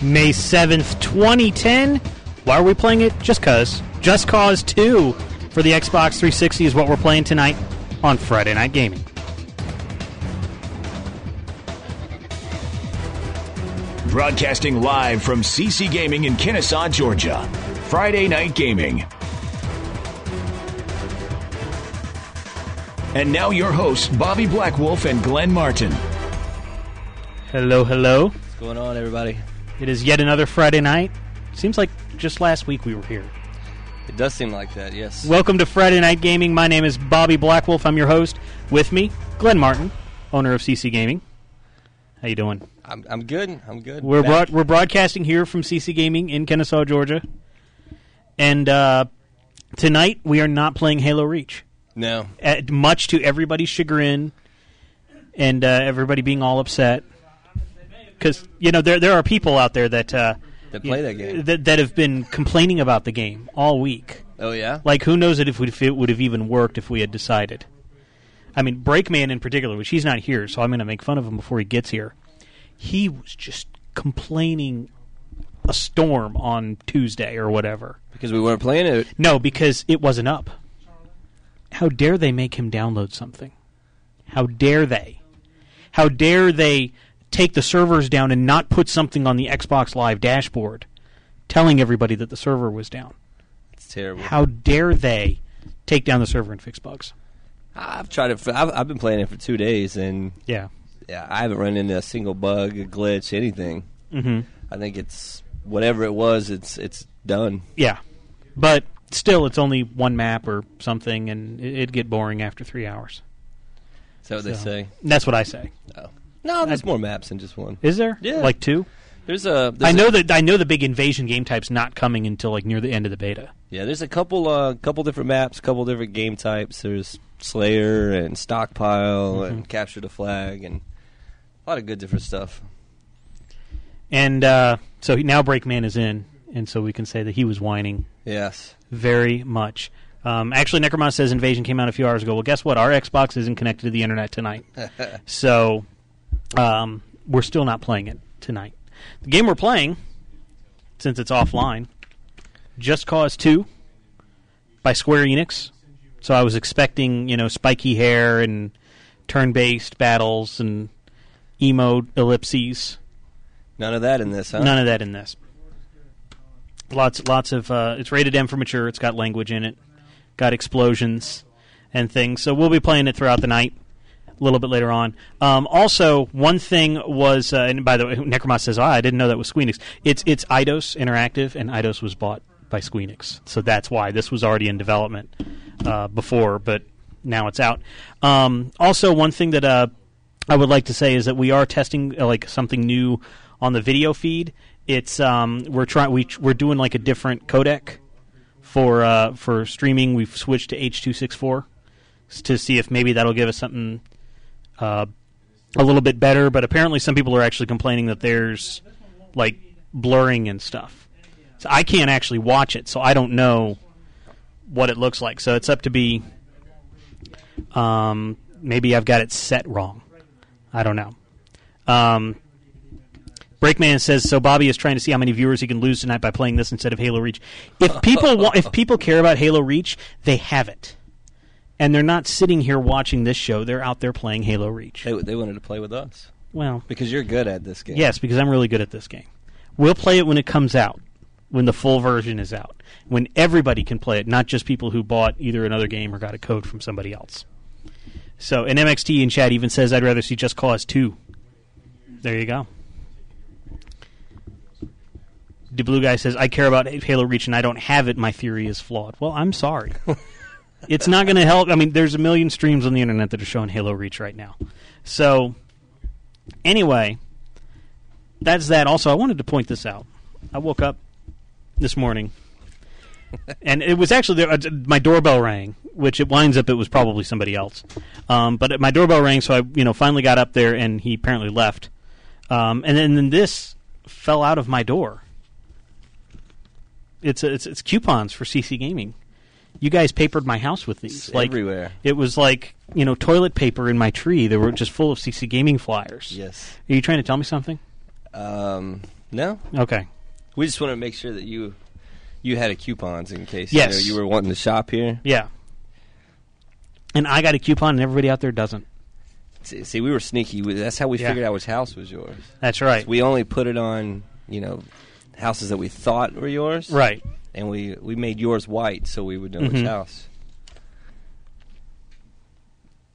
May 7th, 2010. Why are we playing it? Just cause. Just Cause 2 for the Xbox 360 is what we're playing tonight on Friday Night Gaming. Broadcasting live from CC Gaming in Kennesaw, Georgia. Friday Night Gaming. And now your hosts, Bobby Blackwolf and Glenn Martin. Hello, hello. What's going on, everybody? It is yet another Friday night. Seems like just last week we were here. It does seem like that, yes. Welcome to Friday Night Gaming. My name is Bobby Blackwolf. I'm your host. With me, Glenn Martin, owner of CC Gaming. How you doing? I'm, I'm good. I'm good. We're broad, we're broadcasting here from CC Gaming in Kennesaw, Georgia, and uh, tonight we are not playing Halo Reach. no. At, much to everybody's chagrin, and uh, everybody being all upset, because you know there there are people out there that uh, That play that game. that, that have been complaining about the game all week. Oh yeah. Like, who knows it if, we, if it would have even worked if we had decided. I mean, Breakman in particular, which he's not here, so I'm going to make fun of him before he gets here. He was just complaining a storm on Tuesday or whatever. because we weren't playing it. No, because it wasn't up. How dare they make him download something? How dare they? How dare they take the servers down and not put something on the Xbox Live dashboard telling everybody that the server was down? It's terrible. How dare they take down the server and fix bugs? I've tried it. For, I've, I've been playing it for two days, and Yeah. yeah, I haven't run into a single bug, a glitch, anything. hmm I think it's whatever it was. It's it's done. Yeah. But still, it's only one map or something, and it- it'd get boring after three hours. Is that what they say? That's what I say. Oh. No, there's I- more maps than just one. Is there? Yeah. Like two? There's a. There's I a- know that I know the big invasion game type's not coming until like near the end of the beta. Yeah, there's a couple, uh, couple different maps, couple different game types. There's Slayer and Stockpile Mm-hmm. and Capture the Flag and a lot of good different stuff. And uh, so he, now Breakman is in, and so we can say that he was whining Yes. very much. Um, actually, Necromon says Invasion came out a few hours ago. Well, guess what? Our Xbox isn't connected to the internet tonight, so um, we're still not playing it tonight. The game we're playing, since it's offline, Just Cause Two by Square Enix. So I was expecting, you know, spiky hair and turn-based battles and emo ellipses. None of that in this, huh? None of that in this. Lots, lots of. Uh, it's rated M for mature. It's got language in it, got explosions and things. So we'll be playing it throughout the night. A little bit later on. Um, also, one thing was, uh, and by the way, Necromos says, "Ah, I didn't know that was Squeenix." It's it's Eidos Interactive, and Eidos was bought by Squeenix, so that's why this was already in development uh, before, but now it's out. Um, also, one thing that uh, I would like to say is that we are testing uh, like something new on the video feed. It's um, we're trying we we're doing like a different codec for uh, for streaming. We've switched to H two six four to see if maybe that'll give us something uh, a little bit better. But apparently, some people are actually complaining that there's like blurring and stuff. So I can't actually watch it, so I don't know what it looks like. So it's up to be. Um, maybe I've got it set wrong. I don't know. Um, Breakman says so. Bobby is trying to see how many viewers he can lose tonight by playing this instead of Halo Reach. If people wa- if people care about Halo Reach, they have it, and they're not sitting here watching this show. They're out there playing Halo Reach. They, they wanted to play with us Well, because you're good at this game. yes, because I'm really good at this game. We'll play it when it comes out, when the full version is out, when everybody can play it, not just people who bought either another game or got a code from somebody else. So, and MXT in chat even says, "I'd rather see Just Cause 2. There you go. The blue guy says, "I care about Halo Reach and I don't have it. My theory is flawed." Well, I'm sorry. it's not going to help. I mean, there's a million streams on the internet that are showing Halo Reach right now. So, anyway, that's that. Also, I wanted to point this out. I woke up this morning, and it was actually uh, my doorbell rang, which it winds up it was probably somebody else. Um, but my doorbell rang, so I you know finally got up there, and he apparently left. Um, and then, then this fell out of my door. It's it's it's coupons for CC Gaming. You guys papered my house with these. It's like everywhere. It was like you know toilet paper in my tree. They were just full of CC Gaming flyers. Yes. Are you trying to tell me something? Um, No, Okay. we just want to make sure that you you had a coupons in case Yes. you, know, you were wanting to shop here. Yeah. And I got a coupon, and everybody out there doesn't. See, see we were sneaky. That's how we Yeah. figured out which house was yours. That's right. We only put it on, you know, houses that we thought were yours, right. And we we made yours white so we would know Mhm. which house.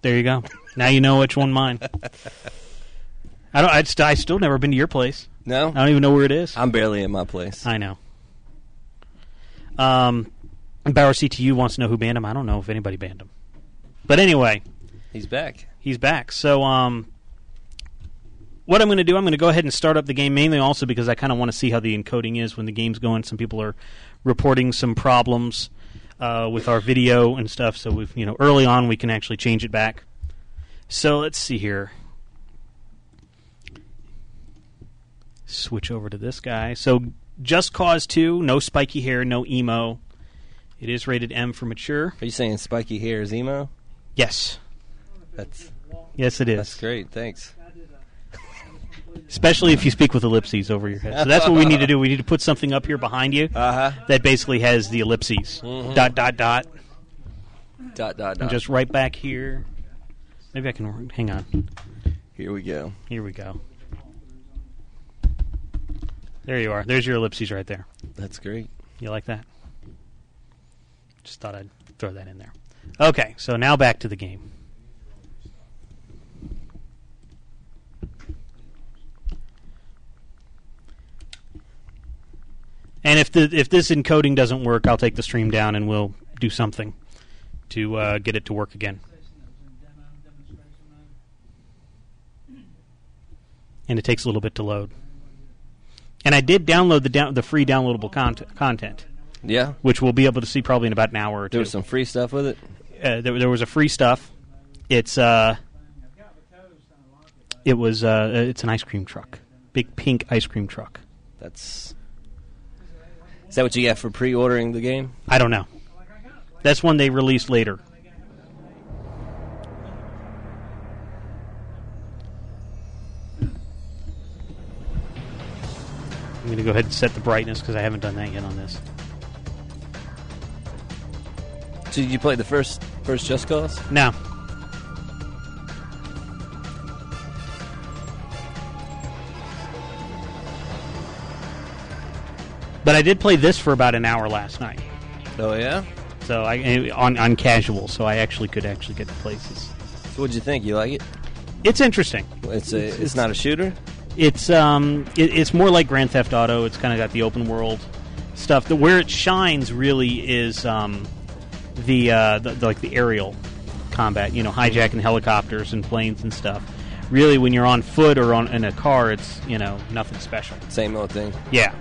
There you go. now you know which one mine. I don't. I, st- I still never been to your place. No, I don't even know where it is. I'm barely in my place. I know. Um, Bauer CTU wants to know who banned him. I don't know if anybody banned him. But anyway, He's back. he's back. So, um, what I'm going to do, I'm going to go ahead and start up the game mainly also because I kind of want to see how the encoding is when the game's going. Some people are reporting some problems uh, with our video and stuff. So, we've you know early on we can actually change it back. So let's see here. Switch over to this guy. So, Just Cause 2, no spiky hair, no emo. It is rated M for mature. Are you saying spiky hair is emo? Yes. That's Yes, it is. that's great. Thanks. Especially if you speak with ellipses over your head. So that's what we need to do. We need to put something up here behind you Uh huh. that basically has the ellipses. Mhm. Dot, dot, dot. Dot dot And dot. just right back here. Maybe I can. Hang on. here we go. Here we go. There you are. There's your ellipses right there. That's great. You like that? Just thought I'd throw that in there. Okay, so now back to the game. And if the if this encoding doesn't work, I'll take the stream down and we'll do something to uh, get it to work again. And it takes a little bit to load. And I did download the down, the free downloadable cont- content, Yeah. which we'll be able to see probably in about an hour or two. There was some free stuff with it. uh, there, there was a free stuff. It's uh, it was uh, it's an ice cream truck, big pink ice cream truck. That's. Is that what you get for pre-ordering the game? I don't know. That's one they released later. I'm going to go ahead and set the brightness because I haven't done that yet on this. So did you play the first first Just Cause? Now, but I did play this for about an hour last night. Oh yeah. So I on on casual, so I actually could actually get to places. So what'd you think? You like it? It's interesting. It's a, it's, not a shooter. It's um it, it's more like Grand Theft Auto. It's kind of got the open world stuff. The where it shines really is um the, uh, the, the like the aerial combat. You know, hijacking helicopters and planes and stuff. Really, when you're on foot or on in a car, it's you know nothing special. Same old thing. Yeah.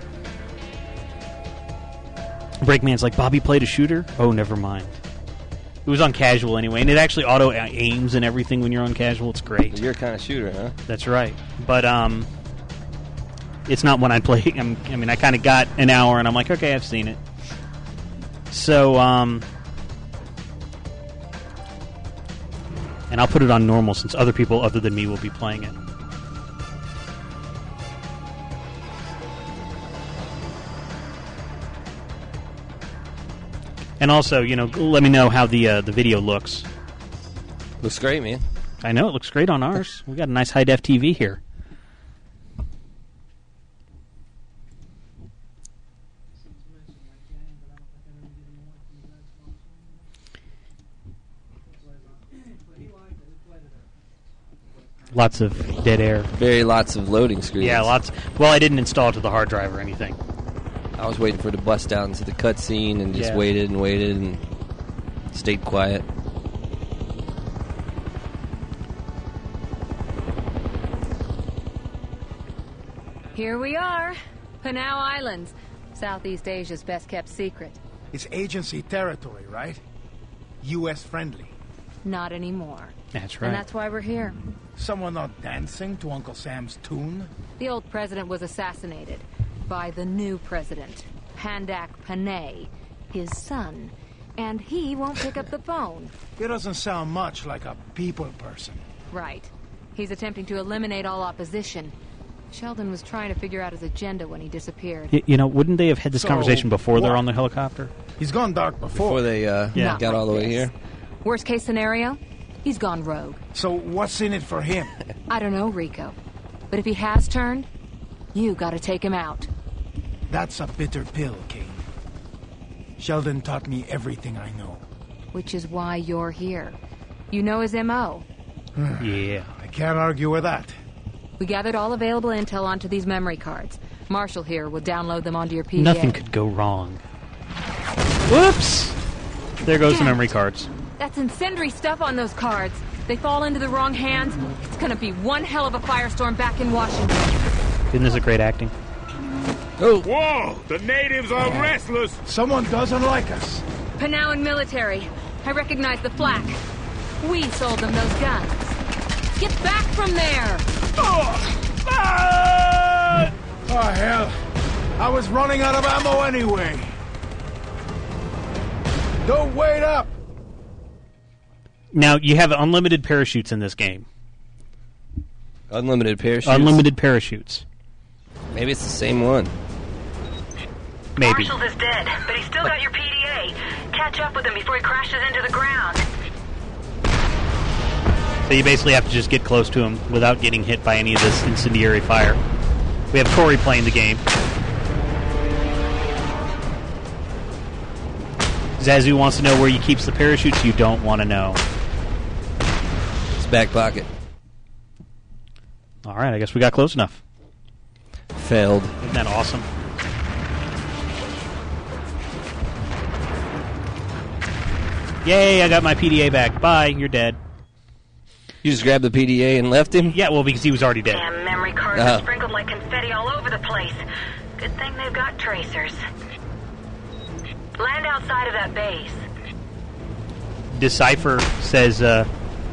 Breakman's like Bobby played a shooter. Oh, never mind. It was on casual anyway, and it actually auto aims and everything when you're on casual. It's great. You're kind of shooter, huh? That's right. But um, it's not one I play. I'm, I mean, I kind of got an hour, and I'm like, okay, I've seen it. So um, and I'll put it on normal since other people other than me will be playing it. And also, you know, let me know how the uh, the video looks. Looks great, man. I know it looks great on ours. We got a nice high def TV here. Lots of dead air. Very lots of loading screens. Yeah, lots. Well, I didn't install it to the hard drive or anything. I was waiting for it to bust down into the cutscene and just Yeah. waited and waited and stayed quiet. Here we are, Panau Islands, Southeast Asia's best kept secret. It's agency territory, right? U.S. friendly. Not anymore. That's right. And that's why we're here. Someone not dancing to Uncle Sam's tune? The old president was assassinated by the new president, Pandak Panay, his son. And he won't pick up the phone. He doesn't sound much like a people person. Right. He's attempting to eliminate all opposition. Sheldon was trying to figure out his agenda when he disappeared. Y- you know, wouldn't they have had this So, conversation before they're on the helicopter? He's gone dark before. Before they uh, Yeah. got all the way here. Worst case scenario, he's gone rogue. So what's in it for him? I don't know, Rico. But if he has turned, you gotta take him out. That's a bitter pill, Kane. Sheldon taught me everything I know. Which is why you're here. You know his M.O. Yeah. I can't argue with that. We gathered all available intel onto these memory cards. Marshall here will download them onto your PDA. Nothing could go wrong. Whoops! There goes the memory cards. That's incendiary stuff on those cards. They fall into the wrong hands. It's gonna be one hell of a firestorm back in Washington. Isn't this a great acting? Oh, Whoa! The natives are restless! Someone doesn't like us. Panauan military. I recognize the flak. We sold them those guns. Get back from there! Oh, hell. I was running out of ammo anyway. Don't wait up. Now, you have unlimited parachutes in this game. unlimited parachutes. Unlimited parachutes. Maybe it's the same one. Maybe. Marshall's is dead, but he's still got your PDA. Catch up with him before he crashes into the ground. So you basically have to just get close to him without getting hit by any of this incendiary fire. We have Corey playing the game. Zazu wants to know where he keeps the parachutes. You don't want to know. It's back pocket. All right, I guess we got close enough. Failed. Isn't that awesome? Yay, I got my PDA back. Bye, you're dead. You just grabbed the PDA and left him? Yeah, well, because he was already dead. Damn memory cards Oh. are sprinkled like confetti all over the place. Good thing they've got tracers. Land outside of that base. Decipher says uh,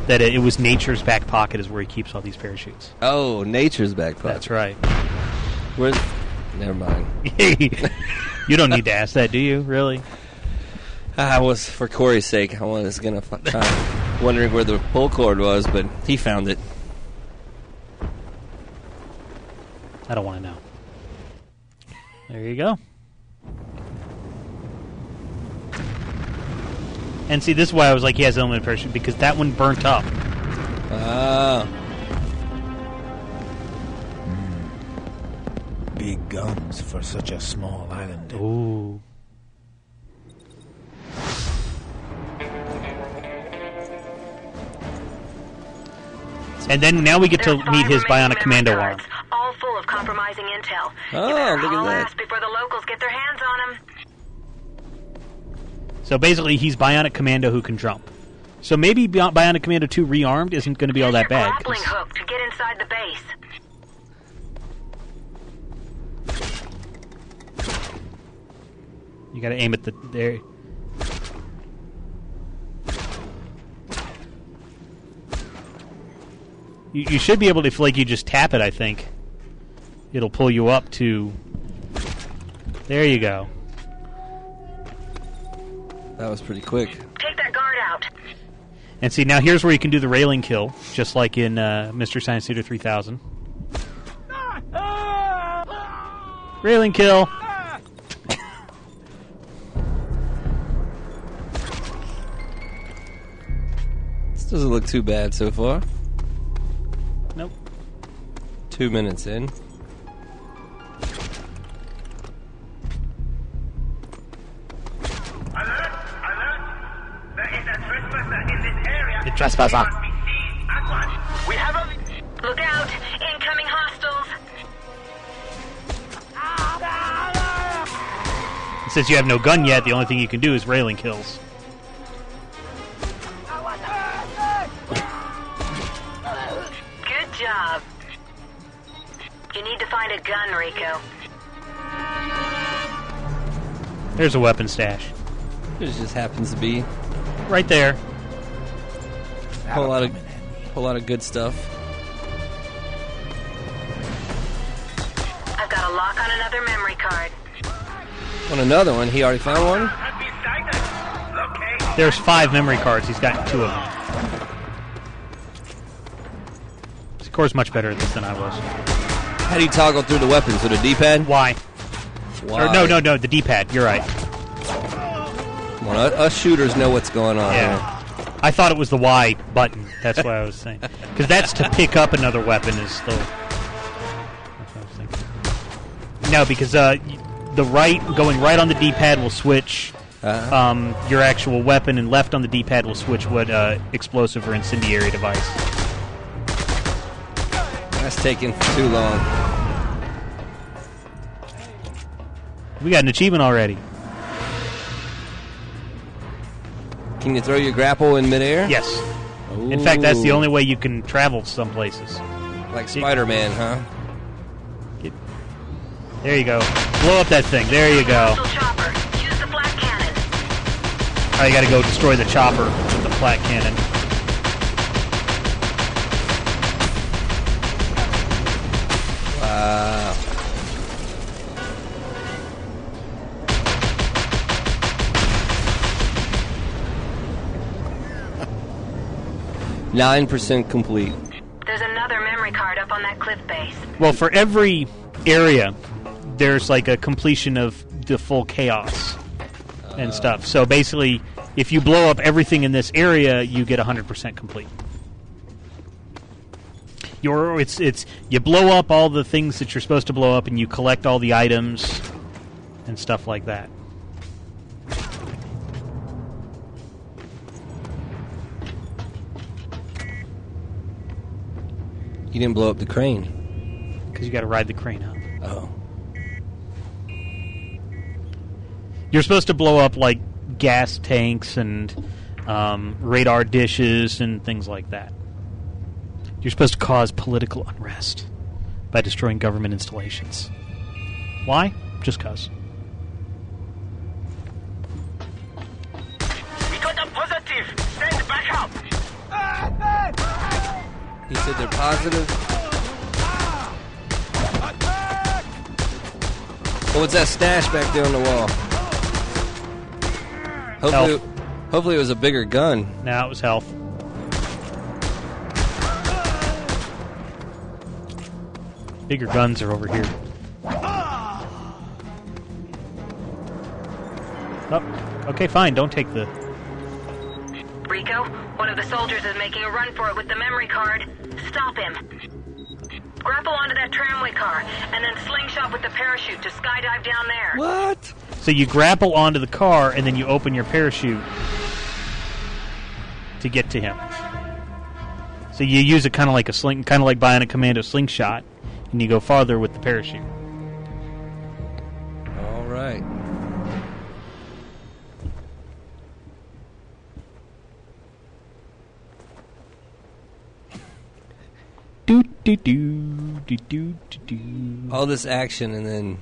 that it was nature's back pocket is where he keeps all these parachutes. Oh, nature's back pocket. That's right. Where's... Never mind. you don't need to ask that, do you? Really? I was, for Corey's sake, I was to try wondering where the pull cord was, but he found it. I don't want to know. There you go. And see, this is why I was like, he has unlimited parachute because that one burnt up. Ah. Big guns for such a small island. Ooh. And then now we get to There's five meet his bionic commando arm. All full of compromising intel. Oh, look at that. before the locals get their hands on him. So basically, he's bionic commando who can jump. So maybe Bionic Commando 2 rearmed isn't going to be all that bad. grappling 'cause- hook to get inside the base. You got to aim at the there. You, you should be able to, if like you just tap it. I think it'll pull you up to. There you go. That was pretty quick. Take that guard out. And see now here's where you can do the railing kill, just like in uh, Mystery Science Theater 3000. Railing kill. Doesn't look too bad so far. Nope. Two minutes in. Alert! Alert! There is a trespasser in this area. The trespasser. He must be seized at once. We have a... Look out! Incoming hostiles! Since you have no gun yet, the only thing you can do is railing kills. You need to find a gun, Rico. There's a weapon stash. It just happens to be Right there. a whole lot of whole lot of good stuff. I've got a lock on another memory card. On another one, he already found one. Have beside us. Locate. There's five memory cards. He's got two of them. Score's much better at this than I was. How do you toggle through the weapons with a D-pad? Y. Why? Or no, no, no, the D-pad. You're right. Come on, us- shooters know what's going on. Yeah. I thought it was the Y button. That's what I was saying. Because that's to pick up another weapon is the. That's what I was thinking. No, because uh, the right going right on the D-pad will switch Uh-huh. um, your actual weapon, and left on the D-pad will switch what uh, explosive or incendiary device. That's taking too long. We got an achievement already. Can you throw your grapple in midair? Yes. In fact, that's the only way you can travel some places. Like Spider-Man, huh? There you go. Blow up that thing. There you go. Hostile the. Oh, you got to go destroy the chopper with the flak cannon. 9% complete. There's another memory card up on that cliff base. Well, for every area, there's like a completion of the full chaos and uh. stuff. So basically, if you blow up everything in this area, you get 100% complete. You're, it's it's you blow up all the things that you're supposed to blow up, and you collect all the items and stuff like that. You didn't blow up the crane. Because you got to ride the crane up. Oh. You're supposed to blow up like gas tanks and um, radar dishes and things like that. You're supposed to cause political unrest by destroying government installations. Why? Just cause. He said they're positive. Oh, what's that stash back there on the wall? Hopefully, Health. hopefully it was a bigger gun. Now it was health. Bigger guns are over here. Oh, okay, fine. Don't take the. Rico, one of the soldiers is making a run for it with the memory card. Stop him. Grapple onto that tramway car, and then slingshot with the parachute to skydive down there. What? So you grapple onto the car and then you open your parachute to get to him. So you use it kind of like a sling, kind of like Bionic Commando slingshot, and you go farther with the parachute. All right. Do do do do do do do. All this action and then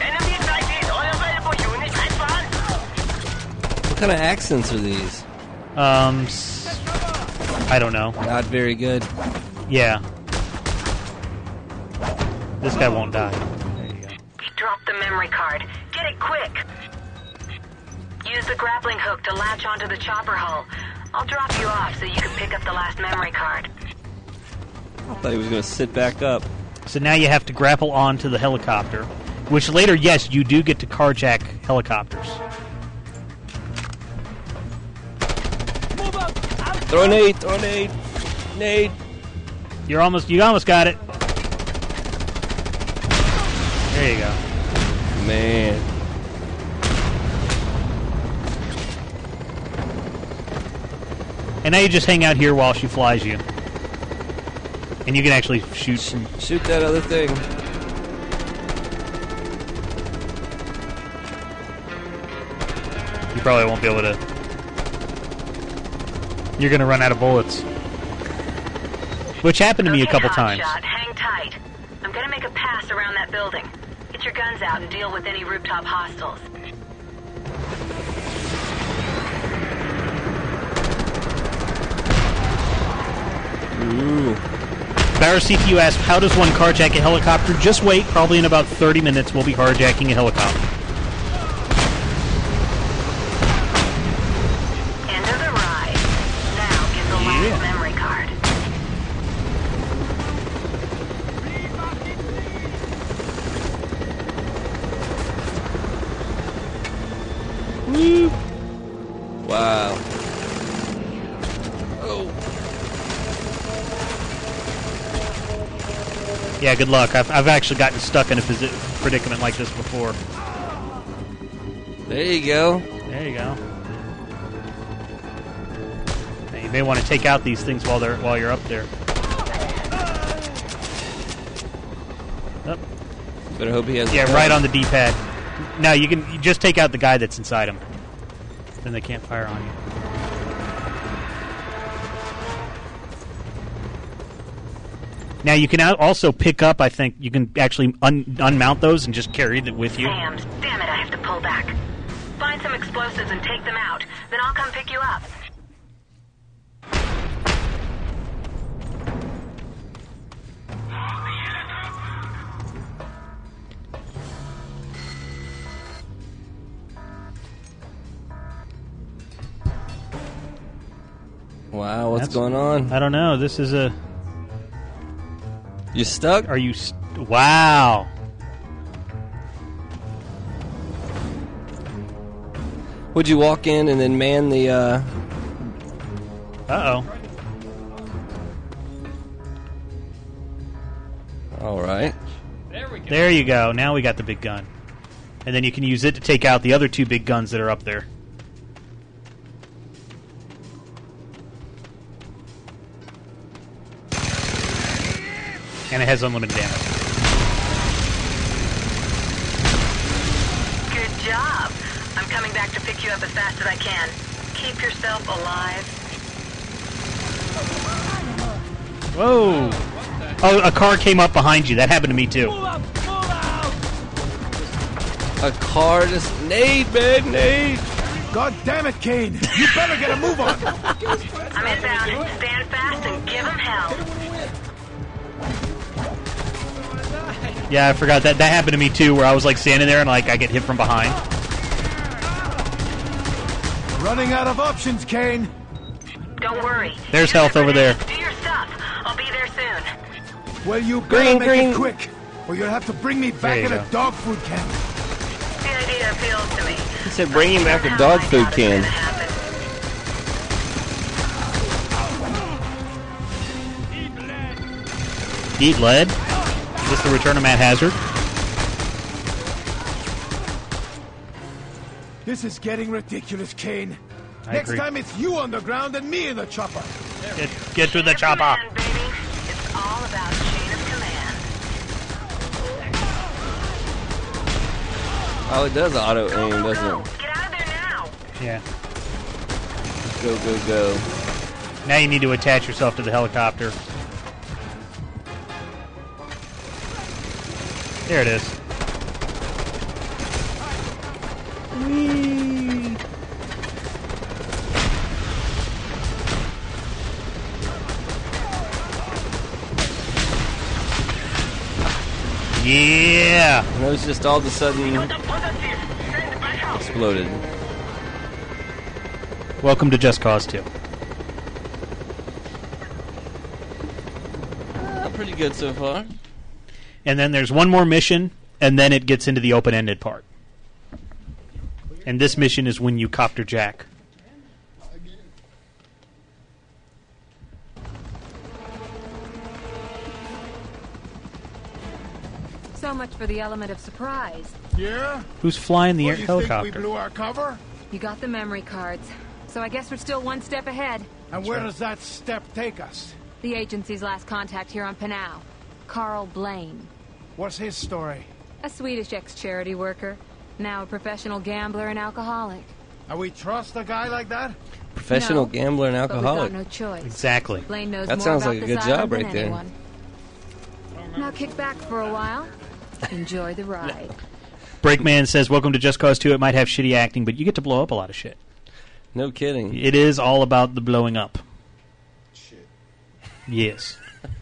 Enemy sighted. All available units advance. what kind of accents are these? Um, s- I don't know. Not very good. Yeah, this guy won't die. There you go. He dropped the memory card. Get it quick. Use the grappling hook to latch onto the chopper hull. I'll drop you off so you can pick up the last memory card. I thought he was going to sit back up. So now you have to grapple onto the helicopter, which later, yes, you do get to carjack helicopters. Throw a nade, throw a nade. Nade. You're almost, you almost got it. There you go. Man. And now you just hang out here while she flies you. And you can actually shoot some. Shoot that other thing. You probably won't be able to. You're going to run out of bullets. Which happened to me a Okay, couple times. Hotshot, hang tight. I'm gonna make a pass around that building. Get your guns out and deal with any rooftop hostiles. Ooh. Bauer CTU asked, How does one carjack a helicopter? Just wait. Probably in about 30 minutes, we'll be carjacking a helicopter. Good luck. I've, I've actually gotten stuck in a predicament like this before. There you go. There you go. Now, you may want to take out these things while they're while you're up there. Up. Better hope he has. Yeah, right on the D-pad. Now you can you just take out the guy that's inside him. Then they can't fire on you. Now you can also pick up. I think you can actually un- unmount those and just carry them with you. Damn, damn it, I have to pull back. Find some explosives and take them out. Then I'll come pick you up. Wow, what's That's- going on? I don't know. This is a. You stuck? Are you? St- wow. Would you walk in and then man the? uh Uh oh. All right. There we go. There you go. Now we got the big gun, and then you can use it to take out the other two big guns that are up there. And it has unlimited damage. Good job. I'm coming back to pick you up as fast as I can. Keep yourself alive. Whoa! Oh, a car came up behind you. That happened to me too. A car just nade, man, nade. God damn it, Kane! You better get a move on! I'm inbound. Stand fast and give them hell. Yeah, I forgot that. That happened to me too, where I was like standing there and like I get hit from behind. Running out of options, Kane. Don't worry. There's Use health over there. Do your stuff. I'll be there soon. Well, you better Green, make green. it quick, or you'll have to bring me back in go. a dog food can. The idea appeals to me. He said, "Bring him back a dog food can." Eat lead. Is this the return of Matt Hazard? This is getting ridiculous, Kane. I Next agree. time it's you on the ground and me in the chopper. Get, get to the chopper. Command, baby. It's all about chain of command. Oh, it does auto aim, go, doesn't it? Get out of there now. Yeah. Go, go, go. Now you need to attach yourself to the helicopter. There it is. Yeah. And it was just all of a sudden exploded. Welcome to Just Cause 2. Uh, pretty good so far. And then there's one more mission, and then it gets into the open ended part. And this mission is when you copter Jack. So much for the element of surprise. Yeah? Who's flying the What, air you think we helicopter? blew our cover? You got the memory cards. So I guess we're still one step ahead. And where does that step take us? The agency's last contact here on Panau. Karl Blaine. What's his story? A Swedish ex-charity worker. Now a professional gambler and alcoholic. And we trust a guy like that? Professional No, gambler and But we've got alcoholic. no choice. Exactly. Blaine knows That more sounds about like a good job than right there. anyone. Now kick back for a while. Enjoy the ride. Breakman says, Welcome to Just Cause 2. It might have shitty acting, but you get to blow up a lot of shit. No kidding. It is all about the blowing up. Shit. Yes.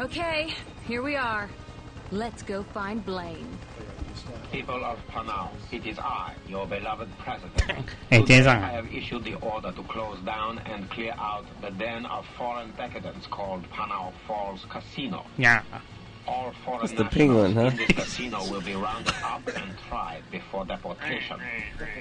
Okay, here we are. Let's go find Blaine. People of Panau, it is I, your beloved president. It Today I. I have issued the order to close down and clear out the den of foreign decadents called Panau Falls Casino. Yeah. All foreign It's the penguin, huh? in this casino will be rounded up and tried before deportation.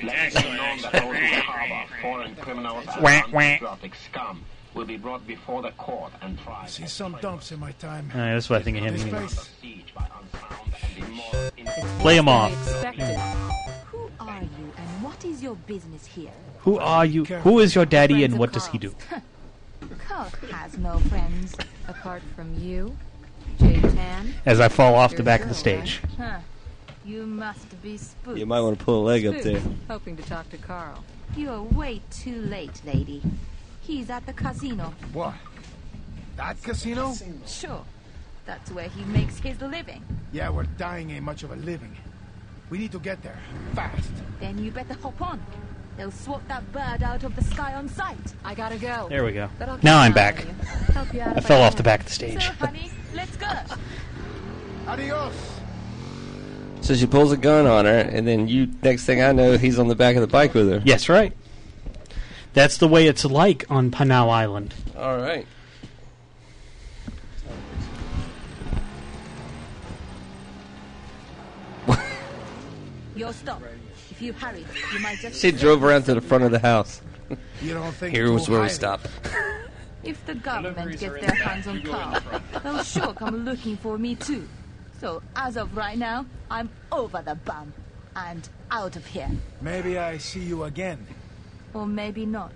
Let it be known that those who harbor foreign criminals and Wah, wah. unpatriotic scum will will be brought before the court and tried. See as some traitors. dumps in my time. Uh, that's what I think of him. This you know. place, Siege by unsound and immoral in- Play him off. Expected. Who are you and what is your business here? Who are you? Who is your daddy and what does he do? Kirk has no friends. Apart from you, J-Tan. As I fall off the back of the stage. Huh. You must be spooked. You might want to pull a leg up there. Hoping to talk to Carl. You're way too late, lady. He's at the casino. what? That casino? Sure. That's where he makes his living. Yeah, we're dying ain't much of a living. We need to get there. Fast. Then you better hop on. They'll swat that bird out of the sky on sight. I gotta go. There we go. But I'll keep Now I'm back. on you. Help you out I fell off the back of the stage. So, honey, let's go. Adios. So she pulls a gun on her, and then you. Next thing I know, he's on the back of the bike with her. Yes, right. That's the way it's like on Panau Island. All right. You'll stop. If you hurry, you might just. She drove around to the front of the house. You don't think Here was too where we highly. stopped. If the government gets their hands on Karl, they'll sure come looking for me too. So, as of right now, I'm over the bum. And out of here. Maybe I see you again. Or maybe not.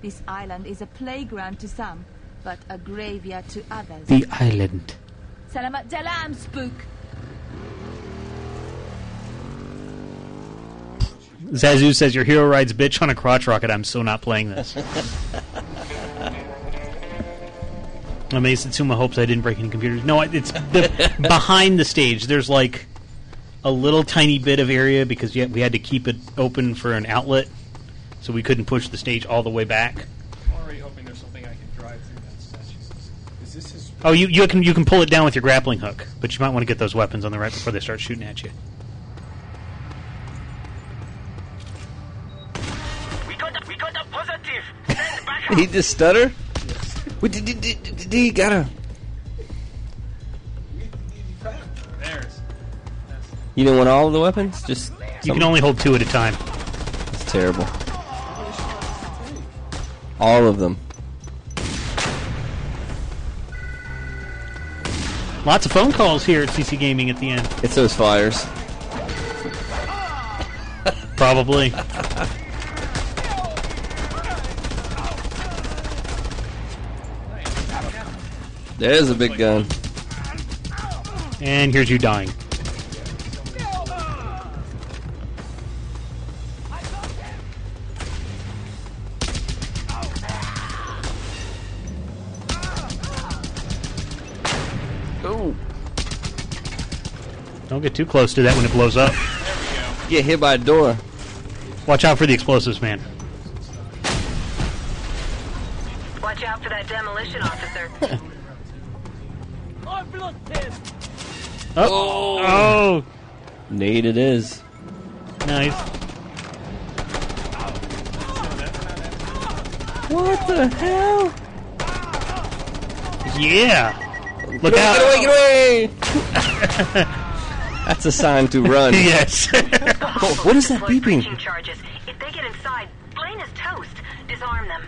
This island is a playground to some, but a graveyard to others. The island. Selamat jalan, spook! Zazu says your hero rides bitch on a crotch rocket. I'm so not playing this. Amazed Satsuma hopes I didn't break any computers. No, it's the, behind the stage. There's like a little tiny bit of area because yet we had to keep it open for an outlet, so we couldn't push the stage all the way back. I'm already hoping there's something I can drive through that statue. Is this his? Oh, you you can you can pull it down with your grappling hook, but you might want to get those weapons on the right before they start shooting at you. We got a, we got a positive. Send back He just stutter? What did, did, did, did he got a? There's. You didn't want all of the weapons? Just You can only hold two at a time. It's terrible. All of them. Lots of phone calls here at CC Gaming at the end. It's those fires. Probably. There's a big gun. And here's you dying. Don't get too close to that when it blows up. Get hit by a door. Watch out for the explosives, man. Watch out for that demolition officer. Oh, oh, Nade it is. nice. What the hell? Yeah. Look Get out. away, get away, get away! That's a sign to run. yes. Oh, what is that beeping? charges. If they get inside, Blaine is toast. Disarm them.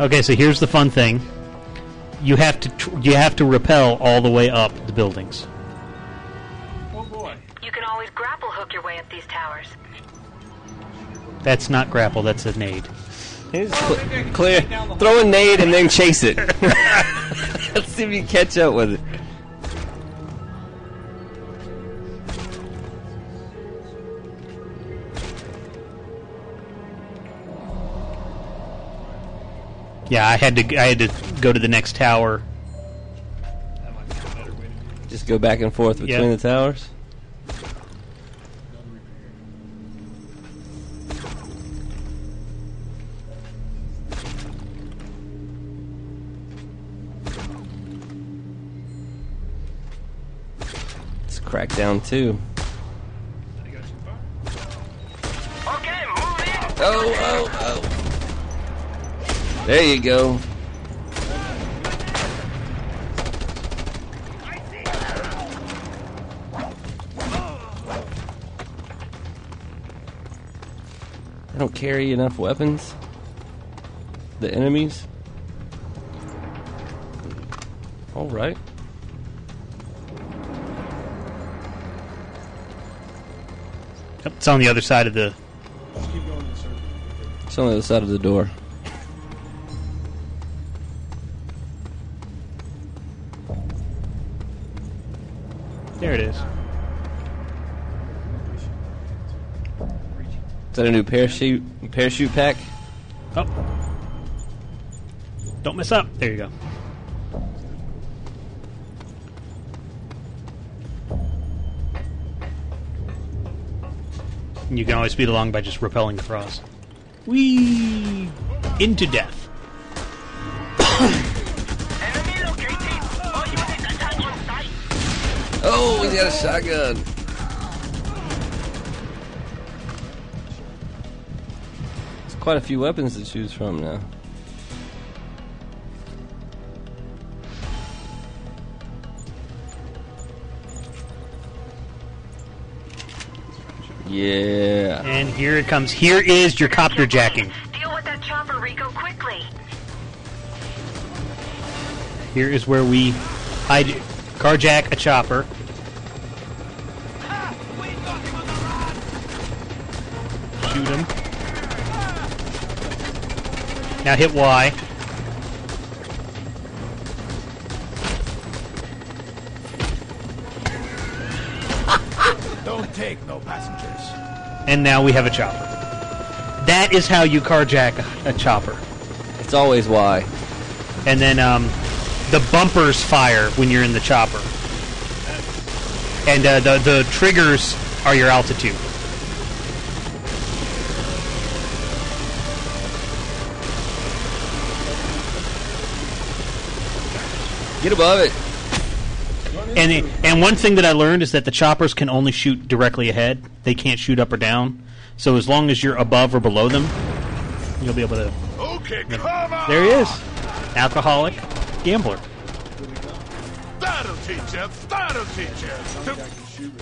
okay, so here's the fun thing. You have to tr- you have to rappel all the way up the buildings. Oh boy. You can always grapple hook your way up these towers. That's not grapple. That's a nade. Here's cl- clear. Throw a nade and then chase it. Let's see if you catch up with it. Yeah, I had to I had to go to the next tower. That might be a better way to do it. Just go back and forth between Yeah. the towers. Crackdown 2. Did I go too? Okay, move in. Oh, oh, oh. There you go. I don't carry enough weapons. The enemies. All right. It's on the other side of the. Just keep going in. It's on the other side of the door. There it is. Is that a new parachute parachute pack? Oh. Don't mess up. There you go. You can always speed along by just repelling across. Whee! Into death. Oh, he's got a shotgun. It's quite a few weapons to choose from now. Yeah. And here it comes. Here is your copter jacking. Deal with that chopper, Rico, quickly. Here is where we hide, carjack a chopper. Shoot him. Now hit Y. take no passengers. And now we have a chopper. That is how you carjack a, a chopper. It's always why. And then um, the bumpers fire when you're in the chopper. And uh, the, the triggers are your altitude. Get above it. And the, and one thing that I learned is that the choppers can only shoot directly ahead. They can't shoot up or down. So as long as you're above or below them, you'll be able to. Okay, come on! There he is, alcoholic gambler. That'll teach you! That'll teach you!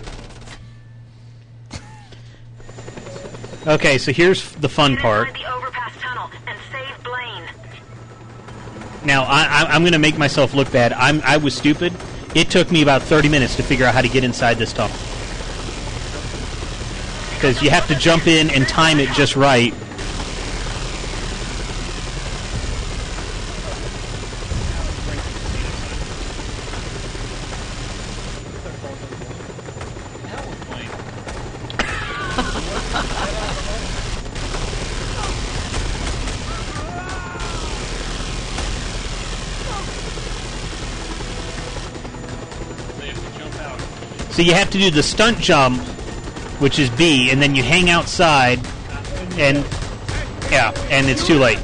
Okay, so here's the fun part. The overpass tunnel and save Blaine. Now I, I, I'm going to make myself look bad. I'm I was stupid. It took me about 30 minutes to figure out how to get inside this tunnel because you have to jump in and time it just right. You have to do the stunt jump, which is B, and then you hang outside, and yeah, and it's too late.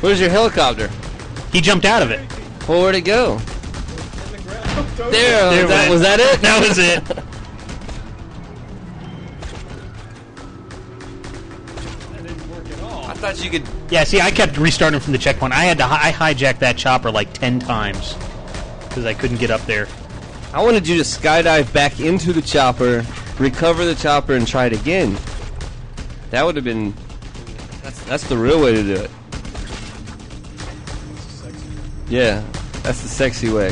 Where's your helicopter? He jumped out of it. Well, where'd it go? There, There was, that, it was that it? That was it. I thought you could. Yeah, see, I kept restarting from the checkpoint. I had to hi- I hijacked that chopper like ten times because I couldn't get up there. I wanted you to skydive back into the chopper, recover the chopper, and try it again. That would have been. That's that's the real way to do it. Yeah, that's the sexy way.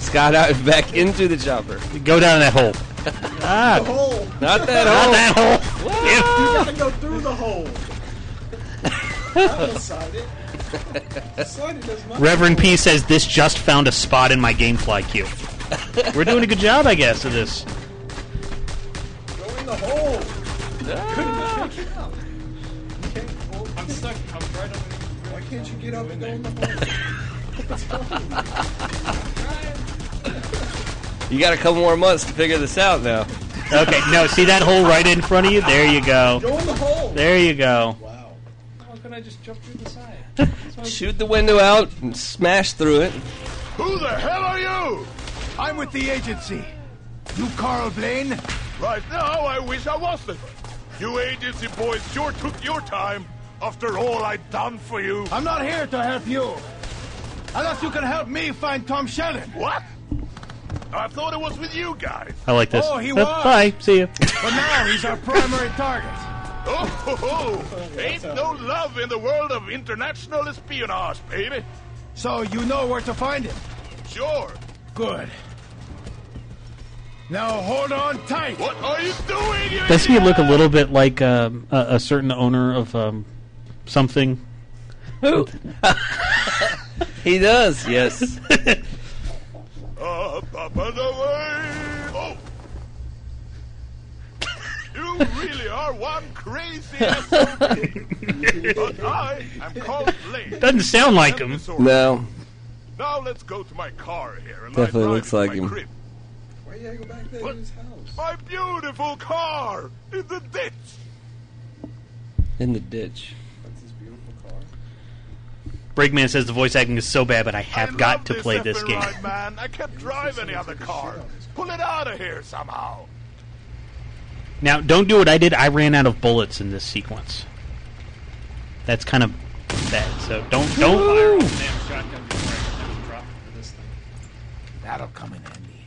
Skydive back into the chopper. Go down that hole. ah, The hole! Not that hole. not hole. that hole. You gotta go through the hole! I'll slide it. Slide it as much. Reverend P says this just found a spot in my GameFly queue. We're doing a good job, I guess, of this. Go in the hole! Couldn't pick it up. You I'm stuck. I'm right underneath. Why can't you get up and go in the hole? You got a couple more months to figure this out now. Okay, no, see that hole right in front of you? There you go. Go in the hole! There you go. Wow. Why couldn't I just jump through the side? That's what I was- Shoot the window out and smash through it. Who the hell are you? I'm with the agency. You Karl Blaine? Right now, I wish I wasn't. You agency boys sure took your time after all I'd done for you. I'm not here to help you. Unless you can help me find Tom Shannon. What? I thought it was with you guys. I like this. Oh, he Uh, was. Bye. See you. But now he's our primary target. Oh, ho, ho. ain't no love in the world of international espionage, baby. So you know where to find him. Sure. Good. Now hold on tight. What are you doing? You Doesn't he look a little bit like um, a, a certain owner of um, something? Who? he does. Yes. Up, up and away. You really are one crazy SOB. but I am called Blade. Doesn't sound like him. No. Now let's go to my car here and Definitely looks like him. crib. Why you gotta go back there to his house? My beautiful car in the ditch. In the ditch. That's his beautiful car. Breakman says the voice acting is so bad, but I have I got love to play this effing game. Ride, man. I can't drive any other car. Pull it out of here somehow. Now, don't do what I did. I ran out of bullets in this sequence. That's kind of bad. So don't don't. Fire off damn shotgun before I can drop it for this thing. That'll come in handy.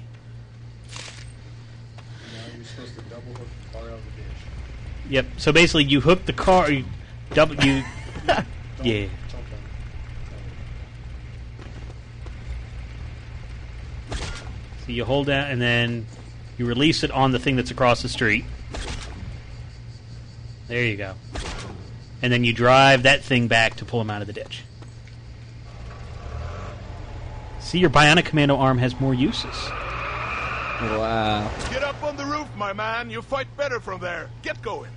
Now you're supposed to double hook the car out of the ditch. Yep. So basically, you hook the car. You double. You. Yeah. So you hold down, and then you release it on the thing that's across the street. There you go. And then you drive that thing back to pull him out of the ditch. See, your bionic commando arm has more uses. Wow. Get up on the roof, my man. You fight better from there. Get going.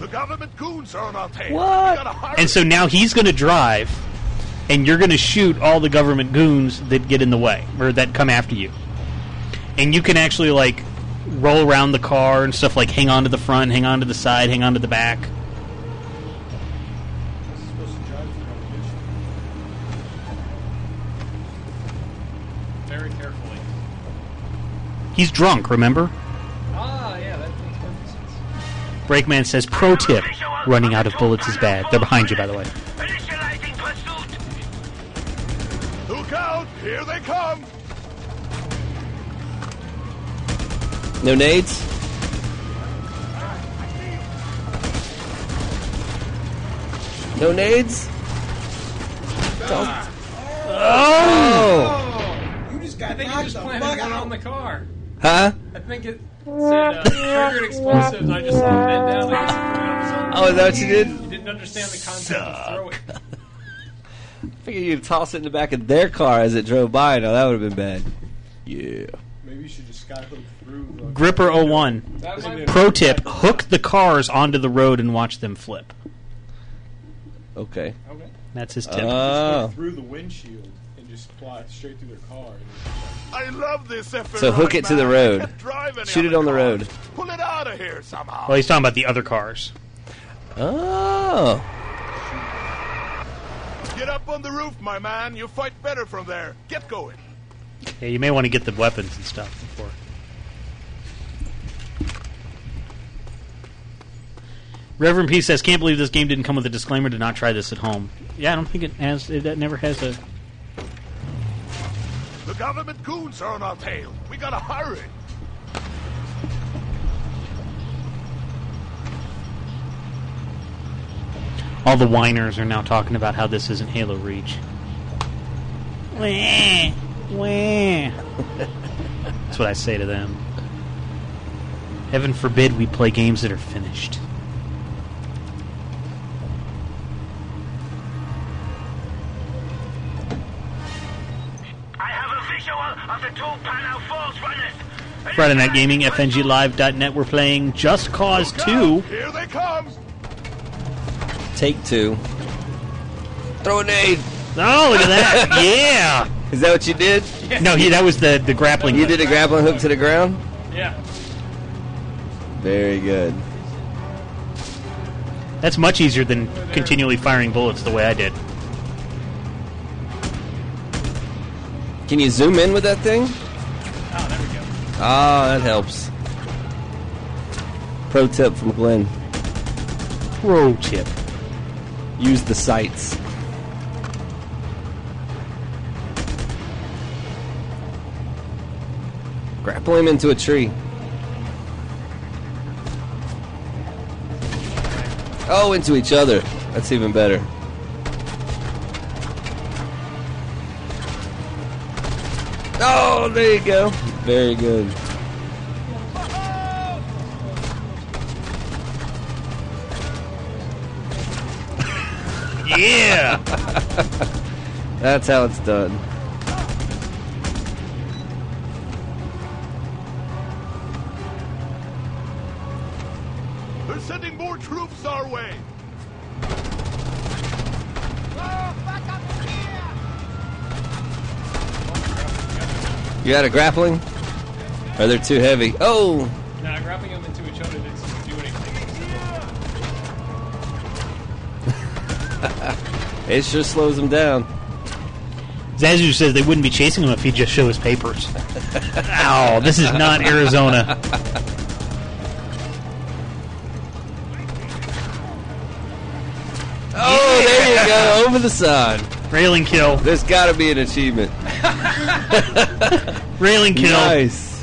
The government goons are on our tail. What? We gotta hurry. And so now he's going to drive, and you're going to shoot all the government goons that get in the way or that come after you. And you can actually like roll around the car and stuff like hang on to the front, hang on to the side, hang on to the back. He's supposed to drive through the ditch. Very carefully. He's drunk, remember? Ah, yeah, that makes perfect sense. Brakeman says, "Pro tip: running out of bullets is bad." They're behind you, by the way. Here they come. No nades? No nades? Don't- Oh! You just got I think you just planted one on the car. Huh? I think it said uh, triggered explosives. I just threw it down. I guess it put it up something. Oh, is that what you did? You didn't understand the concept of throw it. I figured you'd toss it in the back of their car as it drove by. Now that would have been bad. Yeah. Maybe you should just skyhook through the. Gripper 01. That might be- Pro tip: hook the cars onto the road and watch them flip. Okay. Okay. That's his tip. Oh. Through the windshield and just fly straight through their car. I love this effort. So hook it to the road. Shoot it on the road. Pull it out of here somehow. well, he's talking about the other cars. Oh. Get up on the roof, my man. You fight better from there. Get going. Yeah, you may want to get the weapons and stuff before. Reverend P says, "Can't believe this game didn't come with a disclaimer to not try this at home." Yeah, I don't think it has. It, that never has a. The government goons are on our tail. We gotta hurry. All the whiners are now talking about how this isn't Halo Reach. Wah, wah. That's what I say to them. Heaven forbid we play games that are finished. I have a visual of the two Panel Falls runners. Friday Night Gaming, FNGLive.net. We're playing Just Cause 2. Here they come. Take two. Throw a nade. Oh, look at that. yeah. Is that what you did? No, he, that was the, the grappling. You hook. did a grappling hook to the ground? Yeah. Very good. That's much easier than continually firing bullets the way I did. Can you zoom in with that thing? Oh, there we go. Ah, that helps. Pro tip from Glenn. Pro tip use the sights. Grapple him into a tree. Oh, into each other. That's even better. Oh, there you go. Very good. Yeah. That's how it's done. They're sending more troops our way. You got a grappling? Or they're too heavy? Oh! Nah, grabbing It sure slows him down. Zazu says they wouldn't be chasing him if he'd just show his papers. Ow, this is not Arizona. Oh, there you go. Over the side. Railing kill. There's got to be an achievement. Railing kill. Nice.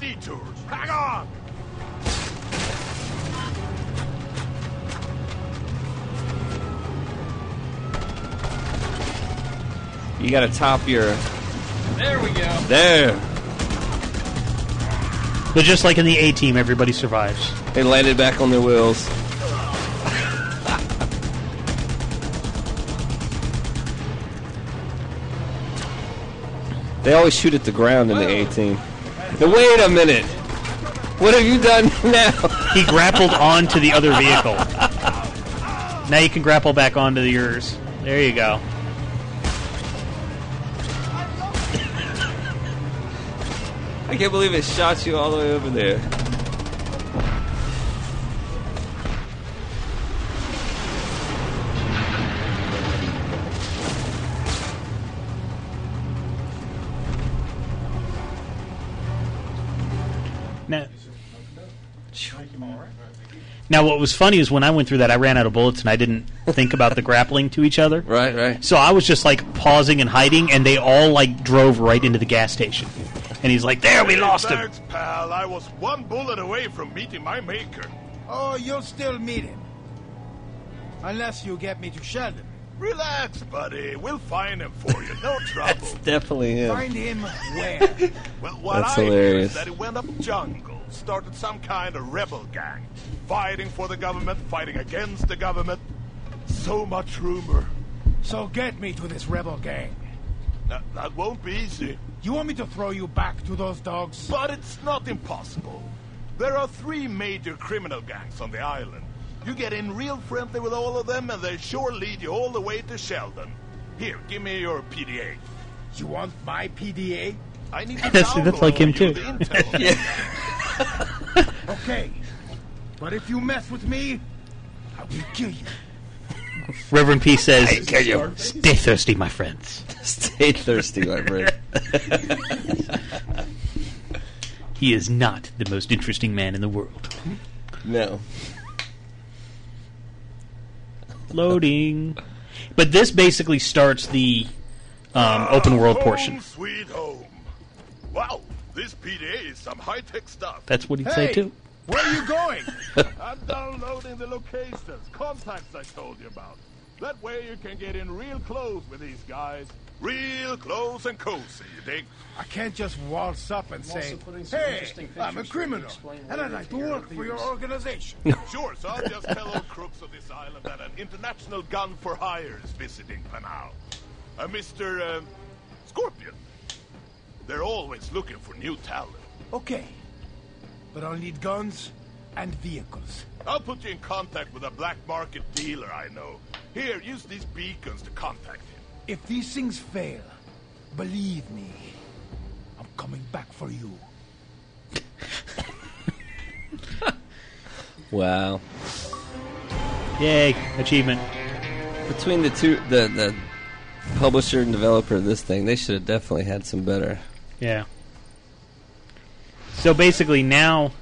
Taking a little detour. Hang on. You got to top your. There we go. There. But just like in the A team, everybody survives. They landed back on their wheels. They always shoot at the ground in the A team. Now, wait a minute. What have you done now? He grappled onto the other vehicle. Now you can grapple back onto yours. There you go. I can't believe it shot you all the way over there. Now, what was funny is when I went through that, I ran out of bullets and I didn't think about the grappling to each other. Right, right. So I was just like pausing and hiding, and they all like drove right into the gas station. And he's like, "There, we Hey, lost him." pal. I was one bullet away from meeting my maker. Oh, you'll still meet him. Unless you get me to Sheldon. Relax, buddy. We'll find him for you. No trouble. Definitely him. Find him where? Well, what That's I hear hilarious. is that he went up jungle, started some kind of rebel gang, fighting for the government, fighting against the government. So much rumor. so get me to this rebel gang. That, that won't be easy, You want me to throw you back to those dogs? but it's not impossible. There are three major criminal gangs on the island. You get in real friendly with all of them, and they sure lead you all the way to Sheldon. Here, give me your PDA. You want my PDA? I need to That's- that's like him too. the intel. Okay. But if you mess with me, I will kill you. Reverend P says, "Stay thirsty, my friends." Stay thirsty, my friend. He is not the most interesting man in the world. no. Loading. But this basically starts the um, open world home, portion. Sweet home. Wow, this PDA is some high tech stuff. That's what he'd say Hey! too. Where are you going? I'm downloading the locations, contacts I told you about. That way you can get in real close with these guys. Real close and cozy, you dig? I can't just waltz up and say, also putting "Hey, I'm a criminal, and I'd like to work for your organization." Sure, so I'll just tell all crooks of this island that an international gun for hire is visiting Panau. A Mr. Uh, Scorpion. They're always looking for new talent. okay, but I'll need guns and vehicles. I'll put you in contact with a black market dealer I know. Here, use these beacons to contact him. If these things fail, believe me, I'm coming back for you. Wow. Yay, achievement. Between the two, the the publisher and developer of this thing, they should have definitely had some better. Yeah. So basically, now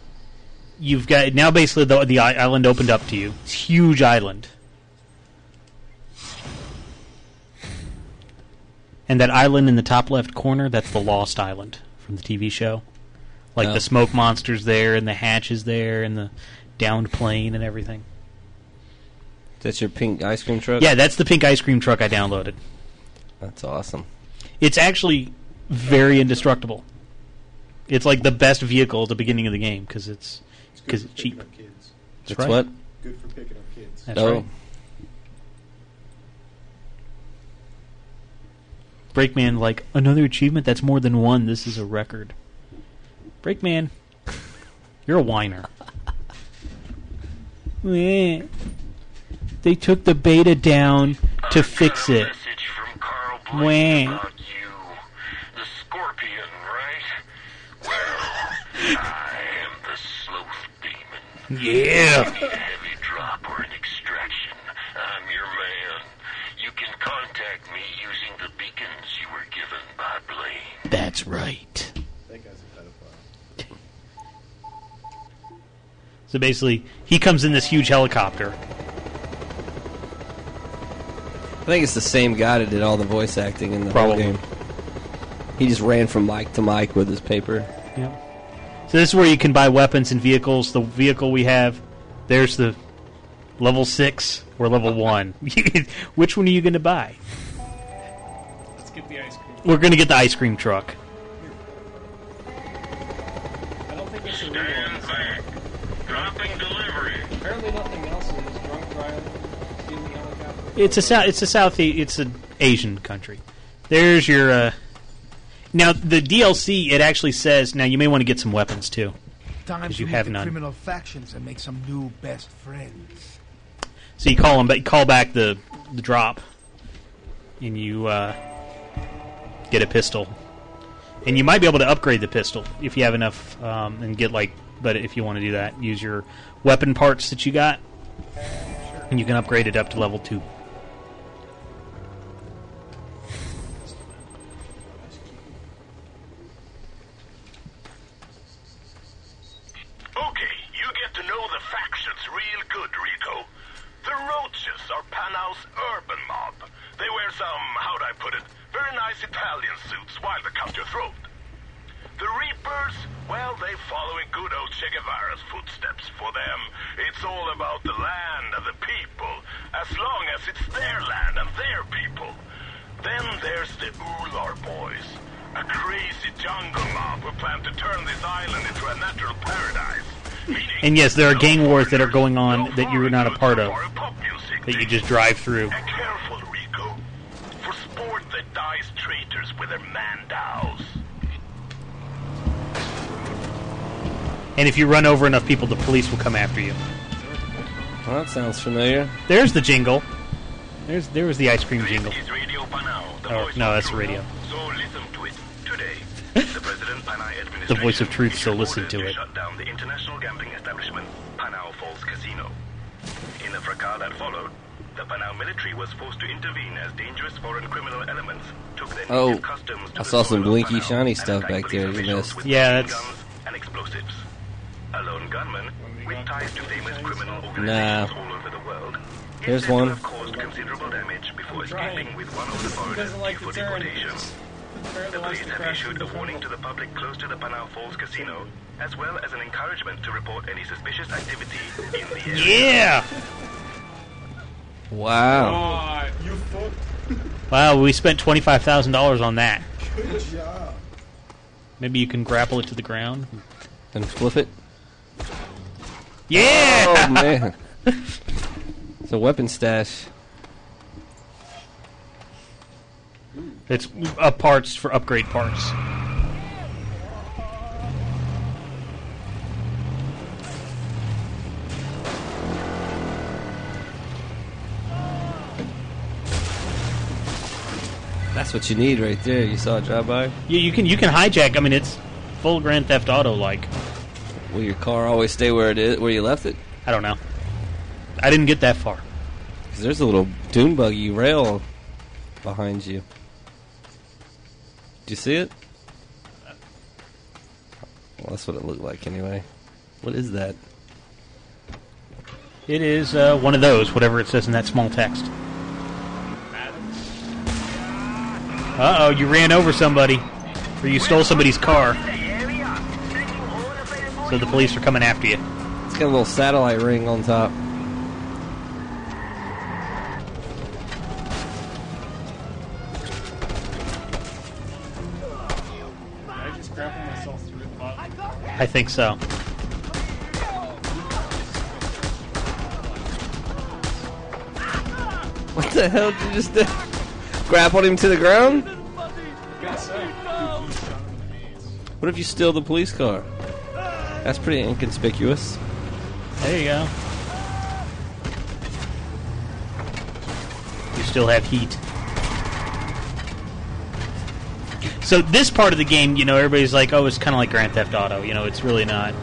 you've got now basically the the island opened up to you. It's huge island. And that island in the top left corner, that's the Lost Island from the TV show. Like oh. the smoke monsters there, and the hatches there, and the downed plane, and everything. That's your pink ice cream truck? Yeah, that's the pink ice cream truck I downloaded. That's awesome. It's actually very indestructible. It's like the best vehicle at the beginning of the game because it's because it's cheap. Kids. That's It's right. what? Good for picking up kids. That's oh, right. Breakman, like another achievement that's more than one. This is a record. Breakman, you're a whiner. They took the beta down to fix it. Wah. The scorpion, right? Well, I am the sloth demon. Yeah. Heavy drop or an extraction. I'm your man. You can contact me using the beacons you were given by Blaine. That's right. That guy's a pedophile. So basically, he comes in this huge helicopter. I think it's the same guy that did all the voice acting in the Probably. whole game. He just ran from mic to mic with his paper. So this is where you can buy weapons and vehicles. The vehicle we have, there's the level six or level one. Which one are you going to buy? Let's get the ice cream. We're going to get the ice cream truck. I don't think it's a real one. Dropping delivery. Apparently nothing else is drunk driving, stealing helicopter. It's a south. It's a south. It's an Asian country. There's your. Uh, now the DLC. It actually says now you may want to get some weapons too. Time you have the none. criminal factions and make some new best friends. So you call them, but you call back the the drop, and you uh, get a pistol, and you might be able to upgrade the pistol if you have enough, um, and get like. But if you want to do that, use your weapon parts that you got, and you can upgrade it up to level two. The are Panau's urban mob. They wear some, how'd I put it, very nice Italian suits while they cut your throat. The Reapers, well, they follow in good old Che Guevara's footsteps. For them, it's all about the land and the people, as long as it's their land and their people. Then there's the Ular Boys, a crazy jungle mob who plan to turn this island into a natural paradise. And yes, there are gang wars that are going on that you're not a part of, that you just drive through. Careful, Rico. For sport that dies traitors with their mandows. And if you run over enough people, the police will come after you. Well, that sounds familiar. There's the jingle. There's there was the ice cream jingle. Radio Panau, Oh no, that's the radio. So the President Panay The administration voice of truth, so issued listen orders to it. shut down the international gambling establishment, Panau Falls Casino. In the fracas that followed, the Panau military was forced to intervene as dangerous foreign criminal elements took their Oh, native customs to I saw some blinky Panau shiny and stuff back there you missed. Yeah, that's- and explosives. A lone gunman with ties to famous criminal Nah. organizations all over the world. Here's one. have caused considerable damage before escaping with one of the foreigners doesn't like due for the turn. deportation. Apparently The police have issued a warning to the public close to the Panau Falls Casino, as well as an encouragement to report any suspicious activity in the area. Yeah. Wow. Ah, you fucked. Wow, we spent twenty five thousand dollars on that. Good job. Maybe you can grapple it to the ground. And flip it. Yeah. Oh man. it's a weapon stash. It's uh, parts for upgrade parts. That's what you need right there. You saw it drive by. Yeah, you can you can hijack. I mean, it's full Grand Theft Auto like. Will your car always stay where it is, where you left it? I don't know. I didn't get that far. Because there's a little dune buggy rail behind you. Did you see it? Well, that's what it looked like anyway. What is that? It is uh, one of those, whatever it says in that small text. Uh oh, you ran over somebody, or you stole somebody's car. So the police are coming after you. It's got a little satellite ring on top. I think so. What the hell did you just do? Grappled him to the ground? What if you steal the police car? That's pretty inconspicuous. There you go. You still have heat. So this part of the game, you know, everybody's like, "Oh, it's kind of like Grand Theft Auto." You know, it's really not.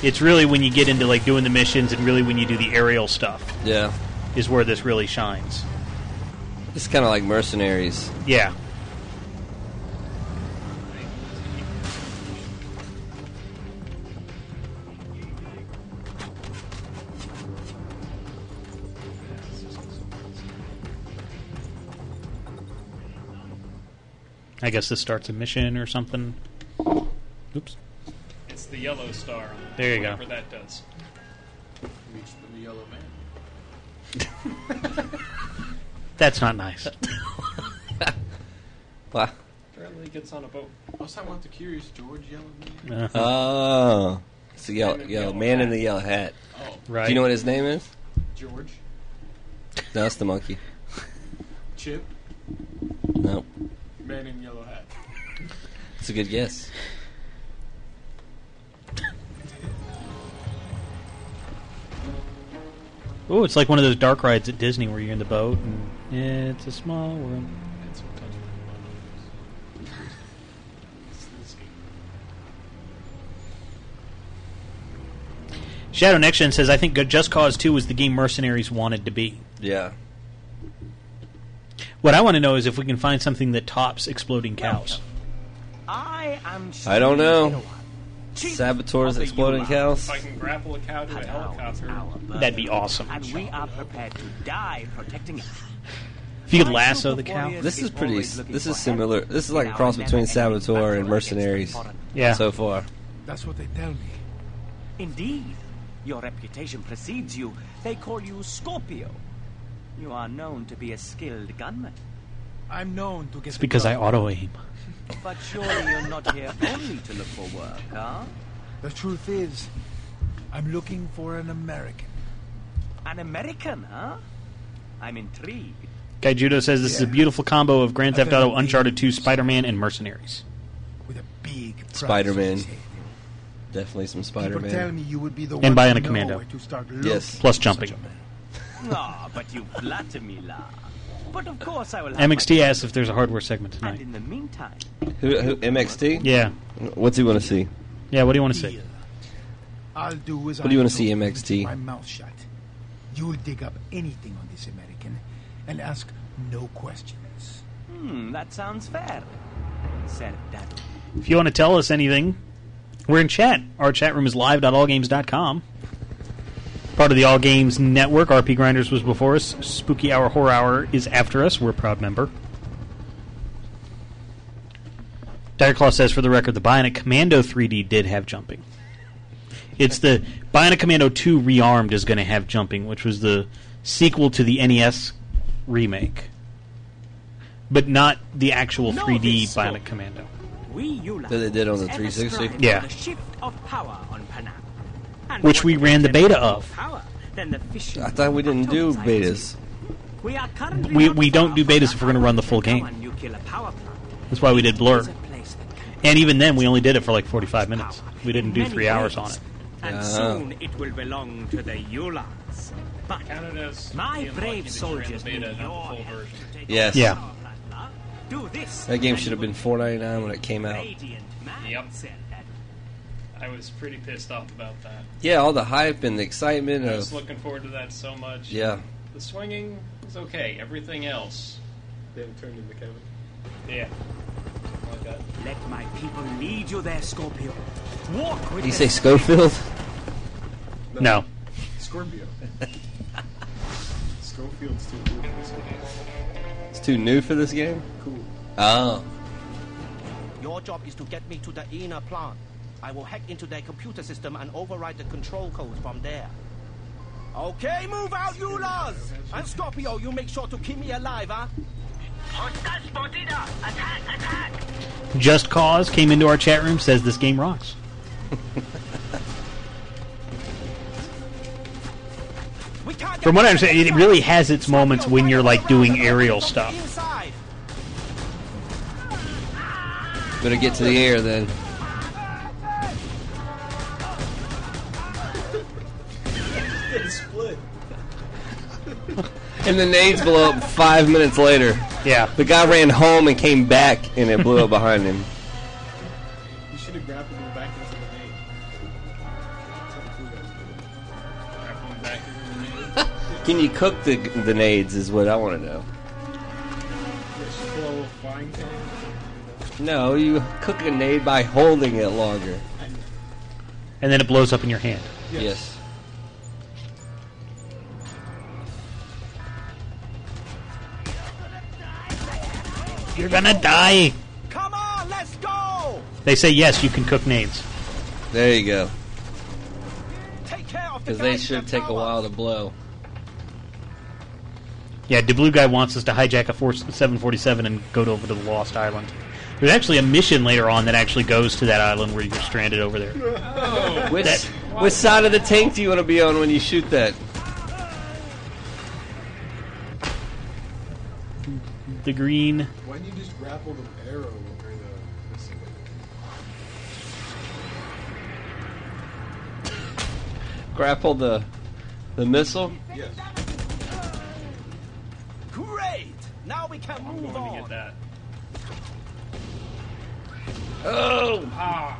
It's really when you get into like doing the missions and really when you do the aerial stuff Yeah. is where this really shines. It's kind of like mercenaries. Yeah. I guess this starts a mission or something. Oops. It's the yellow star. There you go. Whatever that does. Reach the yellow man. That's not nice. Wow. Apparently he gets on a boat. Also, I want the Curious George yellow man. Uh-huh. Oh. It's the yellow, Man in the yellow yellow man in hat. the yellow hat. Oh, Right. Do you know what his name is? George. No, it's the monkey. Chip. No. Man in yellow hat. It's a good guess. Oh, it's like one of those dark rides at Disney where you're in the boat and it's a small world. It's some touch It's this game. Shadow Next Gen says, I think Just Cause 2 was the game Mercenaries wanted to be. Yeah. What I want to know is if we can find something that tops exploding cows. I am. I don't know. Chief Saboteurs exploding cows. If I can grapple a cow to a helicopter. That'd be awesome. And we are prepared to die protecting it. If you could lasso the cow. This is pretty. This is similar. This is like a cross between Saboteur and Mercenaries. Yeah. So far. That's what they tell me. Indeed. Your reputation precedes you. They call you Scorpio. You are known to be a skilled gunman. I'm known to get. It's because I auto aim. But surely you're not here only to look for work, huh? The truth is, I'm looking for an American. An American, huh? I'm intrigued. Guy Judo says this is a beautiful combo of Grand Theft Auto, Uncharted 2, Spider Man, and Mercenaries. with a big price Spider Man. Definitely some Spider People tell Man. me you would be the And one Bionic to Commando. to start Yes. looking Plus for jumping. Such. Ah, but you flatter me, la. But of course I will have MXT my- asks if there's a hardware segment And tonight. in the meantime, Who, who, MXT? Yeah. What's he want to see? Yeah, what do you want to see? I'll do as What do you wanna see, told MXT? My mouth shut. You'll dig up anything on this American and ask no questions. hmm, that sounds fair. Serdado. If you want to tell us anything, we're in chat. Our chat room is live.allgames.com. Part of the All Games Network. RP Grinders was before us. Spooky Hour Horror Hour is after us. We're a proud member. Dire Claw says, for the record, the Bionic Commando 3D did have jumping. It's the Bionic Commando 2 Rearmed is going to have jumping, which was the sequel to the NES remake. But not the actual No, 3D this Bionic. Commando. We Yula That they did on the ever 360? strive for Yeah. The shift of power on Panau. And Which we ran the beta of. Power than the fishing I thought we didn't do atoms I see. betas. We We, we don't do betas if we're going to run the full game. nuclear power plant. That's why we did Blur. It's a place that can And even then, we only did it for like 45 minutes. We didn't do three hours on it. And soon it will belong to the Yulans. But Canada's my brave soldiers you're need your not the full help to take Yes. Yeah. Do this. That game should have been four ninety nine when it came out. be radiant man, Yep. Said that. I was pretty pissed off about that. Yeah, all the hype and the excitement I was of looking forward to that so much. yeah. The swinging was okay. Everything else, They haven't turned into Kevin. yeah. Like that. Let my people lead you there, Scorpio. Walk with Did you say Schofield? No. Scorpio. Schofield's too cool for this game. It's too new for this game. Cool. Oh. Your job is to get me to the inner plant. I will hack into their computer system and override the control codes from there. Okay, move out, you laws! And Scorpio, you make sure to keep me alive, huh? Hostile spotted! Attack! Attack! Just Cause came into our chat room, says this game rocks. From what I understand, it really has its moments when you're like doing aerial stuff. Better get to the air then. And the nades blow up five minutes later. Yeah. The guy ran home and came back, and it blew up behind him. You should have grappled him back into the nade. Grapple him back into the nade. Can you cook the the nades? Is what I want to know. Just blow a little frying pan. No, you cook a nade by holding it longer. And then it blows up in your hand. Yes. You're gonna die. Come on, let's go! They say yes, you can cook nades. There you go. Take care of the Because they should take a while to blow. Yeah, the blue guy wants us to hijack a Force 747 and go to, over to the Lost Island. There's actually a mission later on that actually goes to that island where you're stranded over there. Oh. Which, That- which side of the tank do you want to be on when you shoot that? The green. Why don't you just grapple the arrow or the missile? Grapple the the missile. Yes. Great! Now we can move on. that. Oh! Ah.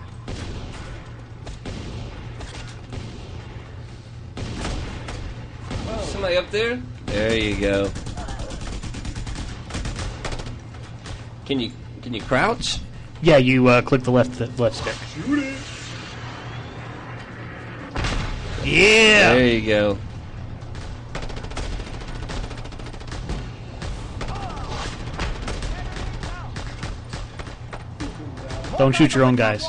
Somebody up there? There you go. Can you can you crouch? Yeah, you uh, click the left the left stick. Shoot it. Yeah. There you go. Don't shoot your own guys.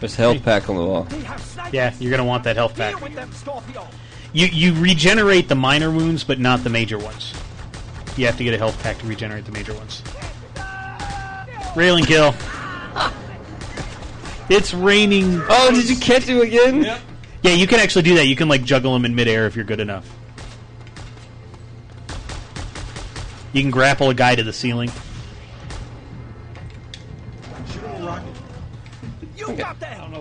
There's a health pack on the wall. They have snipers! Yeah, you're gonna want that health pack. Deal with them, Scorpio! You you regenerate the minor wounds, but not the major ones. You have to get a health pack to regenerate the major ones. Railing kill. It's raining. Oh, did you catch him again? Yep. Yeah, you can actually do that. You can like juggle them in midair if you're good enough. You can grapple a guy to the ceiling.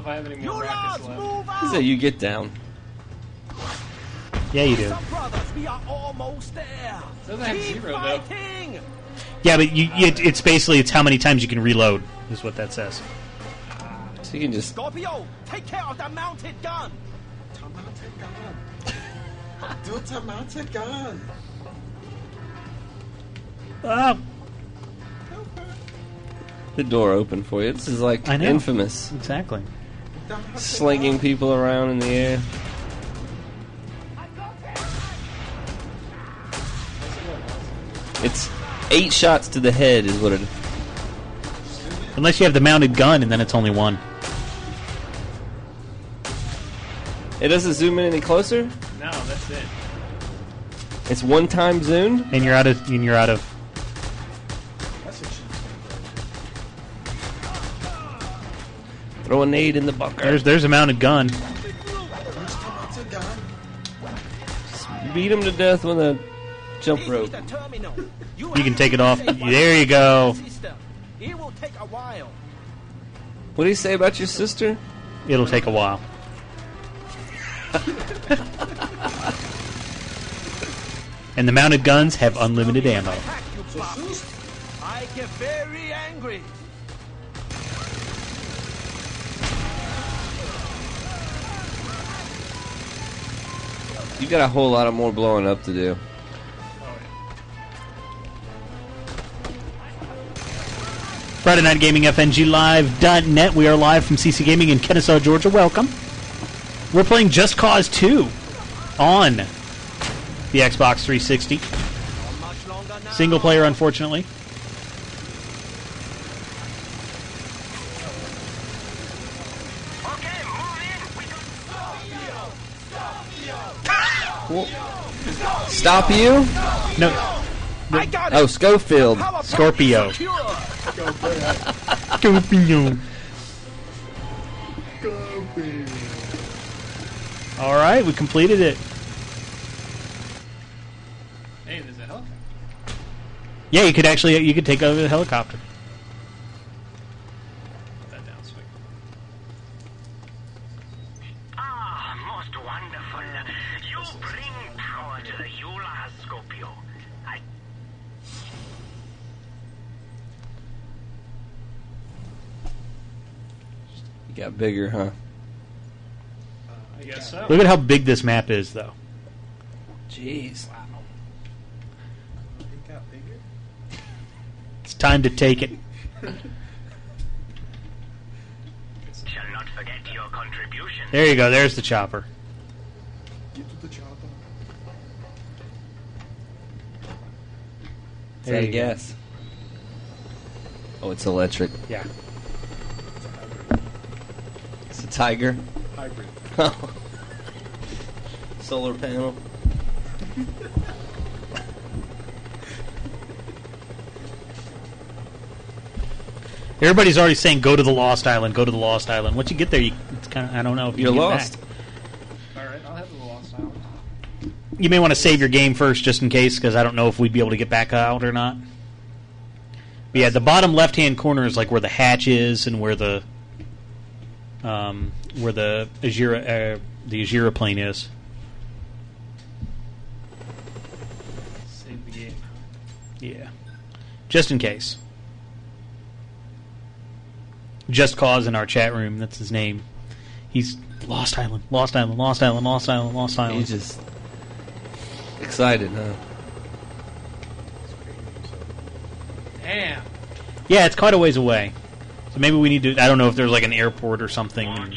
I them! don't know if I have any You more rockets lads, left. move He out! said you get down. Yeah, you do. Brothers, we are almost there! Doesn't have Keep zero, though. Yeah, but you, it, it's basically it's how many times you can reload is what that says. So you can just Scorpio, take care of that mounted gun! Tamate gun. Do tamate gun. Ah, the door open for you. This is like I know. infamous. exactly. Slinging people around in the air. It's eight shots to the head is what it Unless you have the mounted gun, and then it's only one. It doesn't zoom in any closer? No, that's it. It's one time zoomed? And you're out of and you're out of. Throw a nade in the bunker. There's there's a mounted gun. Where's tamate gun? Beat him to death with a jump rope. is the terminal. You can take it off. There you go. System. It will take a while. What do you say about your sister? It'll take a while. and the mounted guns have unlimited ammo. Attack you, Pop. I get very angry. You got a whole lot of more blowing up to do. Friday Night Gaming, FNGLive.net. We are live from CC Gaming in Kennesaw, Georgia. Welcome. We're playing Just Cause 2 on the Xbox 360. Single player, unfortunately. Stop you? No. Oh, Schofield. Scorpio. Scorpio. All right, we completed it. Hey, there's a helicopter. Yeah, you could actually you could take over the helicopter. Got bigger, huh? I guess so. Look at how big this map is, though. Jeez. It got bigger. It's time to take it. shall not forget your contribution. There you go. There's the chopper. Get to the chopper. Is There that a you go. gas? Oh, it's electric. Yeah. It's a tiger. Hybrid. Solar panel. Everybody's already saying go to the Lost Island. Go to the Lost Island. Once you get there, you, it's kind of I don't know if you You're can get lost. back. Alright, I'll have the Lost Island. You may want to save your game first, just in case, because I don't know if we'd be able to get back out or not. But yeah, the bottom left-hand corner is like where the hatch is and where the um, where the Azura uh, the Azura plane is. Save the game. Yeah, just in case. Just Cause in our chat room. That's his name. He's Lost Island, Lost Island, Lost Island, Lost Island, Lost Island. He's just excited, huh? Damn. Yeah, it's quite a ways away. So maybe we need to. I don't know if there's like an airport or something. and-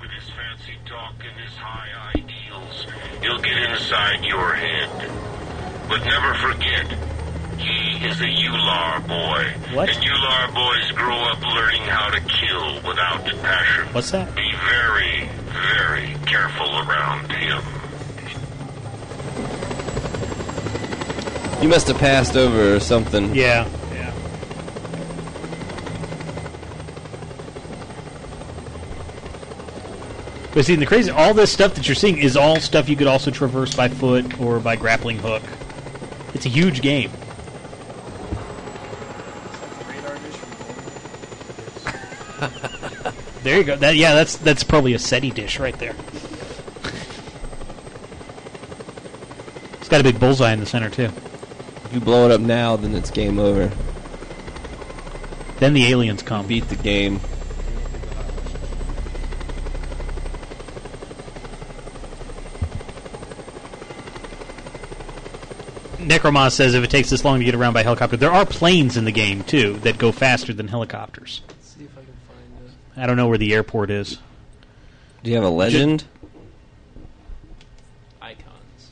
With his fancy talk and his high ideals, he'll get inside your head. But never forget, he is a Ular boy. What? And Ular boys grow up learning how to kill without passion. What's that? Be very, very careful around him. You must have passed over or something. Yeah. Yeah. But see, the crazy, all this stuff that you're seeing is all stuff you could also traverse by foot or by grappling hook. It's a huge game. Radar dish There you go. That yeah, that's that's probably a SETI dish right there. It's got a big bullseye in the center too. If you blow it up now, then it's game over. Then the aliens come. Beat the game. Necromos says if it takes this long to get around by helicopter, there are planes in the game too that go faster than helicopters. Let's see if I can find it. I don't know where the airport is. Do you have a legend? Icons.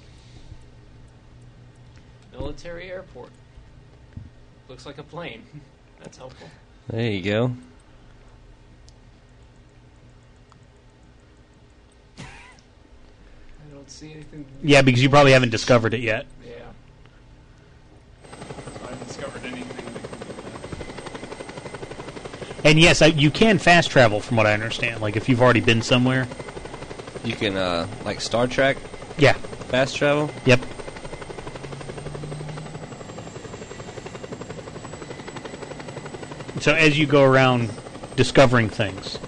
Military airport. Looks like a plane. That's helpful. There you go. I don't see anything. Yeah, because you probably haven't discovered it yet. Yeah. So I haven't discovered anything that can do that. And yes, I, you can fast travel, from what I understand. Like if you've already been somewhere. You can, uh, like Star Trek Yeah. fast travel. Yep. So as you go around discovering things.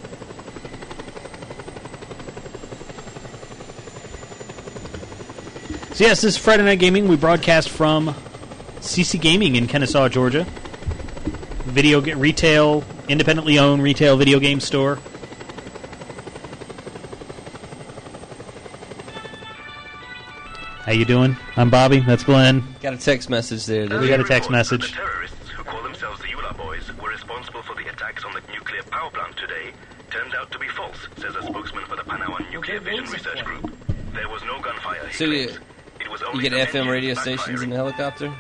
So yes, this is Friday Night Gaming. We broadcast from CC Gaming in Kennesaw, Georgia. Video retail, independently owned retail video game store. How you doing? I'm Bobby. That's Glenn. Got a text message there. We got a text message. Terrorists who call themselves the Ular Boys, were responsible for the attacks on the nuclear power plant today turned out to be false, says a spokesman for the Panauan Nuclear Vision Research Group. There was no gunfire. he So you. It was you get FM radio stations in the helicopter?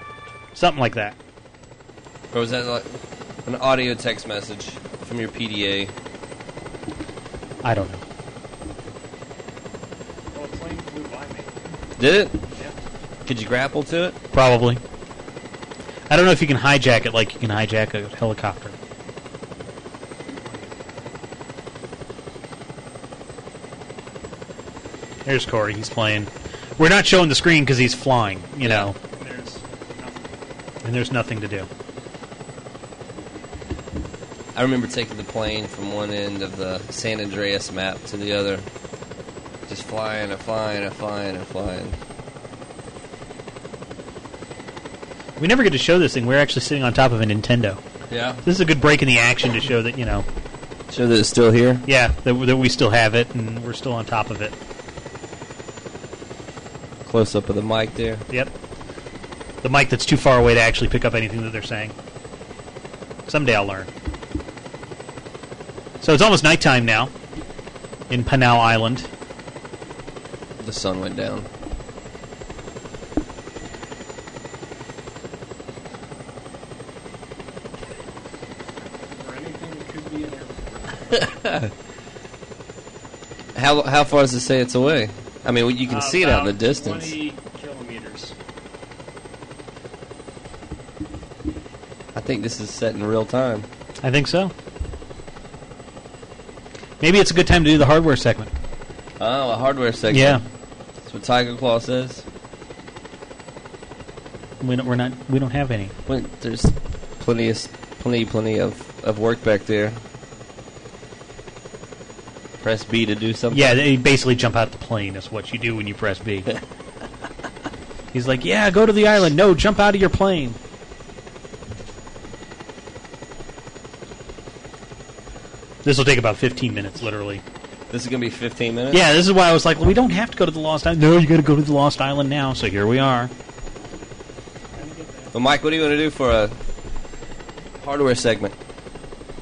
Something like that. Or was that like an audio text message from your PDA? I don't know. Oh, a plane flew by me. Did it? Yeah. Could you grapple to it? Probably. I don't know if you can hijack it like you can hijack a helicopter. There's Corey. He's playing. We're not showing the screen because he's flying, you know, There's and there's nothing to do. I remember taking the plane from one end of the San Andreas map to the other. Just flying and flying and flying and flying. We never get to show this thing. We're actually sitting on top of a Nintendo. Yeah. This is a good break in the action to show that, you know, Show that it's still here? yeah, that, that we still have it and we're still on top of it. Close up of the mic there. Yep. The mic that's too far away to actually pick up anything that they're saying. Someday I'll learn. So it's almost nighttime now in Panau Island. The sun went down. Or anything that could be an airport. How how far does it say it's away? I mean, you can Uh, see it out in the distance. 20 kilometers. I think this is set in real time. I think so. Maybe it's a good time to do the hardware segment. Oh, a hardware segment. Yeah. That's what Tiger Claw says. We don't, we're not. We don't have any. Well, there's plenty of plenty plenty of, of work back there. Press B to do something. Yeah, they basically jump out the plane. Is what you do when you press B. He's like, "Yeah, go to the island. No, jump out of your plane." This will take about 15 minutes, literally. This is gonna be 15 minutes. Yeah, this is why I was like, well, we don't have to go to the Lost Island. No, you got to go to the Lost Island now. So here we are. Well, Mike, what do you want to do for a hardware segment?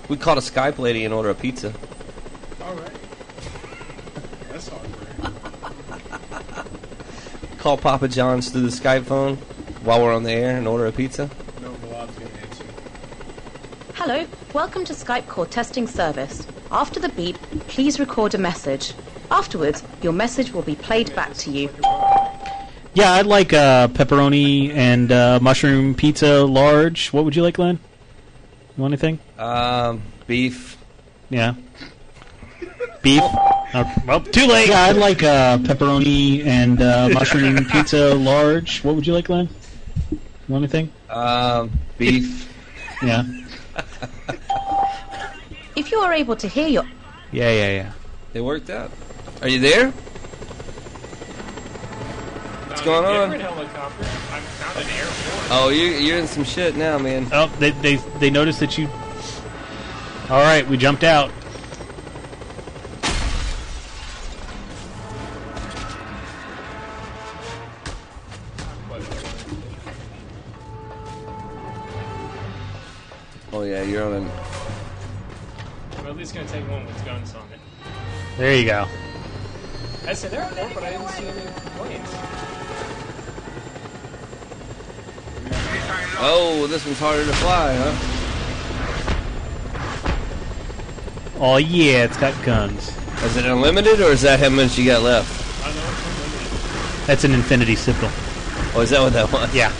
We called a Skype lady and order a pizza. All right. That's hardware. Call Papa John's through the Skype phone while we're on the air and order a pizza. No, Bob's gonna answer. Hello, welcome to Skype call testing service. After the beep, please record a message. Afterwards, your message will be played back to you. Yeah, I'd like uh, pepperoni and uh, mushroom pizza large. What would you like, Glenn? You want anything? Um, beef. Yeah. Beef. Okay. Well, too late. Yeah, I'd like uh, pepperoni and uh, mushroom pizza large. What would you like, Glenn? You want anything? Um, beef. Yeah. If are able to hear your Yeah, yeah, yeah. They worked out. Are you there? What's going on? Different helicopter. I'm not an airport. Oh, you, you're in some shit now, man. Oh, they they they noticed that you. All right, we jumped out. There you go. I said airport, but I didn't see any planes. Oh, this one's harder to fly, huh? Oh yeah, it's got guns. Is it unlimited, or is that how much you got left? That's an infinity signal. Oh, is that what that was? Yeah.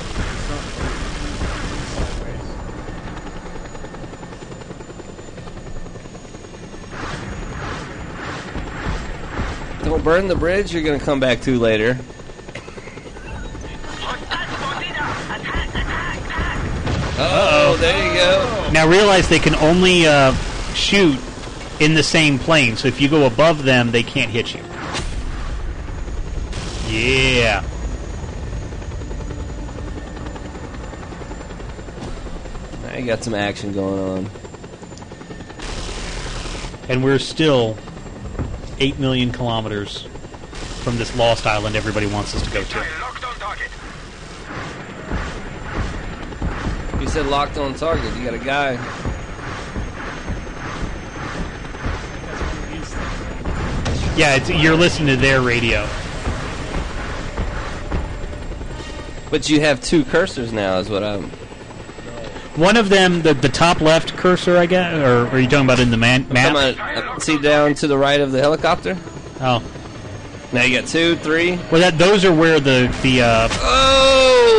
Burn the bridge. You're gonna come back to later. Oh, there you go. Now realize they can only uh, shoot in the same plane. So if you go above them, they can't hit you. Yeah. I got some action going on. And we're still 8 million kilometers from this lost island everybody wants us to go to. You said locked on target. You got a guy. Yeah, it's, you're listening to their radio. But you have two cursors now, is what I'm. One of them, the the top left cursor, I guess, or are you talking about in the man, map? On, see down to the right of the helicopter. Oh, now you got two, three. Well, that those are where the the. Uh,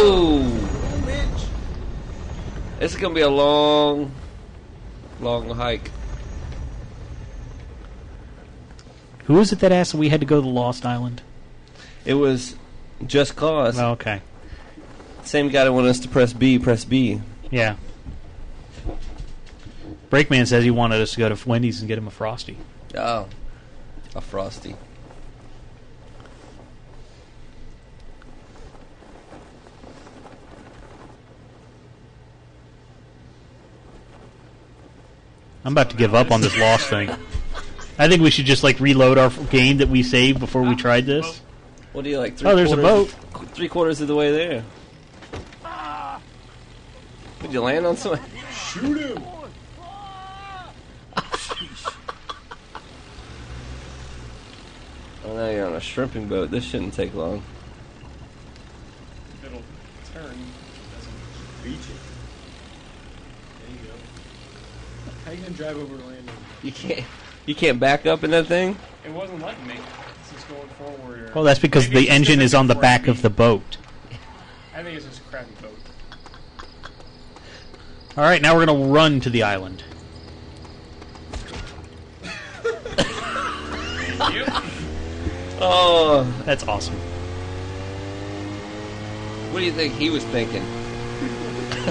Oh! This is gonna be a long, long hike. Who is it that asked if we had to go to the Lost Island? It was just cause. Oh, okay. Same guy that wanted us to press B, press B. Yeah. Breakman says he wanted us to go to Wendy's and get him a frosty. Oh, a frosty. I'm about to give up on this Lost thing. I think we should just like reload our game that we saved before we tried this. What do you like? Oh, there's a quarters- Three quarters of the way there. Did you land on someone? Shoot him! Oh, now you're on a shrimping boat. This shouldn't take long. It'll turn. Doesn't reach it. There you go. How are you gonna drive over landing? You can't. You can't back up in that thing. It wasn't letting me. It's just going forward. Or Well, that's because Maybe the engine is on the different back of the boat. I think it's just a crappy boat. All right, now we're gonna run to the island. Oh, that's awesome. What do you think he was thinking?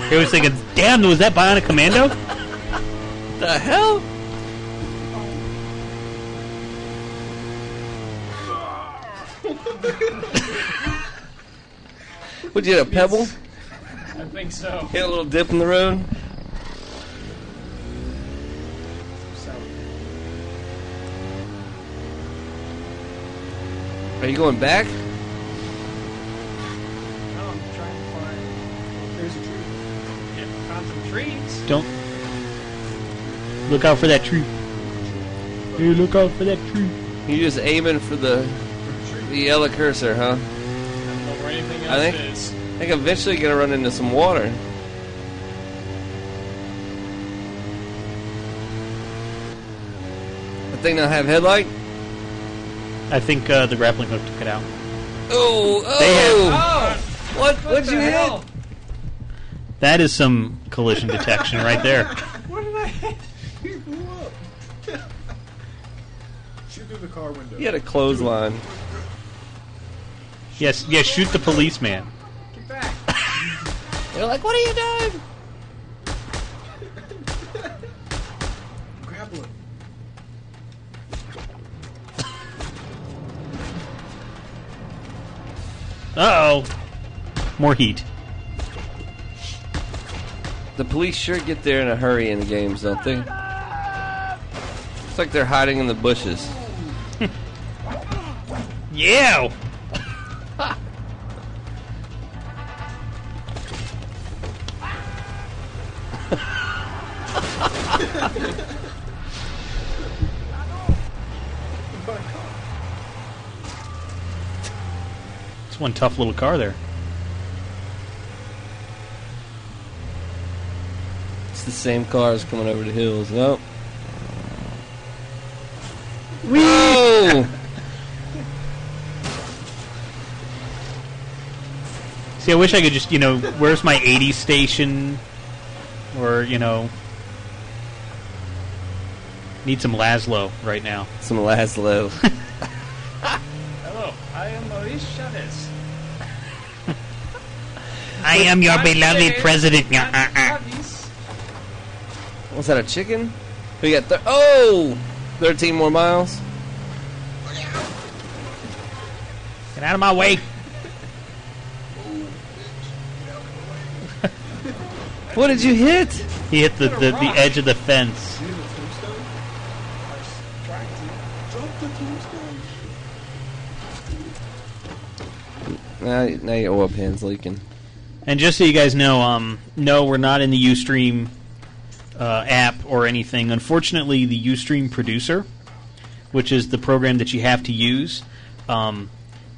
He was thinking, "Damn, was that Bionic Commando?" The hell? Would you hit a pebble? I think so. Hit a little dip in the road? Are you going back? no, I'm trying to find. There's a tree. Yeah, found some trees. Don't look out for that tree. You look out for that tree. You just aiming for the the yellow cursor, huh? I don't know where anything else I think is. I think eventually you're gonna run into some water. The thing not have headlight? I think uh, the grappling hook took it out. Oh, oh! They have- What? What'd you hit? That is some collision detection right there. What did I hit? He blew up. Shoot through the car window. You had a clothesline. Yes, yes. Shoot the policeman. Get back. They're like, what are you doing? Uh oh. More heat. The police sure get there in a hurry in the games, don't they? It's like they're hiding in the bushes. Yeah. It's one tough little car there. It's the same cars coming over the hills. Nope. Whee! Whoa! See, I wish I could just, you know, where's my 80 station? Or, you know, need some Laszlo right now. Some Laszlo. Hello, I am Maurice Chavez. I am your beloved president. I'm uh, uh. Was that a chicken? We got th- oh, 13 more miles. Get out of my way. What did you hit? He hit the, the, the edge of the fence. Drop the tombstone. Now, now your oil pan's leaking. And just so you guys know, um, no, we're not in the UStream uh, app or anything. Unfortunately, the UStream producer, which is the program that you have to use, um,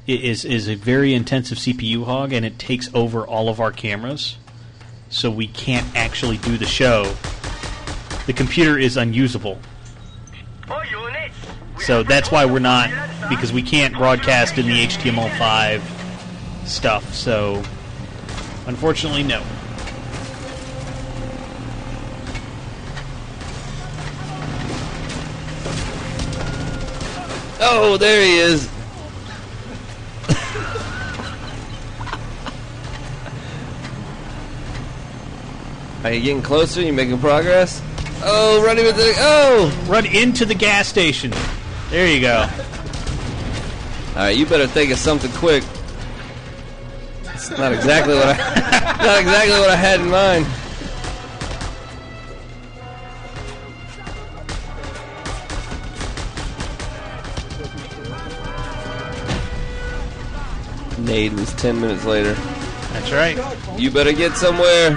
is is a very intensive CPU hog, and it takes over all of our cameras, so we can't actually do the show. The computer is unusable. So that's why we're not because we can't broadcast in the HTML5 stuff. So unfortunately, no. Oh, there he is. Are you getting closer? You making progress? Oh, running with the oh! Run into the gas station. There you go. All right, you better think of something quick. Not exactly what I not exactly what I had in mind. Nade was ten minutes later. That's right. You better get somewhere.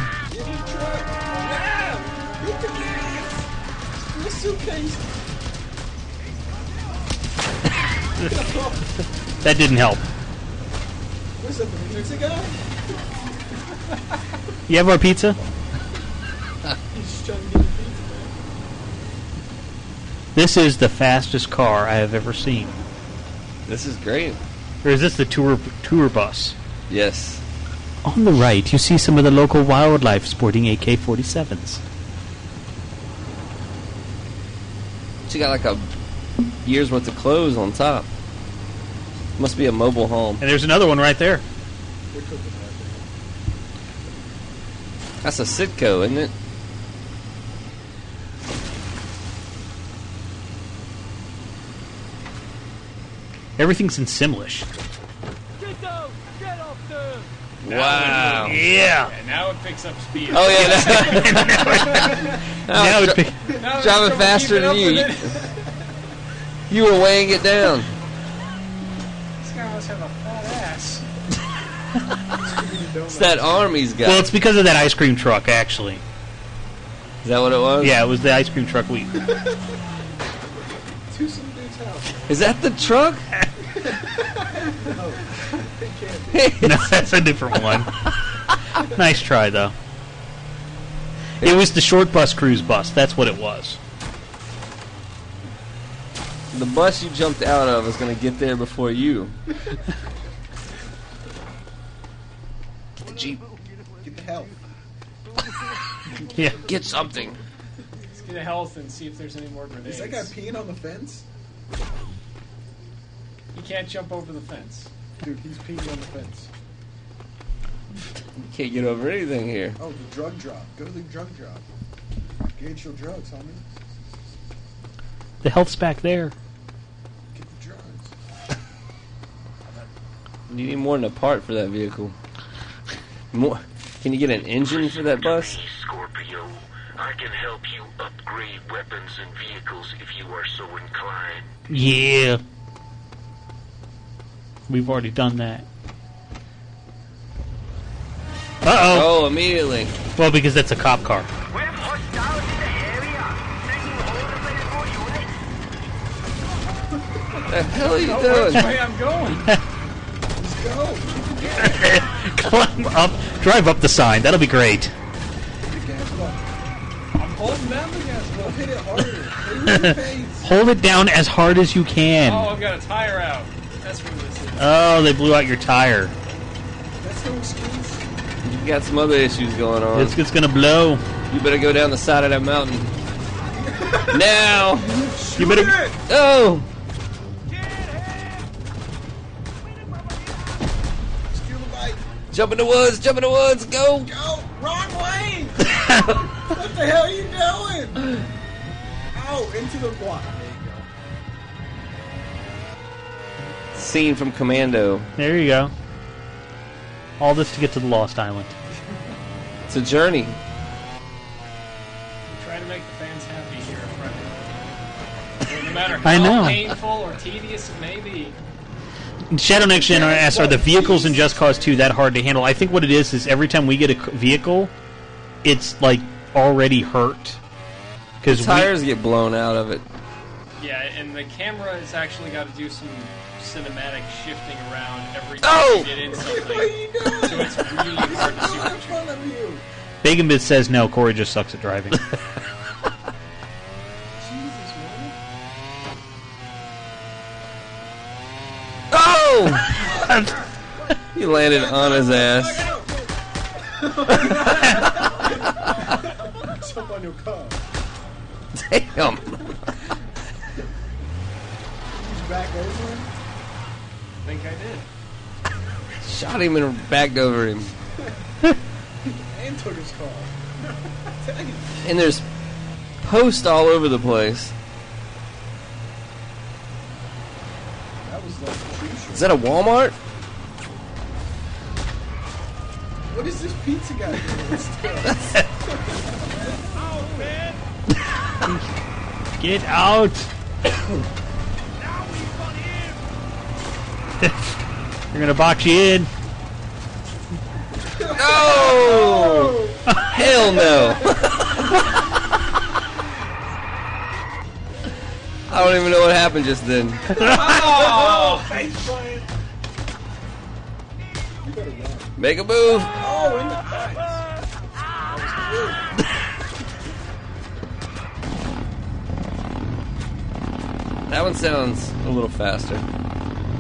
The suitcase. That didn't help. What's that, the pizza guy? You have our pizza? He's just trying to get the pizza. This is the fastest car I have ever seen. This is great. Or is this the tour tour bus? Yes. On the right, you see some of the local wildlife sporting AK-47s. She got like a year's worth of clothes on top. Must be a mobile home. And there's another one right there. That's a Sitco, isn't it? Everything's in Simlish. Wow. Yeah. And now it picks up speed. Oh yeah. now, Now it dri- pick- Now it's driving keeping faster than you. You were weighing it down. This have a fat ass. It's that arm he's got. Well, it's because of that ice cream truck, actually. Is that what it was? Yeah, it was the ice cream truck we. To some dude's house. Is that the truck? no, it can't be. no, that's a different one. nice try, though. It was the short bus cruise bus. That's what it was. The bus you jumped out of is going to get there before you. Get the Jeep. Get the help. Yeah. Get something. Let's get a health and see if there's any more grenades. Is that guy peeing on the fence? He can't jump over the fence. Dude, he's peeing on the fence. You can't get over anything here. Oh, the drug drop. Go to the drug drop. Gauge your drugs, homie. The health's back there. You need more than a part for that vehicle. More. Can you get an engine for that bus? Scorpio. I can help you upgrade weapons and vehicles if you are so inclined. Yeah. We've already done that. Uh oh. Oh, immediately. Well, because that's a cop car. The hell are you doing? which way I'm going? Let's go. Climb up, drive up the sign. That'll be great. The gas button. I'm holding down the gas Well, button. hit it harder. Hit it with your face. Hold it down as hard as you can. Oh, can. I've got a tire out. That's what this is. Oh, they blew out your tire. That's no excuse. You got some other issues going on. It's, it's gonna blow. You better go down the side of that mountain. now. You better. Oh. Jump in the woods. Jump in the woods. Go. Go. Wrong way. what the hell are you doing? Ow, into the block. There you go. Scene from Commando. There you go. All this to get to the Lost Island. It's a journey. I'm to make the fans happy here in front. No matter how I know. painful or tedious it may be. Shadow Next Gen asks, are the vehicles in Just Cause 2 that hard to handle? I think what it is is every time we get a vehicle, it's like already hurt. The we- tires get blown out of it. Yeah, and the camera has actually got to do some cinematic shifting around every time Oh! you get in something. so it's really hard to see what you're Bacon Bit says no. Corey just sucks at driving. Oh! he landed on his ass. Jump on your car. Damn. He's back over him. I think I did. Shot him and backed over him. And took his car. And there's posts all over the place. That was like a tree Is that a Walmart? What is this pizza guy doing still? Get out! They're gonna box you in. No! Hell no! I don't even know what happened just then. oh, face plant. You better run. Make a move. Oh, in the. That That one sounds a little faster.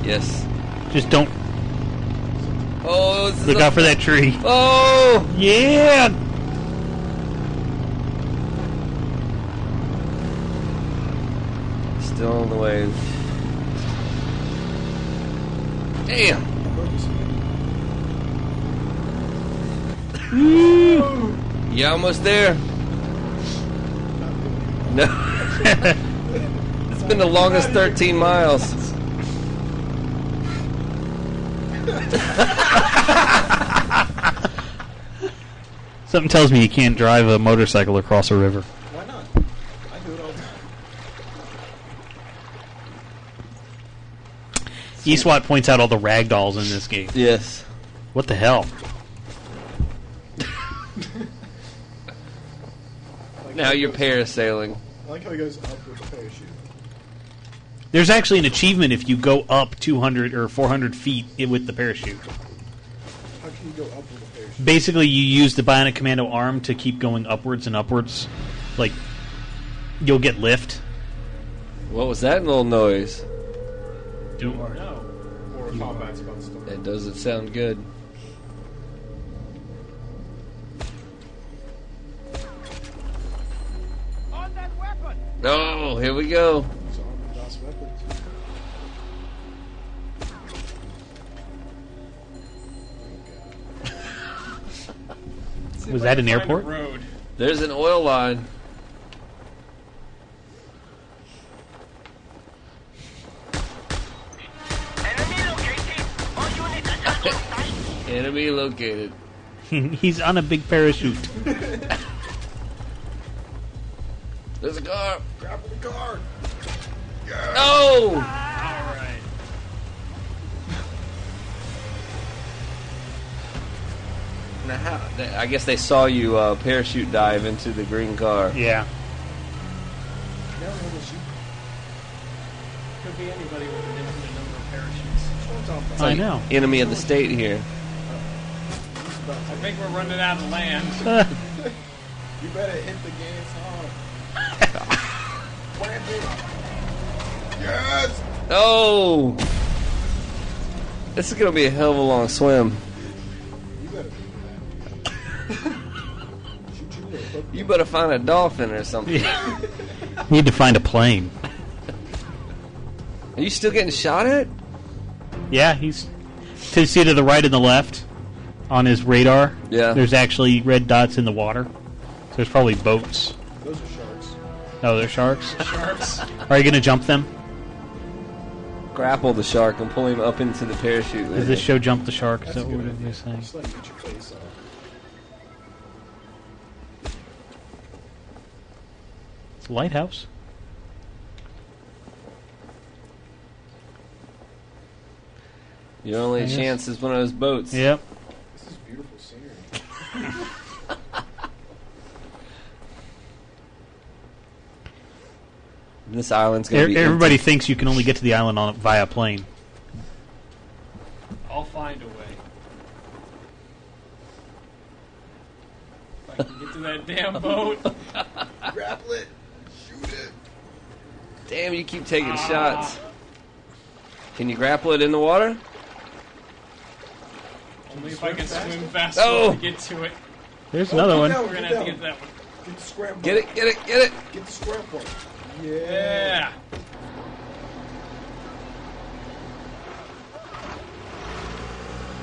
Yes. Just don't Oh, look out for that tree. Oh! Yeah! The way. Damn! You almost there? No. it's been the longest 13 miles. Something tells me you can't drive a motorcycle across a river. Why not? I do it all the time. Eastwatt points out all the ragdolls in this game. Yes. What the hell? Now you're parasailing. I like how he goes up with a parachute. There's actually an achievement if you go up 200 or 400 feet i- with the parachute. How can you go up with a parachute? Basically, you use the Bionic Commando arm to keep going upwards and upwards. Like, you'll get lift. What was that little noise? Don't know. Or combat's about to start. That doesn't sound good. Oh, here we go. It's armored Das weapons. Was that an airport? There's an oil line. Enemy located. He's on a big parachute. There's a car. Grapple the car. No! Alright. Now how, I guess they saw you uh, parachute dive into the green car. Yeah. Never know. Could be anybody with an infinite number of parachutes. I'm talking It's about. I like know. Enemy of the state here. I think we're running out of land. You better hit the gas hard. Wham it. Yes! Oh! This is gonna be a hell of a long swim. You better do that. Shoot you with a hook. You better find a dolphin or something. Need to find a plane. Are you still getting shot at? Yeah, he's to the seat to the right and the left on his radar. Yeah. There's actually red dots in the water. So there's probably boats. Those are sharks. Oh, they're sharks. Sharks. Are you going to jump them? Grapple the shark and pull him up into the parachute. Does this show jump the shark? Is That's a that what idea. you're saying? Just let get your face off. It's a lighthouse. Your only I guess. chance is one of those boats. Yep. This is beautiful scenery. This island's gonna E- be Everybody empty. thinks you can only get to the island on via plane. I'll find a way. If I can get to that damn boat. Grapple it. Shoot it. Damn, you keep taking Ah. shots. Can you grapple it in the water? Only if I can swim fast Oh. enough to get to it. There's another one. We're gonna have to get to that one. Get the scramble. Get it, get it, get it. Get the scramble. Yeah. Yeah.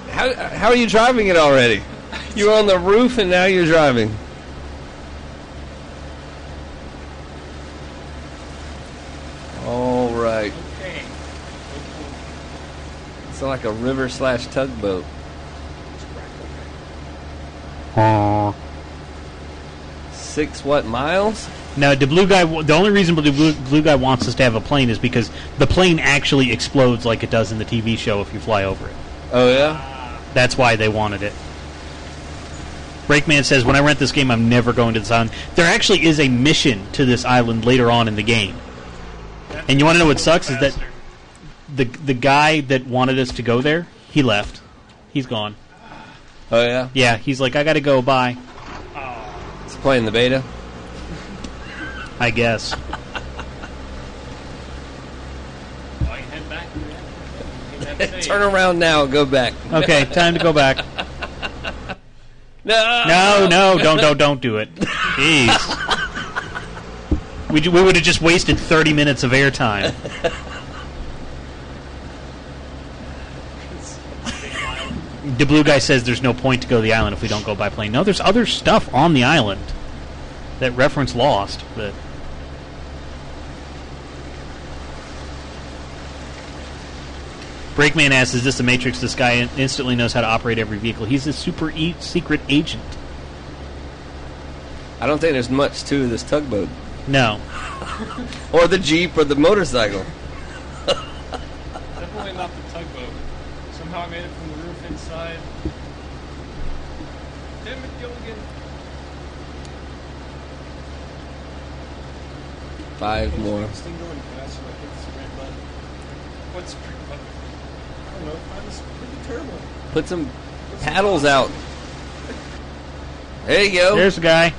How, how are you driving it already? You were on the roof and now you're driving. All right. Okay. It's like a river slash tugboat. Uh, six what miles? Now, the blue guy. The only reason the blue, blue guy wants us to have a plane is because the plane actually explodes like it does in the TV show if you fly over it. Oh yeah. That's why they wanted it. Breakman says, "When I rent this game, I'm never going to this island." There actually is a mission to this island later on in the game, and you want to know what sucks is that the the guy that wanted us to go there, he left. He's gone. Oh yeah. Yeah, he's like, "I got to go. Bye." It's playing the beta. I guess. I can head back. Yeah. Head back Turn around now. Go back. Okay, time to go back. No. No, no, don't, don't, don't do it. Jeez. We, ju- we would have just wasted 30 minutes of airtime. The blue guy says there's no point to go to the island if we don't go by plane. No, there's other stuff on the island that reference Lost, but Breakman asks, "Is this the Matrix? This guy instantly knows how to operate every vehicle. He's a super e- secret agent." I don't think there's much to this tugboat. No. or the jeep or the motorcycle. Definitely not the tugboat. Somehow I made it from the roof inside. Damn it, Gilligan. Five more. This thing going fast so I hit this red button. What's pre- I don't know. Find pretty turbo. Put some paddles out. There you go. There's the guy.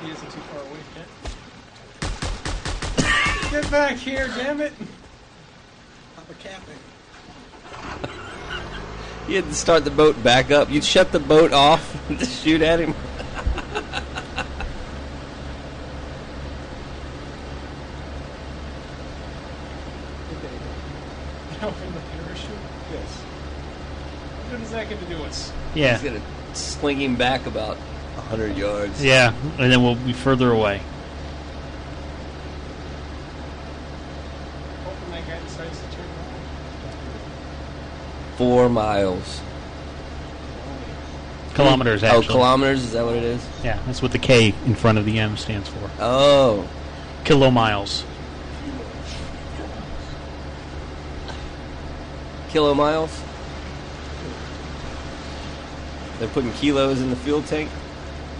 He isn't too far away yet. Get back here, damn it! Papa capping. You had to start the boat back up. You'd shut the boat off to shoot at him. Open the parachute? Yes. What that get to do with us? Yeah. He's gonna sling him back about hundred yards. Yeah, and then we'll be further away. Hoping that guy decides to turn around. Four miles. Kilometers, Oh, kilometers? Is that what it is? Yeah, that's what the K in front of the M stands for. Oh. Kilomiles. Kilo miles? They're putting kilos in the fuel tank?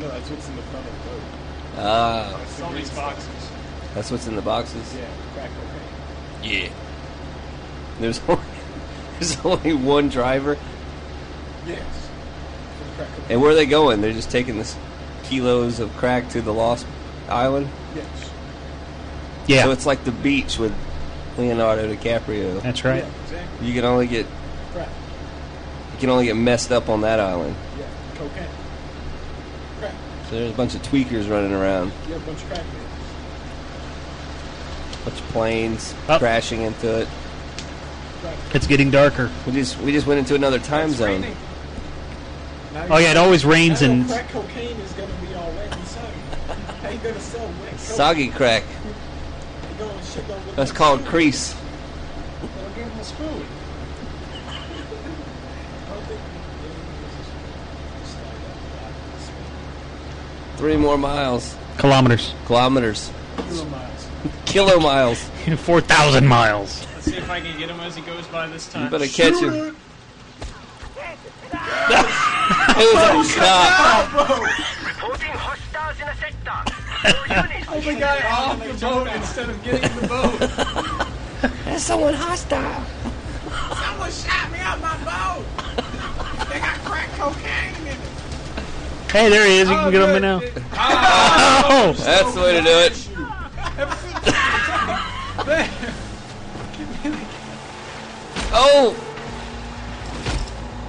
No, that's what's in the front of the boat. Ah. That's the All green these boxes. That's what's in the boxes? Yeah, crack cocaine. Yeah. There's only, there's only one driver. Yes. For crack cocaine. And where are they going? They're just taking this kilos of crack to the Lost Island? Yes. Yeah. So it's like the beach with Leonardo DiCaprio. That's right. Yeah, exactly. You can only get Crack. you can only get messed up on that island. Yeah, cocaine. Crack. So there's a bunch of tweakers running around. You have a bunch of crack babies. bunch of planes Oh. crashing into it. It's getting darker. We just we just went into another time zone. Oh, yeah, it always rains and- crack cocaine is going to be all wet and soggy. How you going to sell wet cocaine? Soggy crack. You going shit don't look That's called food. crease. Well, give him a spoon. I don't think- Three more miles. Kilometers. Kilometers. Kilo miles. Kilo miles. 4,000 miles. Let's see if I can get him as he goes by this time. You better catch Shoot him. it. It was a cop. Reporting hostiles in the sector. Oh, the guy off the boat instead of getting in the boat. There's someone hostile. Someone shot me out my boat. they got crack cocaine in it. Hey, there he is. You can get him in now. Oh, That's the way to do it. Oh,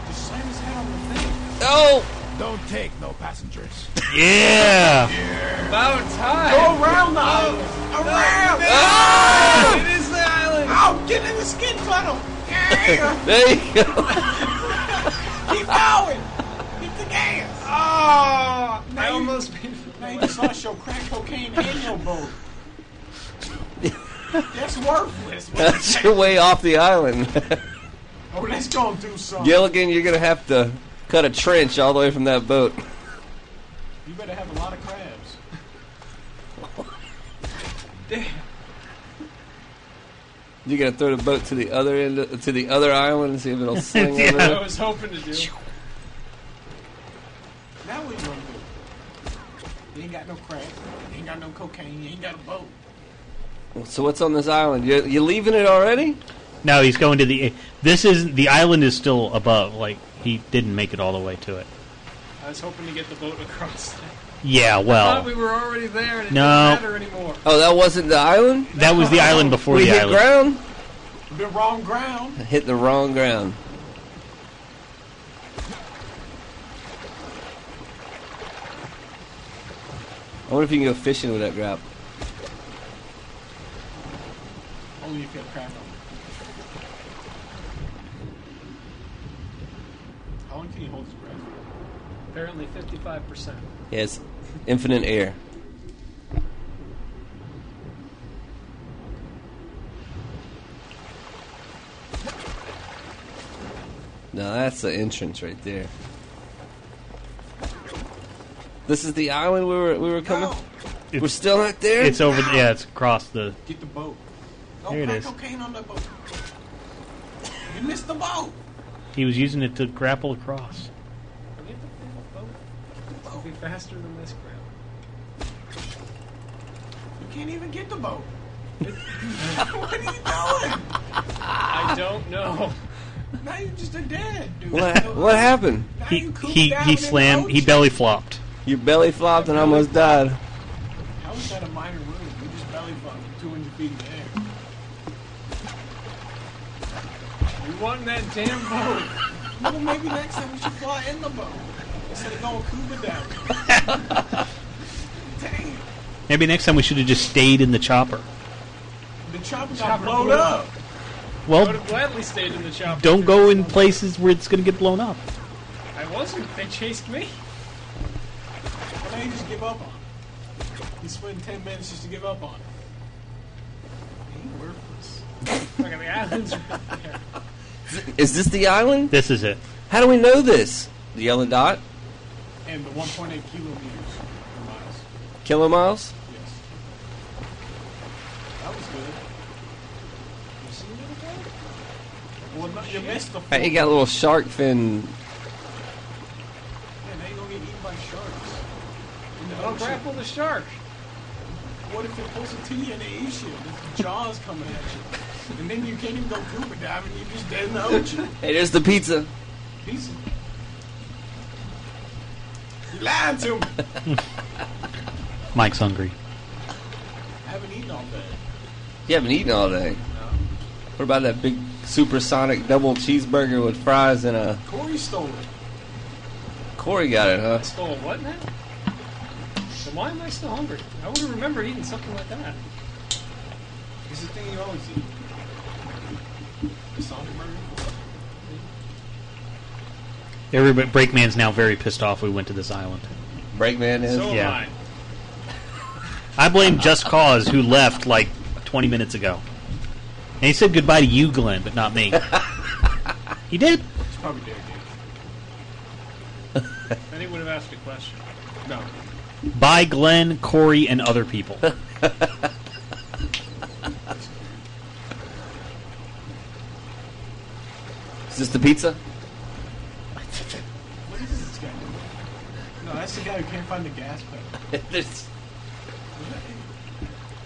Just slam his head on the thing. oh. Don't take no passengers. Yeah. About time. Go around the island. Around. Ah! It is the island. Oh, get in the skin funnel. Yeah. There you go. Keep going. Hit the gas. Oh, I almost made Now you just lost your crack cocaine and your boat. That's worthless. That's your way off the island. Oh, let's go and do something. Gilligan, you're gonna have to cut a trench all the way from that boat. You better have a lot of crabs. Damn. You gotta throw the boat to the other end, of- to the other island, and see if it'll swing Yeah. over. I was hoping to do. Now what you gonna do? You ain't got no crack. You ain't got no cocaine. You ain't got a boat. So what's on this island? You you leaving it already? No, he's going to the. This is the island is still above. Like he didn't make it all the way to it. I was hoping to get the boat across. There. Yeah, I well, thought we were already there, and it No. didn't matter anymore. Oh, that wasn't the island. that was the island before we the hit island. ground. The wrong ground. Hit the wrong ground. I wonder if you can go fishing with that grab. Only if you have crack on. How long can you hold his breath? Apparently, fifty-five percent. Yes, infinite air. Now that's the entrance right there. This is the island we were we were coming. we're It's- still not there. It's over. Yeah, it's across the. Get the boat. No Here it crack is. cocaine on the boat. You missed the boat. He was using it to grapple across. Forget the boat. It'll be faster than this crap. You can't even get the boat. what are you doing? I don't know. Now you're just a dead dude. What what happened? Now He you cooled he down he in slammed. He ocean. belly flopped. You belly flopped and almost died. How is that a minor wound? You just belly flopped 200 feet in the air. We want that damn boat. Well, maybe next time we should fly in the boat instead of going scuba diving. Dang, Maybe next time we should have just stayed in the chopper. the chopper got Chopper blown blew up. up. I Well, would have gladly stayed in the chopper. don't go in places where it's going to get blown up. I wasn't. They chased me. Well, now you just give up on it. You spend 10 minutes just to give up on it. Ain't worthless. Look at the islands right there. Is this the island? This is it. How do we know this? The yellow dot? And the 1.8 kilometers per miles. Kilo miles? Yes. That was good. You seen it again? Well, no, you missed the Hey, you got a little shark fin. Oh, Don't ocean. grapple the shark. What if it pulls it to you and it eats you? The jaws coming at you. And then you can't even go scuba diving, you're just dead in the ocean. Hey, there's the pizza. Pizza. You lied to me. Mike's hungry. I haven't eaten all day. You haven't eaten all day. What about that big supersonic double cheeseburger with fries and a. Corey stole it. Corey got it, huh? I stole what now? So why am I still hungry? I would have remembered eating something like that. It's the thing you always eat. The Sonic burger. Everybody, Breakman's now very pissed off. We went to this island. Breakman is. So am Yeah. I. I blame Just Cause, who left like 20 minutes ago. And he said goodbye to you, Glenn, but not me. he did. It's probably Derek Then he would have asked a question. No. By Glenn, Corey, and other people. Is this the pizza? What is this guy doing? No, that's the guy who can't find the gas pedal. There's-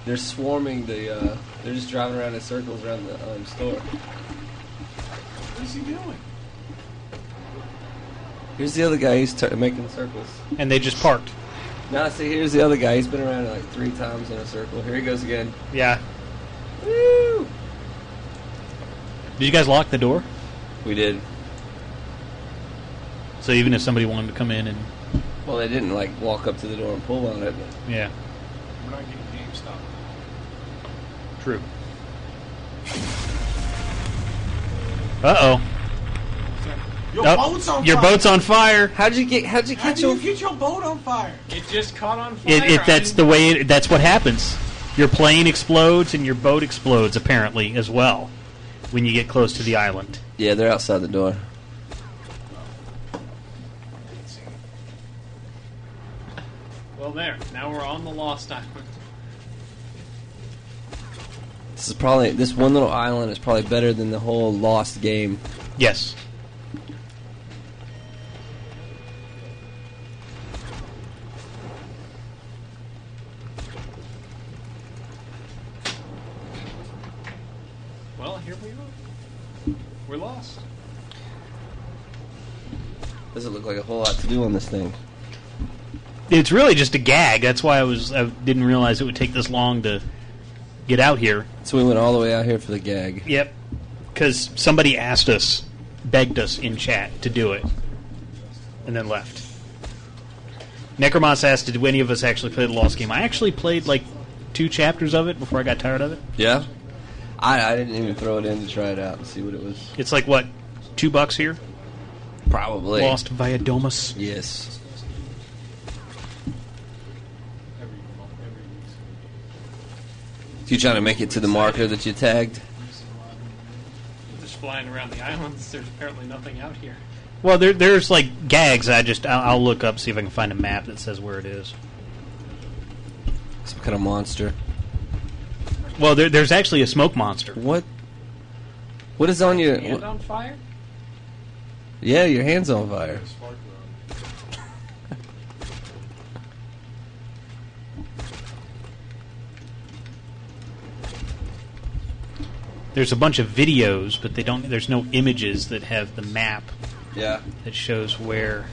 they're swarming the. Uh, they're just driving around in circles around the um, store. What is he doing? Here's the other guy. He's t- making circles. And they just parked. Now, see, here's the other guy. He's been around like three times in a circle. Here he goes again. Yeah. Woo! Did you guys lock the door? We did. So even if somebody wanted to come in and Well, they didn't like walk up to the door and pull on it. But yeah, We're not getting GameStop. true. Uh oh. Your Nope. boat's on Your fire. boat's on fire. How'd you get? How'd you How catch do you on? get your boat on fire? It just caught on fire. It, it that's I- the way. It, that's what happens. Your plane explodes and your boat explodes apparently as well when you get close to the island. Yeah, they're outside the door. Well, there. Now we're on the Lost Island. This is probably this one little island is probably better than the whole lost game. Yes. Doesn't look like a whole lot to do on this thing. It's really just a gag. That's why I was I didn't realize it would take this long to get out here. So we went all the way out here for the gag. Yep. Because somebody asked us, begged us in chat to do it, and then left. Necromoss asked, "Did any of us actually play the Lost game?" I actually played like two chapters of it before I got tired of it. Yeah, I, I didn't even throw it in to try it out and see what it was. It's like what, two bucks here? Probably Lost Via Domus. Yes. You trying to make it to the marker that you tagged? Just flying around the islands. There's apparently nothing out here. Well, there, there's like gags. I just I'll, I'll look up see if I can find a map that says where it is. Some kind of monster. Well, there, there's actually a smoke monster. What? What is on your? Hand on fire? Yeah, your hand's on fire. There's a bunch of videos, but they don't. There's no images that have the map. Yeah. That shows where.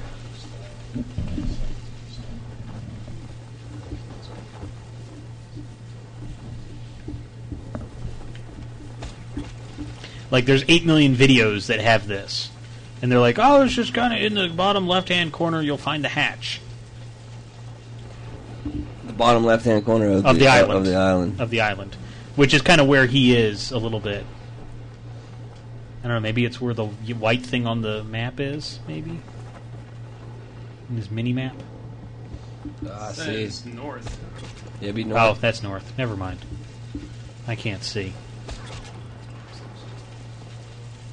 Like, there's eight million videos that have this, and they're like, "Oh, it's just kind of in the bottom left-hand corner. You'll find the hatch The bottom left-hand corner of, of the, island Of the island. of the island, which is kind of where he is a little bit. I don't know. Maybe it's where the white thing on the map is. Maybe in his mini map. Ah, I see. Says north. Yeah, it'd be Oh, that's north. Never mind. I can't see.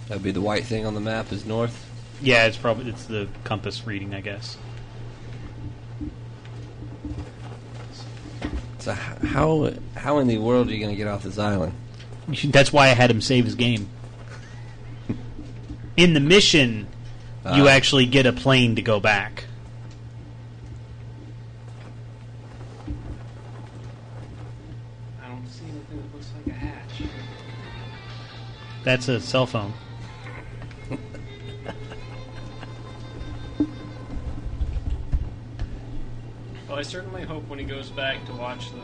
That'd be the white thing on the map is north. Yeah, it's probably it's the compass reading, I guess. So how how in the world are you going to get off this island? That's why I had him save his game. In the mission, you Ah. actually get a plane to go back. I don't see anything that looks like a hatch. That's a cell phone. I certainly hope when he goes back to watch the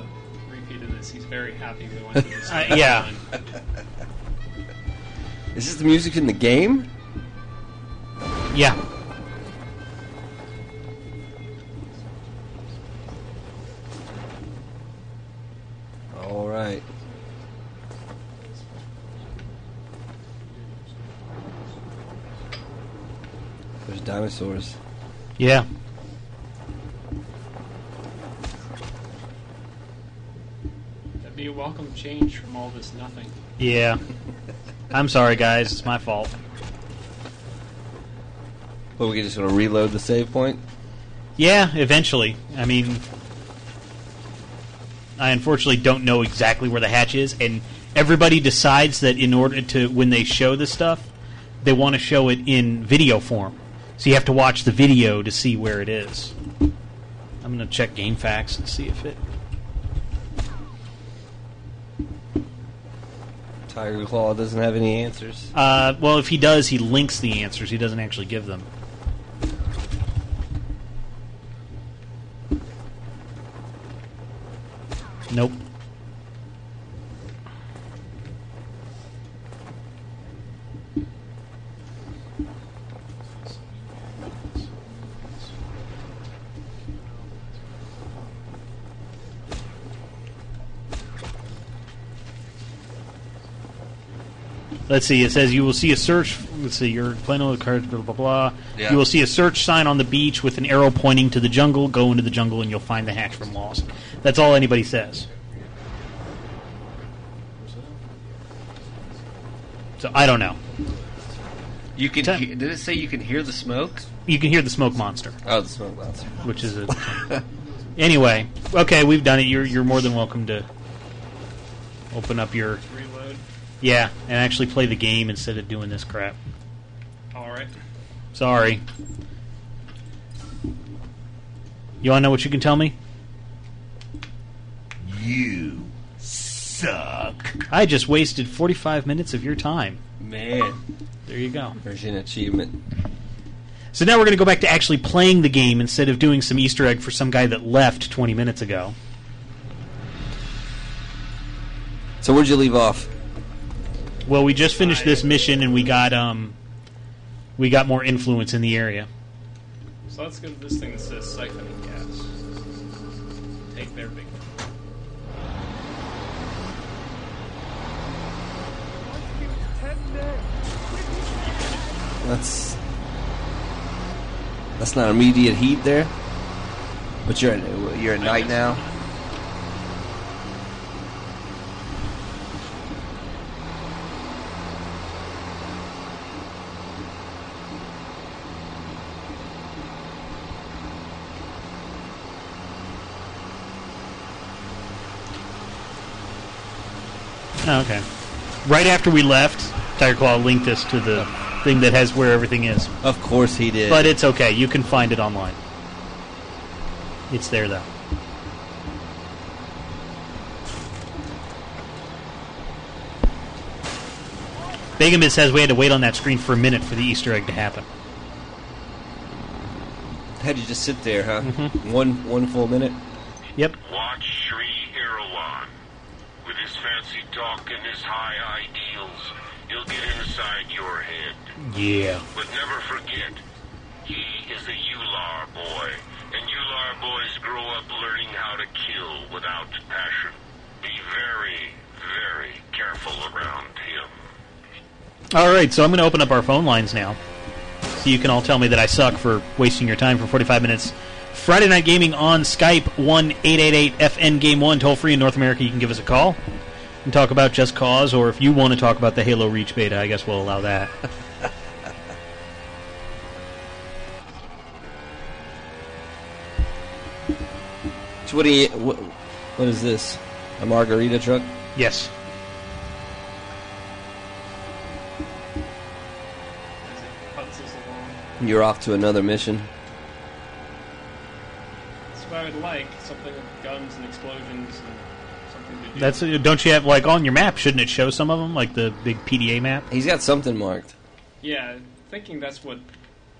repeat of this, he's very happy we went to this. Uh, yeah. Is this the music in the game? Yeah. All right. There's dinosaurs. Yeah. That'd be a welcome change from all this nothing. Yeah. I'm sorry, guys. It's my fault. Well, we just going to reload the save point. Yeah, eventually. I mean, I unfortunately don't know exactly where the hatch is, and everybody decides that in order to when they show the stuff, they want to show it in video form. So you have to watch the video to see where it is. I'm going to check GameFAQs and see if it. Tiger Claw doesn't have any answers. Uh, well, if he does, he links the answers. He doesn't actually give them. Nope. Let's see. It says you will see a search. Let's see. You're playing the cards. Blah blah blah. Yeah. You will see a search sign on the beach with an arrow pointing to the jungle. Go into the jungle and you'll find the hatch from Lost. That's all anybody says. So I don't know. You can. He- did it say you can hear the smoke? You can hear the smoke monster. Oh, the smoke monster. Which is a. anyway, okay, we've done it. You're you're more than welcome to open up your. Reload. Yeah, and actually play the game instead of doing this crap. All right. Sorry. You want to know what you can tell me? You suck. I just wasted 45 minutes of your time. Man. There you go. Version achievement. So now we're going to go back to actually playing the game instead of doing some Easter egg for some guy that left 20 minutes ago. So where'd you leave off? Well, we just finished this mission and we got um we got more influence in the area. So let's go to this thing that says siphoning gas. Take their big. That's that's not immediate heat there. But you're at, you're at night now. Oh, okay. Right after we left, Tiger Claw linked us to the thing that has where everything is. Of course he did. But it's okay. You can find it online. It's there though. Begambit says we had to wait on that screen for a minute for the Easter egg to happen. Had you just sit there, huh? Mm-hmm. One one full minute. Yep. Watch Sri Irawan. With his fancy talk and his high ideals, he'll get inside your head. Yeah. But never forget, he is a Ular boy, and Ular boys grow up learning how to kill without passion. Be very, very careful around him. All right, so I'm going to open up our phone lines now. So you can all tell me that I suck for wasting your time for 45 minutes. Friday Night Gaming on Skype, 1 FN Game 1, toll free in North America. You can give us a call and talk about Just Cause, or if you want to talk about the Halo Reach beta, I guess we'll allow that. So what do you? What, what is this? A margarita truck? Yes. Cuts us along. You're off to another mission. That's I would like. Something with guns and explosions and something to do. That's don't you have like on your map? Shouldn't it show some of them, like the big PDA map? He's got something marked. Yeah, thinking that's what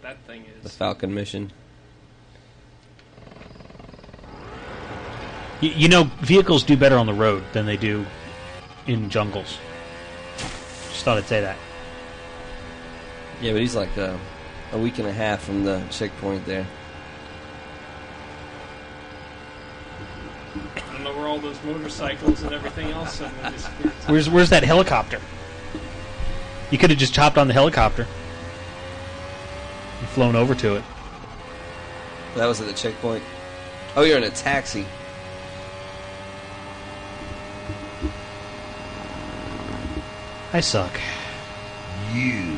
that thing is. The. Falcon mission. You, you know, vehicles do better on the road than they do in jungles. Just thought I'd say that. Yeah, but he's like uh, a week and a half from the checkpoint there. I don't know where all those motorcycles and everything else suddenly disappeared. Where's where's that helicopter? You could have just chopped on the helicopter and flown over to it. That was at the checkpoint. Oh, you're in a taxi. I suck. You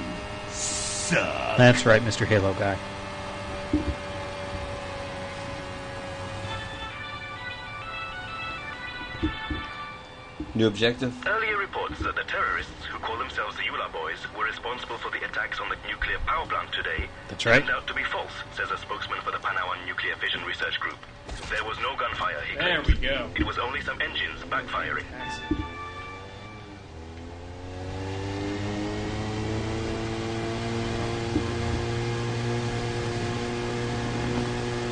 suck. That's right, Mr. Halo guy. New objective. Earlier reports that the terrorists who call themselves the Ular Boys were responsible for the attacks on the nuclear power plant today. That's right. Turned out to be false, says a spokesman for the Panauan Nuclear Fission Research Group. There was no gunfire, he There claims. we go. It was only some engines backfiring.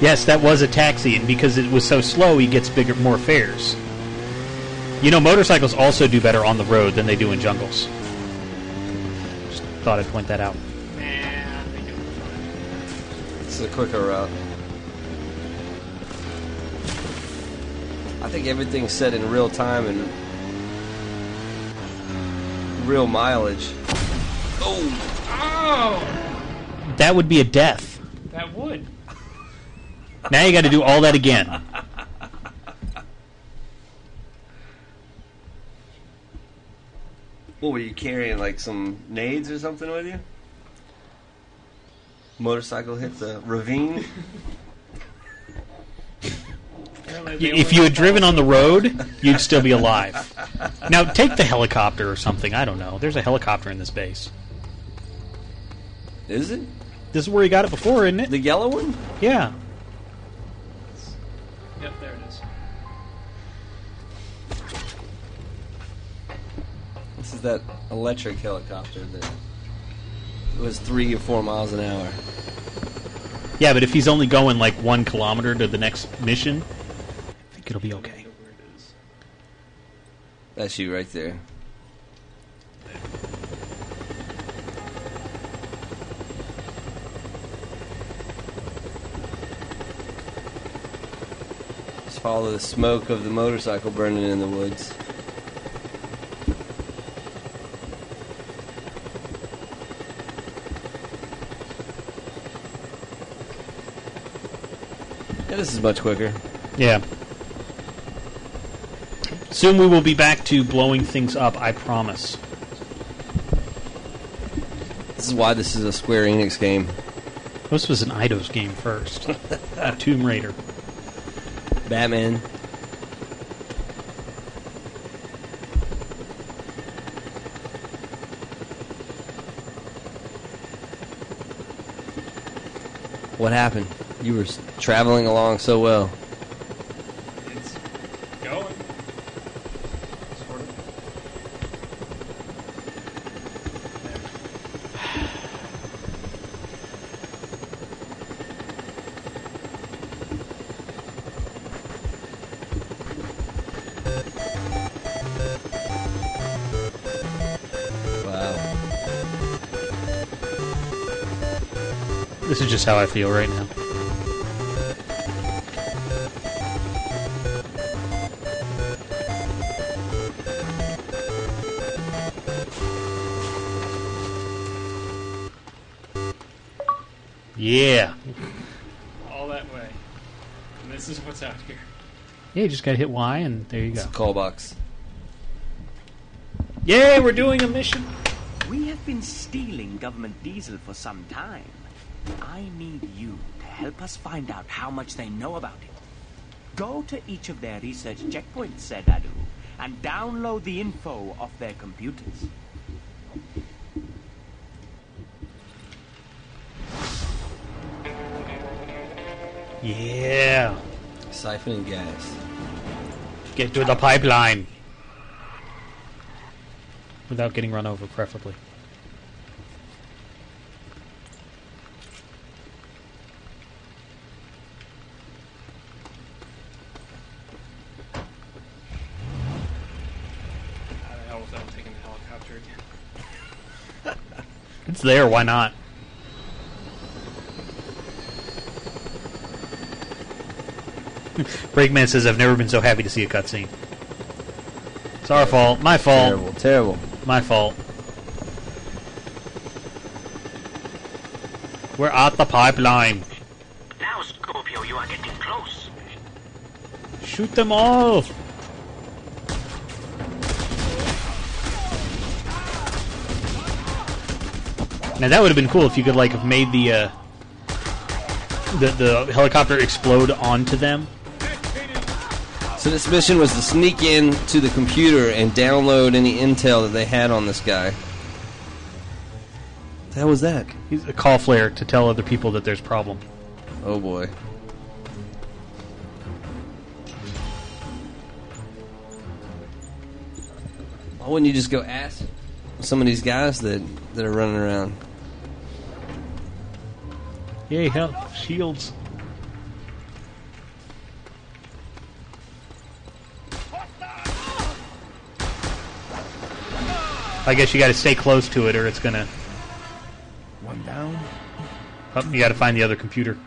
Yes, that was a taxi, and because it was so slow, he gets bigger, more fares. You know, motorcycles also do better on the road than they do in jungles. Just thought I'd point that out. It's a quicker route. I think everything's set in real time and real mileage. Oh! Oh! That would be a death. That would. Now you got to do all that again. What were you carrying? Like some nades or something with you? Motorcycle hit the ravine. If you had driven on the road, you'd still be alive. Now take the helicopter or something. I don't know. There's a helicopter in this base. Is it? This is where you got it before, isn't it? The yellow one? Yeah. That electric helicopter that was three or four miles an hour. Yeah, but if he's only going like one kilometer to the next mission, I think it'll be okay. That's you right there. Just follow the smoke of the motorcycle burning in the woods. Yeah, this is much quicker. Yeah. Soon we will be back to blowing things up, I promise. This is why this is a Square Enix game. This was an Eidos game first. a Tomb Raider. Batman. What happened? You were traveling along so well. It's going. Sort of. Wow. This is just how I feel right now. Yeah. All that way. And this is what's out here. Yeah, you just gotta hit Y and there you go. Call box. Yay, we're doing a mission. We have been stealing government diesel for some time. I need you to help us find out how much they know about it. Go to each of their research checkpoints, said Adu, and download the info off their computers. Yeah. Siphoning gas. Get to the pipeline. Without getting run over, preferably. How the hell was that taking the helicopter again? It's there, why not? Breakman says, I've never been so happy to see a cutscene. It's our fault. My fault. Terrible, terrible. My fault. We're at the pipeline. Now, Scorpio, you are getting close. Shoot them all. Now that would have been cool if you could like have made the uh, the the helicopter explode onto them. So this mission was to sneak in to the computer and download any intel that they had on this guy. How was that? He's a call flare to tell other people that there's problem. Oh boy. Why wouldn't you just go ask some of these guys that, that are running around? Yay, help. Shields. I guess you got to stay close to it, or it's gonna. One down. Oh, you got to find the other computer.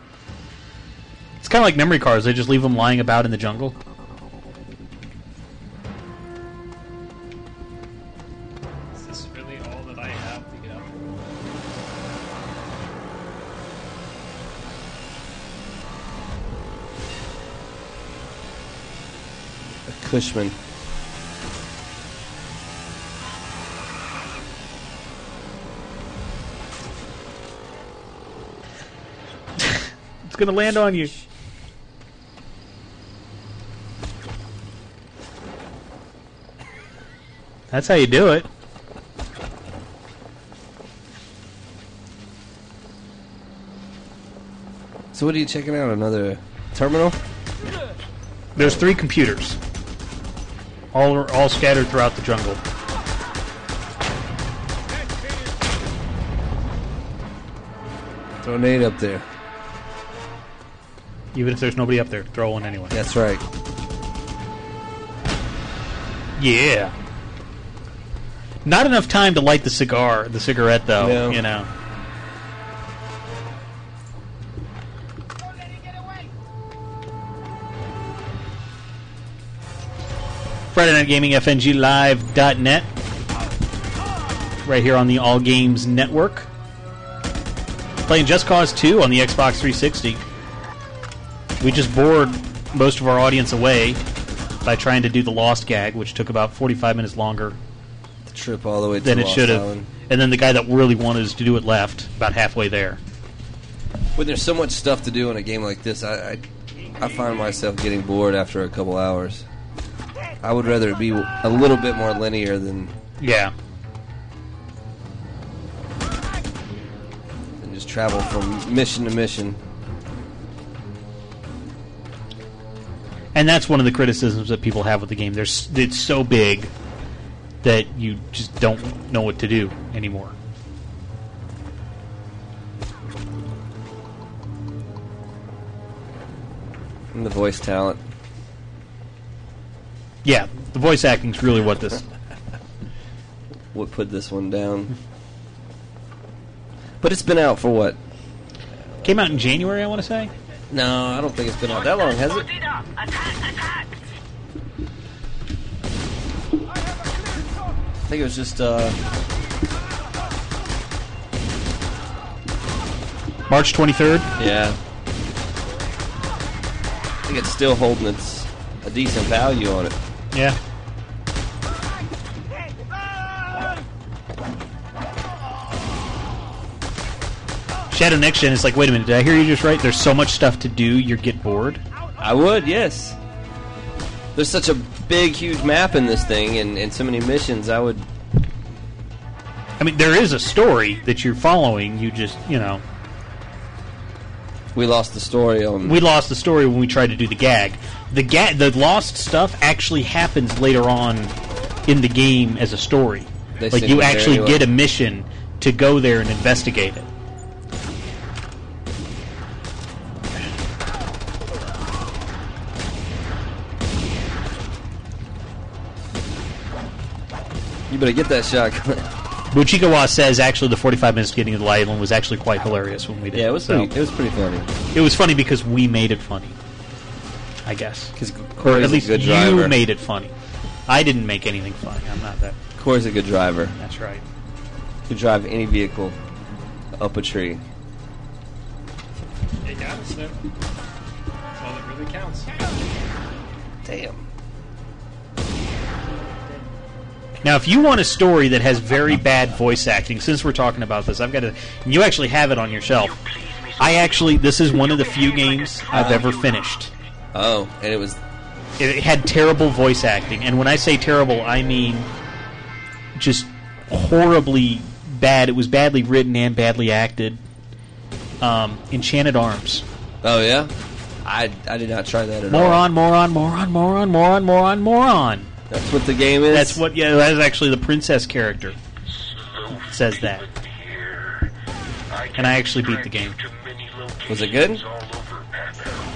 It's kind of like memory cards; they just leave them lying about in the jungle. Is this really all that I have to get up? Cushman. It's gonna land on you. That's how you do it. So what are you checking out? Another terminal? There's three computers, all all scattered throughout the jungle. Throw a nade up there. Even if there's nobody up there, throw one anyway. That's right. Yeah. Not enough time to light the cigar, the cigarette though. No. You know. Friday Night Gaming, FNGLive.net. Right here on the All Games Network. Playing Just Cause 2 on the Xbox 360. We just bored most of our audience away by trying to do the Lost gag, which took about 45 minutes longer The trip all the way to than it Lost should have. Island. And then the guy that really wanted us to do it left about halfway there. When there's so much stuff to do in a game like this, I, I I find myself getting bored after a couple hours. I would rather it be a little bit more linear than Yeah. than just travel from mission to mission. And that's one of the criticisms that people have with the game. There's it's so big that you just don't know what to do anymore. And the voice talent. Yeah, the voice acting's really what this. What put this one down? But it's been out for what? Came out in January, I want to say. No, I don't think it's been out that long, has it? I think it was just uh March 23rd. yeah. I think it's still holding its a decent value on it. Yeah. Shadow Next Gen is like, wait a minute, did I hear you just right? There's so much stuff to do, you get bored. I would, yes. There's such a big, huge map in this thing, and, and so many missions. I would. I mean, there is a story that you're following. You just, you know, We lost the story on. we lost the story when we tried to do the gag. The gag, the lost stuff actually happens later on in the game as a story. They like you actually get a mission to go there and investigate it. Better get that shot. Buchikawa says actually the 45 minutes getting to the island was actually quite hilarious when we did. yeah, it was So, pretty. It was pretty funny. it was funny because we made it funny. I guess. Because Or Corey's at least a good you driver. made it funny. I didn't make anything funny. I'm not that. Corey's a good driver. That's right. Could drive any vehicle up a tree. You got us there. That's all that really counts. Damn. Now, if you want a story that has very bad voice acting, since we're talking about this, I've got to. You actually have it on your shelf. I actually, this is one of the few games I've ever finished. Oh, and it was It, had terrible voice acting, and when I say terrible, I mean just horribly bad. It was badly written and badly acted. Um, Enchanted Arms. Oh yeah, I I did not try that at all. Moron, moron, moron, moron, moron, moron, moron. That's what the game is. That's what. Yeah, that is actually the princess character. Says that. And I actually beat the game. Was it good?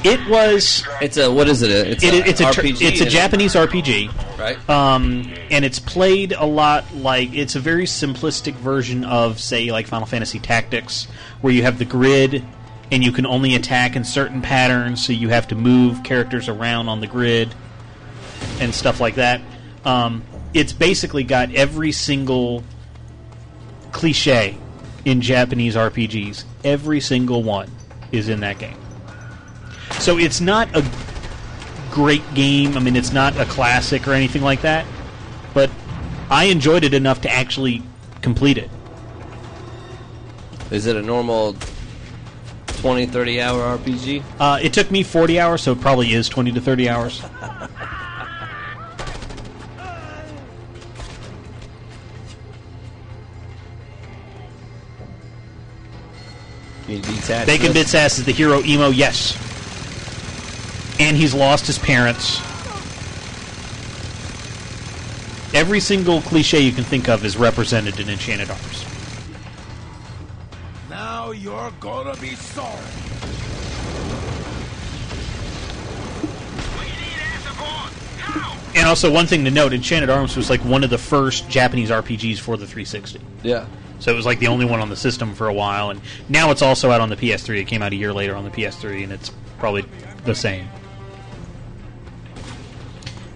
It was. It's a what is it? It's It- a it's a RPG. it's a it? Japanese RPG, right? Um, and it's played a lot like it's a very simplistic version of, say, like Final Fantasy Tactics, where you have the grid and you can only attack in certain patterns, so you have to move characters around on the grid and stuff like that. Um, it's basically got every single cliche in Japanese RPGs. Every single one is in that game. So it's not a great game. I mean, it's not a classic or anything like that. But I enjoyed it enough to actually complete it. Is it a normal 20, 30 hour RPG? Uh, it took me 40 hours, so it probably is 20 to 30 hours. You need to be attached Bacon to this? Bits ass is the hero emo, yes. And he's lost his parents. Every single cliche you can think of is represented in Enchanted Arms. Now you're gonna be sorry. And also, one thing to note: Enchanted Arms was like one of the first Japanese RPGs for the 360. Yeah. So it was like the only one on the system for a while, and now it's also out on the PS3. It came out a year later on the PS3, and it's probably the same.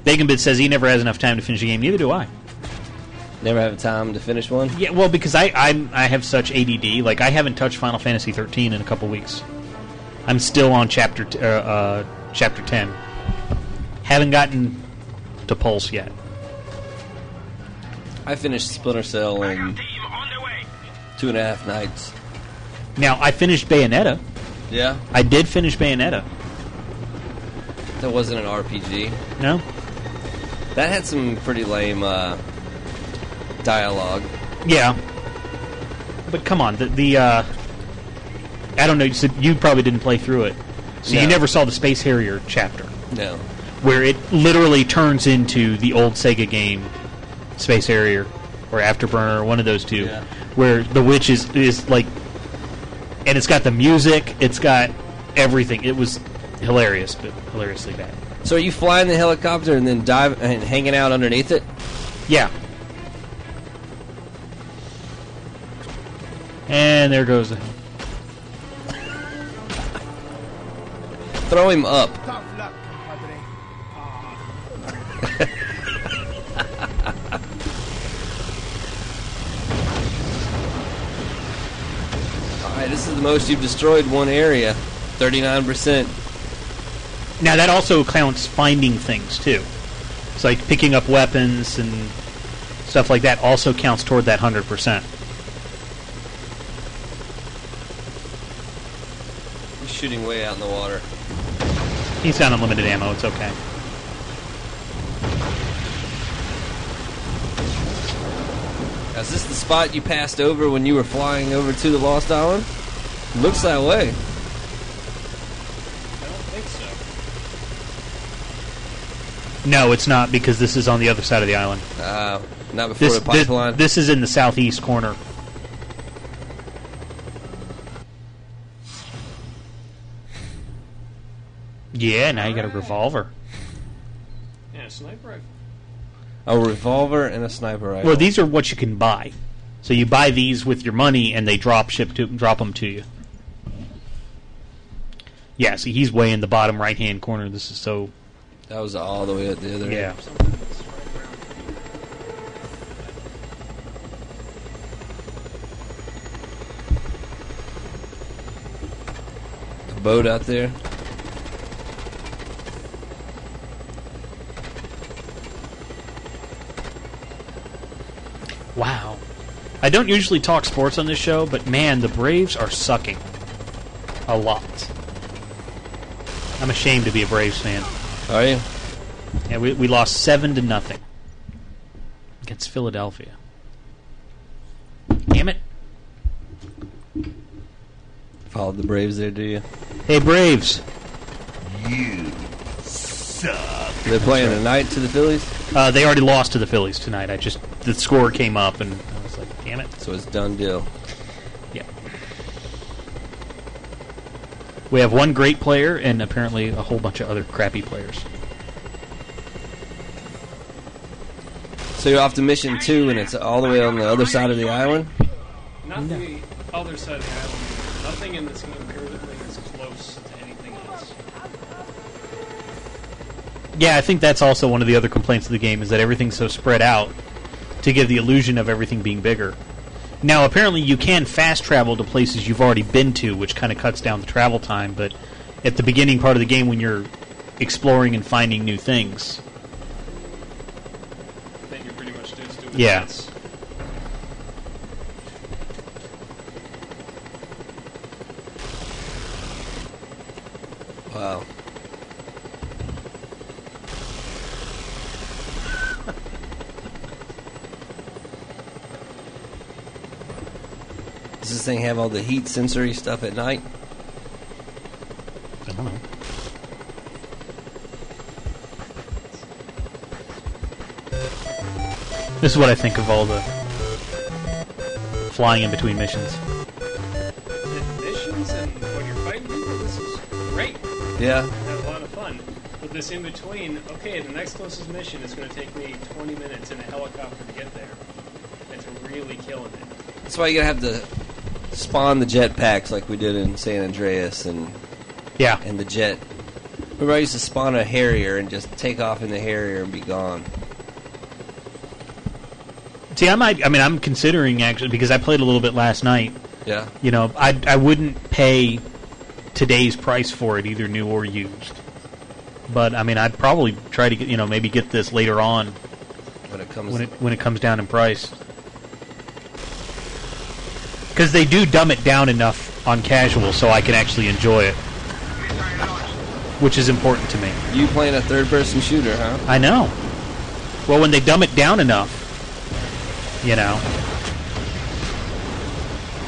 Bacon Bit says he never has enough time to finish a game. Neither do I. Never have time to finish one. Yeah, well, because I I, I have such ADD. Like I haven't touched Final Fantasy 13 in a couple weeks. I'm still on chapter t- uh, uh, chapter 10. Haven't gotten to Pulse yet. I finished Splinter Cell in two and a half nights. Now I finished Bayonetta. Yeah, I did finish Bayonetta. that wasn't an RPG. No, That had some pretty lame uh, dialogue. Yeah, but come on, the, the uh, I don't know. You said you probably didn't play through it, so you never saw the Space Harrier chapter, No. where it literally turns into the old Sega game, Space Harrier or Afterburner, one of those two, Yeah. where the witch is is like, and it's got the music, it's got everything. It was hilarious, but hilariously bad. So are you flying the helicopter and then dive and hanging out underneath it? Yeah. And there goes the. Throw him up. This is the most you've destroyed one area. 39%. Now that also counts finding things too. It's like picking up weapons and stuff like that also counts toward that hundred percent. He's shooting way out in the water. He's got unlimited ammo. It's okay. Is this the spot you passed over when you were flying over to the Lost Island? Looks that way. I don't think so. No, it's not because this is on the other side of the island. Uh, not before This, the pipeline. this, this is in the southeast corner. Yeah, now you got a revolver. Yeah, sniper rifle. a revolver and a sniper rifle. Well, these are what you can buy. So you buy these with your money, and they drop ship to drop them to you. Yeah, see, he's way in the bottom right hand corner. This is so. That was all the way at the other Yeah. A boat out there. Wow. I don't usually talk sports on this show, but man, the Braves are sucking. A lot. I'm ashamed to be a Braves fan. Are you? Yeah, we, we lost seven to nothing against Philadelphia. Damn it! Followed the Braves there, do you? Hey, Braves. You suck. They're playing tonight to the Phillies. Uh, they already lost to the Phillies tonight. I just the score came up and I was like, damn it. So it's done deal. Yeah. We have one great player and apparently a whole bunch of other crappy players. So you're off to mission two, and it's all the way on the other side of the island. Not the other side of the island. Nothing in this game currently is close to anything else. Yeah, I think that's also one of the other complaints of the game is that everything's so spread out to give the illusion of everything being bigger. Now, apparently, you can fast travel to places you've already been to, which kind of cuts down the travel time. But at the beginning part of the game, when you're exploring and finding new things, Then you're pretty much just doing Yeah. this. Wow. Thing have all the heat sensory stuff at night? I don't know. This is what I think of all the flying in between missions. The missions and when you're fighting people, this is great. Yeah. I had a lot of fun. But this in between, okay, the next closest mission is going to take me 20 minutes in a helicopter to get there. It's really killing it. That's why you gotta have to spawn the jetpacks like we did in San Andreas and yeah, and the jet. Remember, I used to spawn a Harrier and just take off in the Harrier and be gone. See, I might. I mean, I'm considering actually because I played a little bit last night. Yeah. You know, I I wouldn't pay today's price for it, either new or used. But I mean, I'd probably try to get you know maybe get this later on when it comes when it when it comes down in price. Because they do dumb it down enough on casual, so I can actually enjoy it, which is important to me. You playing a third-person shooter, huh? I know. Well, when they dumb it down enough, you know.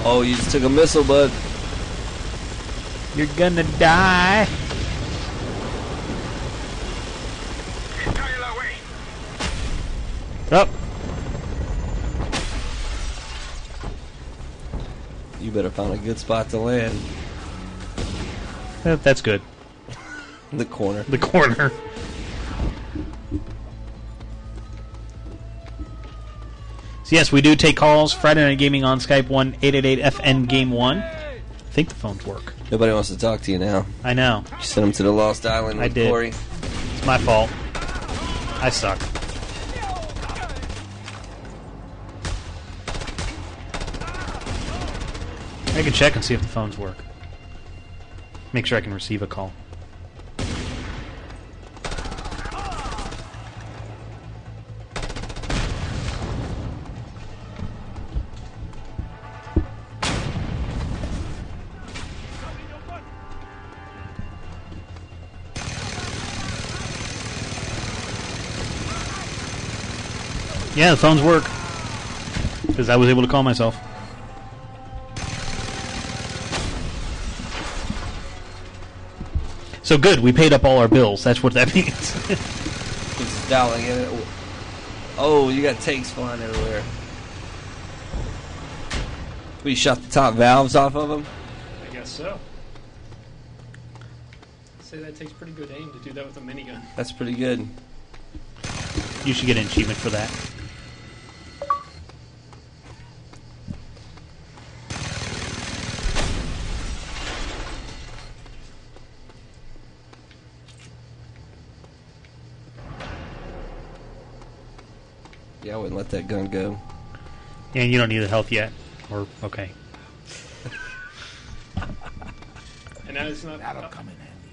Oh, you just took a missile, bud. You're gonna die. Up. You better find a good spot to land. Eh, That's good. The corner. The corner. So yes, we do take calls. Friday Night Gaming on Skype one eight eight eight FN Game One. I think the phones work. Nobody wants to talk to you now. I know. You sent them to the Lost Island I with did. Corey. It's my fault. I suck. I can check and see if the phones work. Make sure I can receive a call. Yeah, the phones work. Because I was able to call myself. So good, we paid up all our bills. That's what that means. It's dialing in. Oh, you got tanks flying everywhere. We shot the top valves off of them. I guess so. say that takes pretty good aim to do that with a minigun. That's pretty good. you should get an achievement for that. Yeah, I wouldn't let that gun go. And you don't need the health yet. Or, okay. And now it's not. That'll come in handy.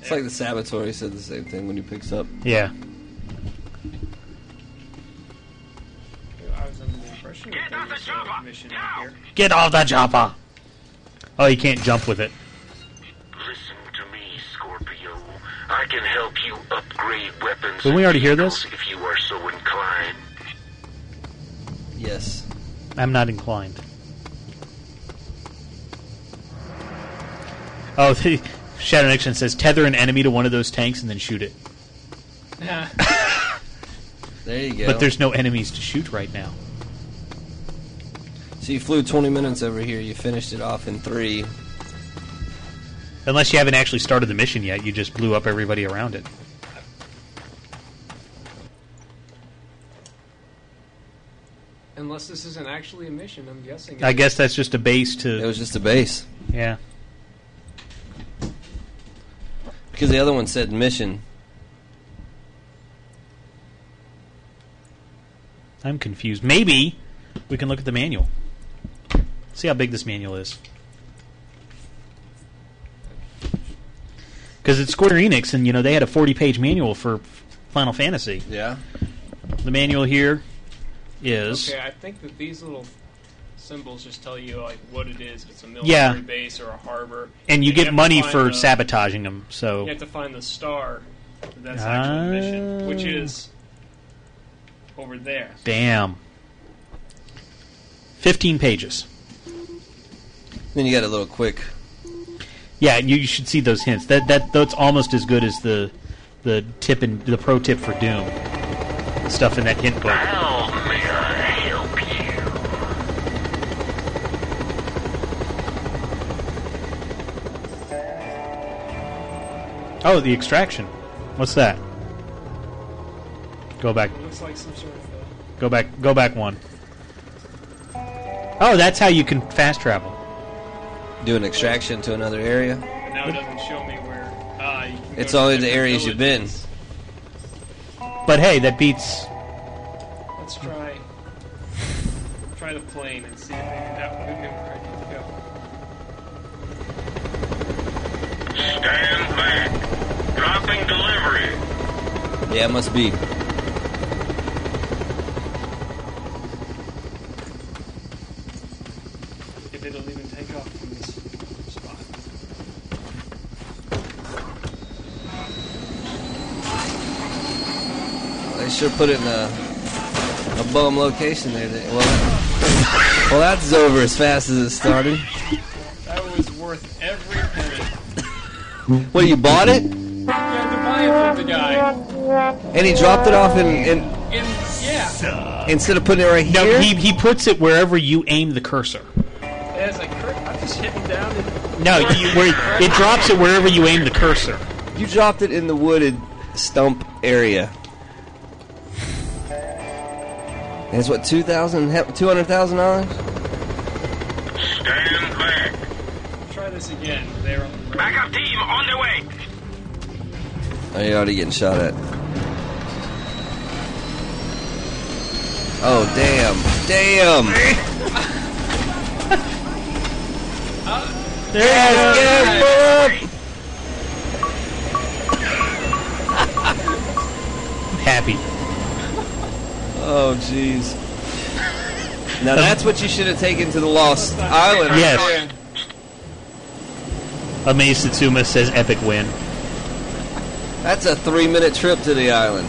It's like the Saboteur. He said the same thing when he picks up. Yeah. I was under the impression that there was a mission. Get off the chopper! Oh, you can't jump with it. Listen to me, Scorpio. I can help you upgrade weapons. Didn't we already hear this? If you I'm not inclined. Oh, the Shadow Nixon says tether an enemy to one of those tanks and then shoot it. Yeah. There you go. But there's no enemies to shoot right now. So you flew 20 minutes over here. You finished it off in three. Unless you haven't actually started the mission yet, you just blew up everybody around it. Unless this isn't actually a mission, I'm guessing. I guess that's just a base to. It was just a base. Yeah. Because the other one said mission. I'm confused. Maybe we can look at the manual. See how big this manual is. Because it's Square Enix, and you know they had a 40-page manual for Final Fantasy. Yeah. The manual here is Okay, I think that these little symbols just tell you like what it is. If it's a military Yeah. base or a harbor, and you have get to money for the- sabotaging them. So You have to find the star. That's actually the mission, which Ah. is over there. damn, 15 pages. Then you got a little quick. Yeah, you, you should see those hints. That that that's almost as good as the the tip and the pro tip for Doom. Stuff in that hint book. How Oh, the extraction. What's that? Go back. It looks like some sort of. Uh, Go back. Go back one. Oh, that's how you can fast travel. Do an extraction to another area. but now it doesn't show me where. Uh, you can It's only the different areas you've been. But hey, that beats. Let's try. Try the plane and see if maybe that would be where I need to go. Stand back. Dropping delivery. Yeah, it must be. If it'll even take off from this spot. They sure put it in a a bum location there. They- Well, that- well, that's over as fast as it started. That was worth every penny. What you bought it? You had to buy it from the guy. And he dropped it off in, in In, yeah. instead of putting it right No, here. he he puts it wherever you aim the cursor. As I cur- I'm just hitting down. No, you, where it drops it wherever you aim the cursor. You dropped it in the wooded stump area. And it's what two thousand, two hundred thousand dollars. Stand back. Try this again. There on the Backup team on their way. Oh, you're already getting shot at. Oh damn! Damn! There Yes, pull! Happy. Oh jeez. Now that's what you should have taken to the Lost Island. Yes. there. Amaze Satsuma says epic win. That's a three-minute trip to the island.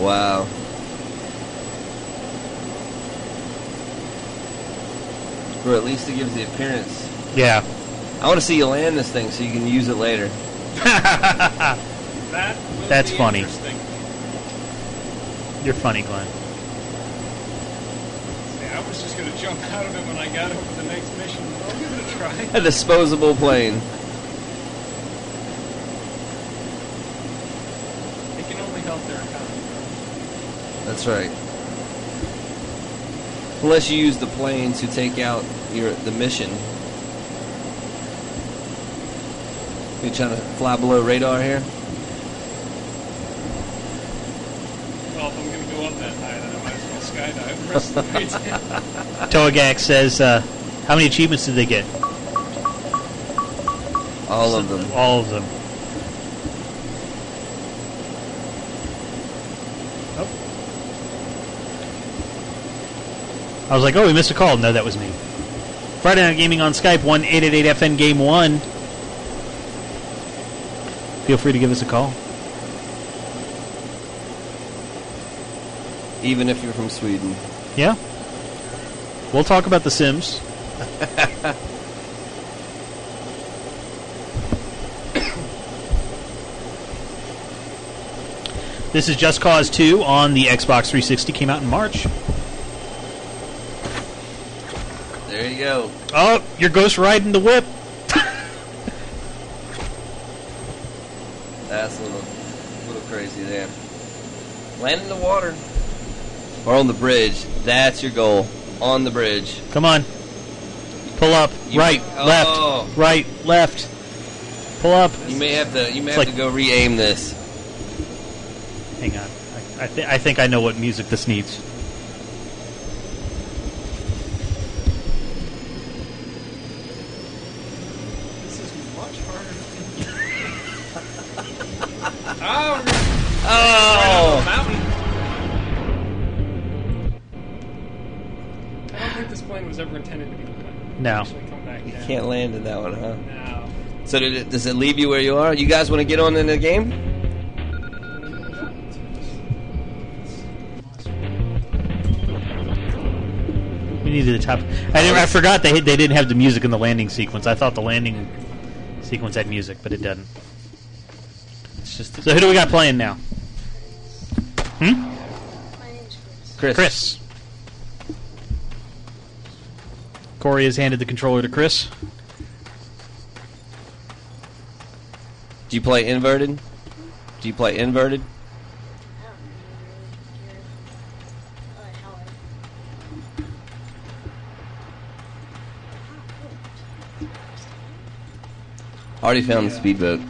Wow. Or at least it gives the appearance. Yeah. I want to see you land this thing so you can use it later. That That's funny. You're funny, Glenn. I was just going to jump out of it when I got over the next mission. I'll give it a try. A disposable plane. It can only help their economy. That's right. Unless you use the plane to take out your the mission. You trying to fly below radar here? Well, if I'm going to go up that high, then I might as well skydive the rest of the way down. Toagak says, uh, how many achievements did they get? All of them. All of them. Oh. I was like, oh, we missed a call. No, that was me. Friday Night Gaming on Skype, 1 888 FN Game 1. feel free to give us a call. Even if you're from Sweden. Yeah. We'll talk about The Sims. This is Just Cause 2 on the Xbox 360. Came out in March. There you go. Oh, you're ghost riding the whip. That's a little, little crazy there. Land in the water. Or on the bridge. That's your goal. On the bridge. Come on. Pull up. You right. may- left. Oh. Right. Left. Pull up. You may have to. You may It's have like- to go re-aim this. Hang on. I, I, th- I think I know what music this needs. Can't land in that one, huh? No. So did it, does it leave you where you are? You guys want to get on in the game? We needed the top. I, didn't, I forgot they they didn't have the music in the landing sequence. I thought the landing sequence had music, but it doesn't. It's just So who do we got playing now? Hmm. Chris. Chris. Corey has handed the controller to Chris. Do you play inverted? Do you play inverted? I already found the speedboat.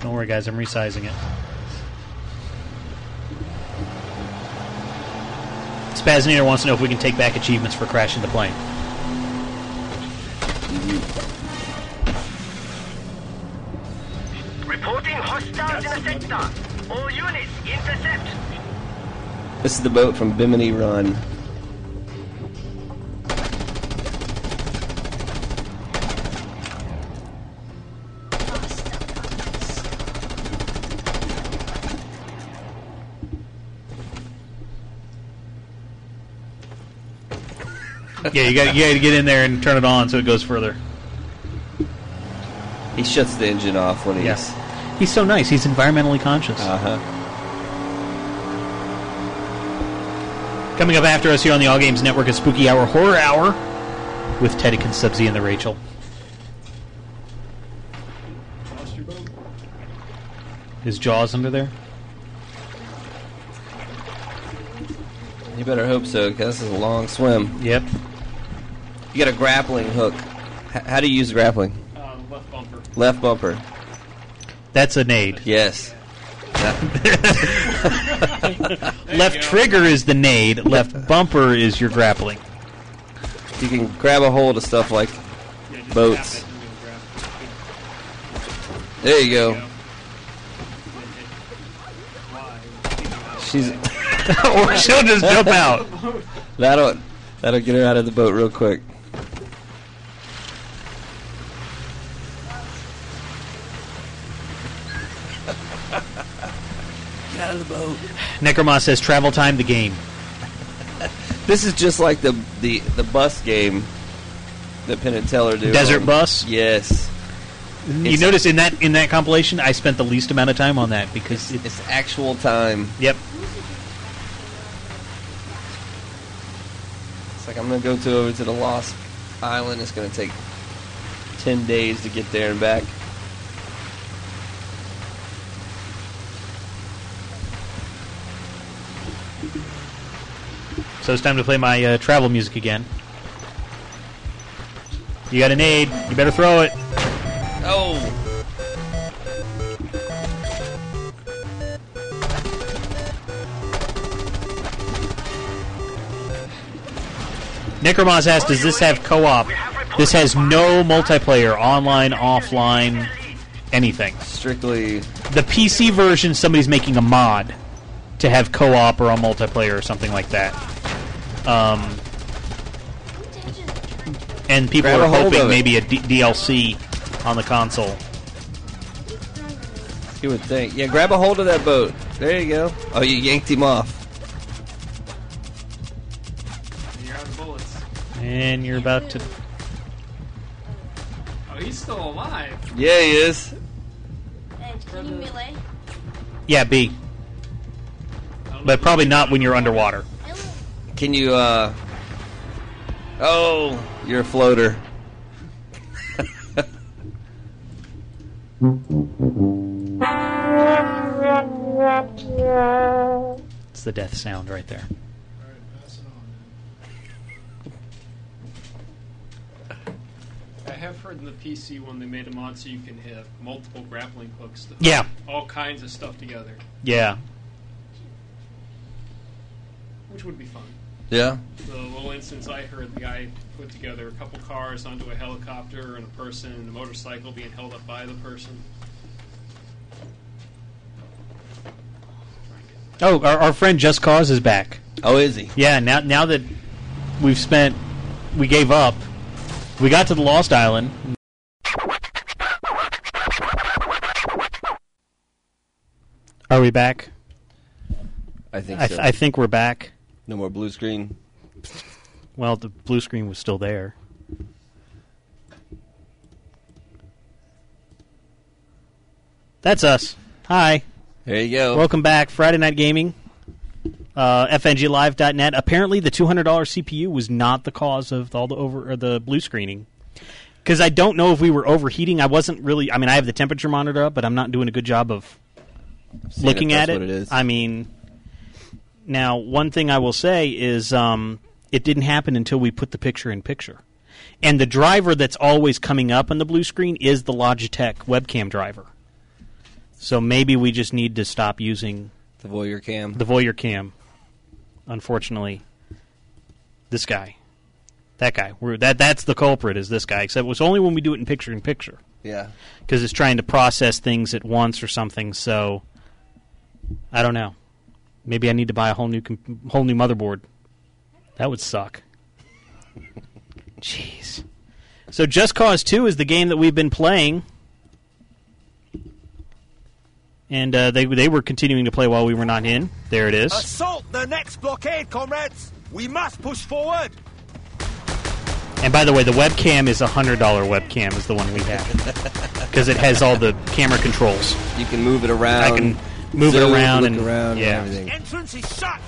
Don't worry, guys. I'm resizing it. Spazinator wants to know if we can take back achievements for crashing the plane. Reporting hostiles in the sector. All units, intercept. This is the boat from Bimini Run. yeah, you got you got to get in there and turn it on so it goes further. He shuts the engine off when he's. Yes. He's so nice. He's environmentally conscious. Uh huh. Coming up after us here on the All Games Network is Spooky Hour Horror Hour with Teddy Subsy and the Rachel. Lost your boat. Is Jaws under there? You better hope so, because this is a long swim. Yep. You got a grappling hook. H- how do you use grappling? Um, left bumper. Left bumper. That's a nade. Yes. left trigger is the nade. Left bumper is your grappling. You can grab a hold of stuff like boats. There you go. She's. or she'll just jump out. That'll that'll get her out of the boat real quick. Out of the boat. Necromos says travel time the game. This is just like the the, the bus game that Penn and Teller do. Desert on- Bus? Yes. You It's- notice in that in that compilation, I spent the least amount of time on that because it's, It's actual time. Yep. It's like I'm gonna go to over to the Lost Island. It's gonna take ten days to get there and back. So it's time to play my uh, travel music again. You got an aid. You better throw it. Oh. Necromos asked, "Does this have co-op?" This has no multiplayer, online, offline, anything. Strictly the PC version. Somebody's making a mod to have co-op or a multiplayer or something like that. Um, and people Grab are hoping maybe a D- DLC on the console. You would think. Yeah, grab a hold of that boat. There you go. Oh, you yanked him off. You're out of bullets. And you're about to. Oh, he's still alive. Yeah, he is. Can you melee? Yeah, B. But probably not when you're underwater. Can you, uh. Oh, you're a floater. It's the death sound right there. I have heard in the PC one they made a mod so you can have multiple grappling hooks. To hook Yeah. All kinds of stuff together, Yeah. which would be fun. Yeah. The little instance I heard, the guy put together a couple cars onto a helicopter and a person and a motorcycle being held up by the person. Oh, our, our friend Just Cause is back. Oh, is he? Yeah. Now, now that we've spent, we gave up. We got to the Lost Island. Are we back? I think I, so. I think we're back. No more blue screen. Well, the blue screen was still there. That's us. Hi. There you go. Welcome back, Friday Night Gaming. Uh, FNGLive.net. Apparently, the two hundred dollars CPU was not the cause of all the over or the blue screening. Because I don't know if we were overheating. I wasn't really. I mean, I have the temperature monitor up, but I'm not doing a good job of Seeing looking if at that's it. what it is. I mean, now one thing I will say is um, it didn't happen until we put the picture in picture, and the driver that's always coming up on the blue screen is the Logitech webcam driver. So maybe we just need to stop using the voyeur cam. The voyeur cam. Unfortunately, this guy, that guy, we're, that that's the culprit. Is this guy? Except it was only when we do it in picture in picture Yeah. because it's trying to process things at once or something. So I don't know. Maybe I need to buy a whole new com- whole new motherboard. That would suck. Jeez. So Just Cause 2 is the game that we've been playing. And uh, they they were continuing to play while we were not in. There it is. Assault the next blockade, comrades! We must push forward! And by the way, the webcam is a hundred dollar webcam is the one we have because it has all the camera controls. You can move it around. I can move it zoom, around look and around yeah. and everything. Entrance is shut!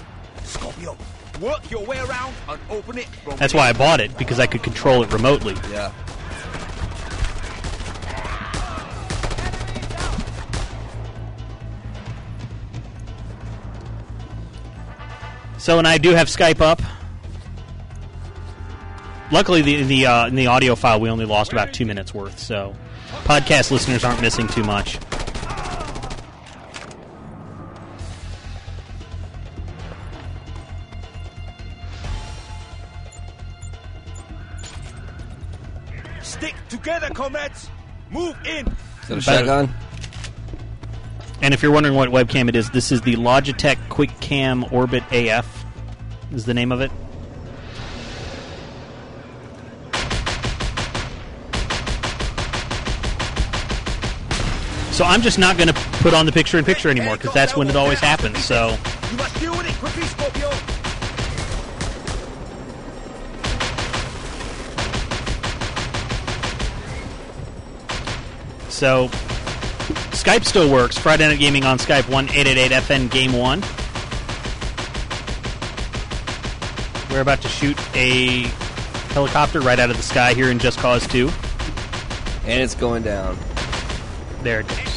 Scorpio, work your way around and open it from That's why I bought it because I could control it remotely. Yeah. So, and I do have Skype up. Luckily, the the uh, in the audio file, we only lost about two minutes worth. So, podcast listeners aren't missing too much. Together, comrades! Move in! Is that a shotgun? And if you're wondering what webcam it is, this is the Logitech QuickCam Orbit AF. Is the name of it? So I'm just not going to put on the picture in picture anymore because that's when it always happens. So So Skype still works. Friday Night Gaming on Skype, 1 FN Game 1. We're about to shoot a helicopter right out of the sky here in Just Cause 2. And it's going down. There it goes.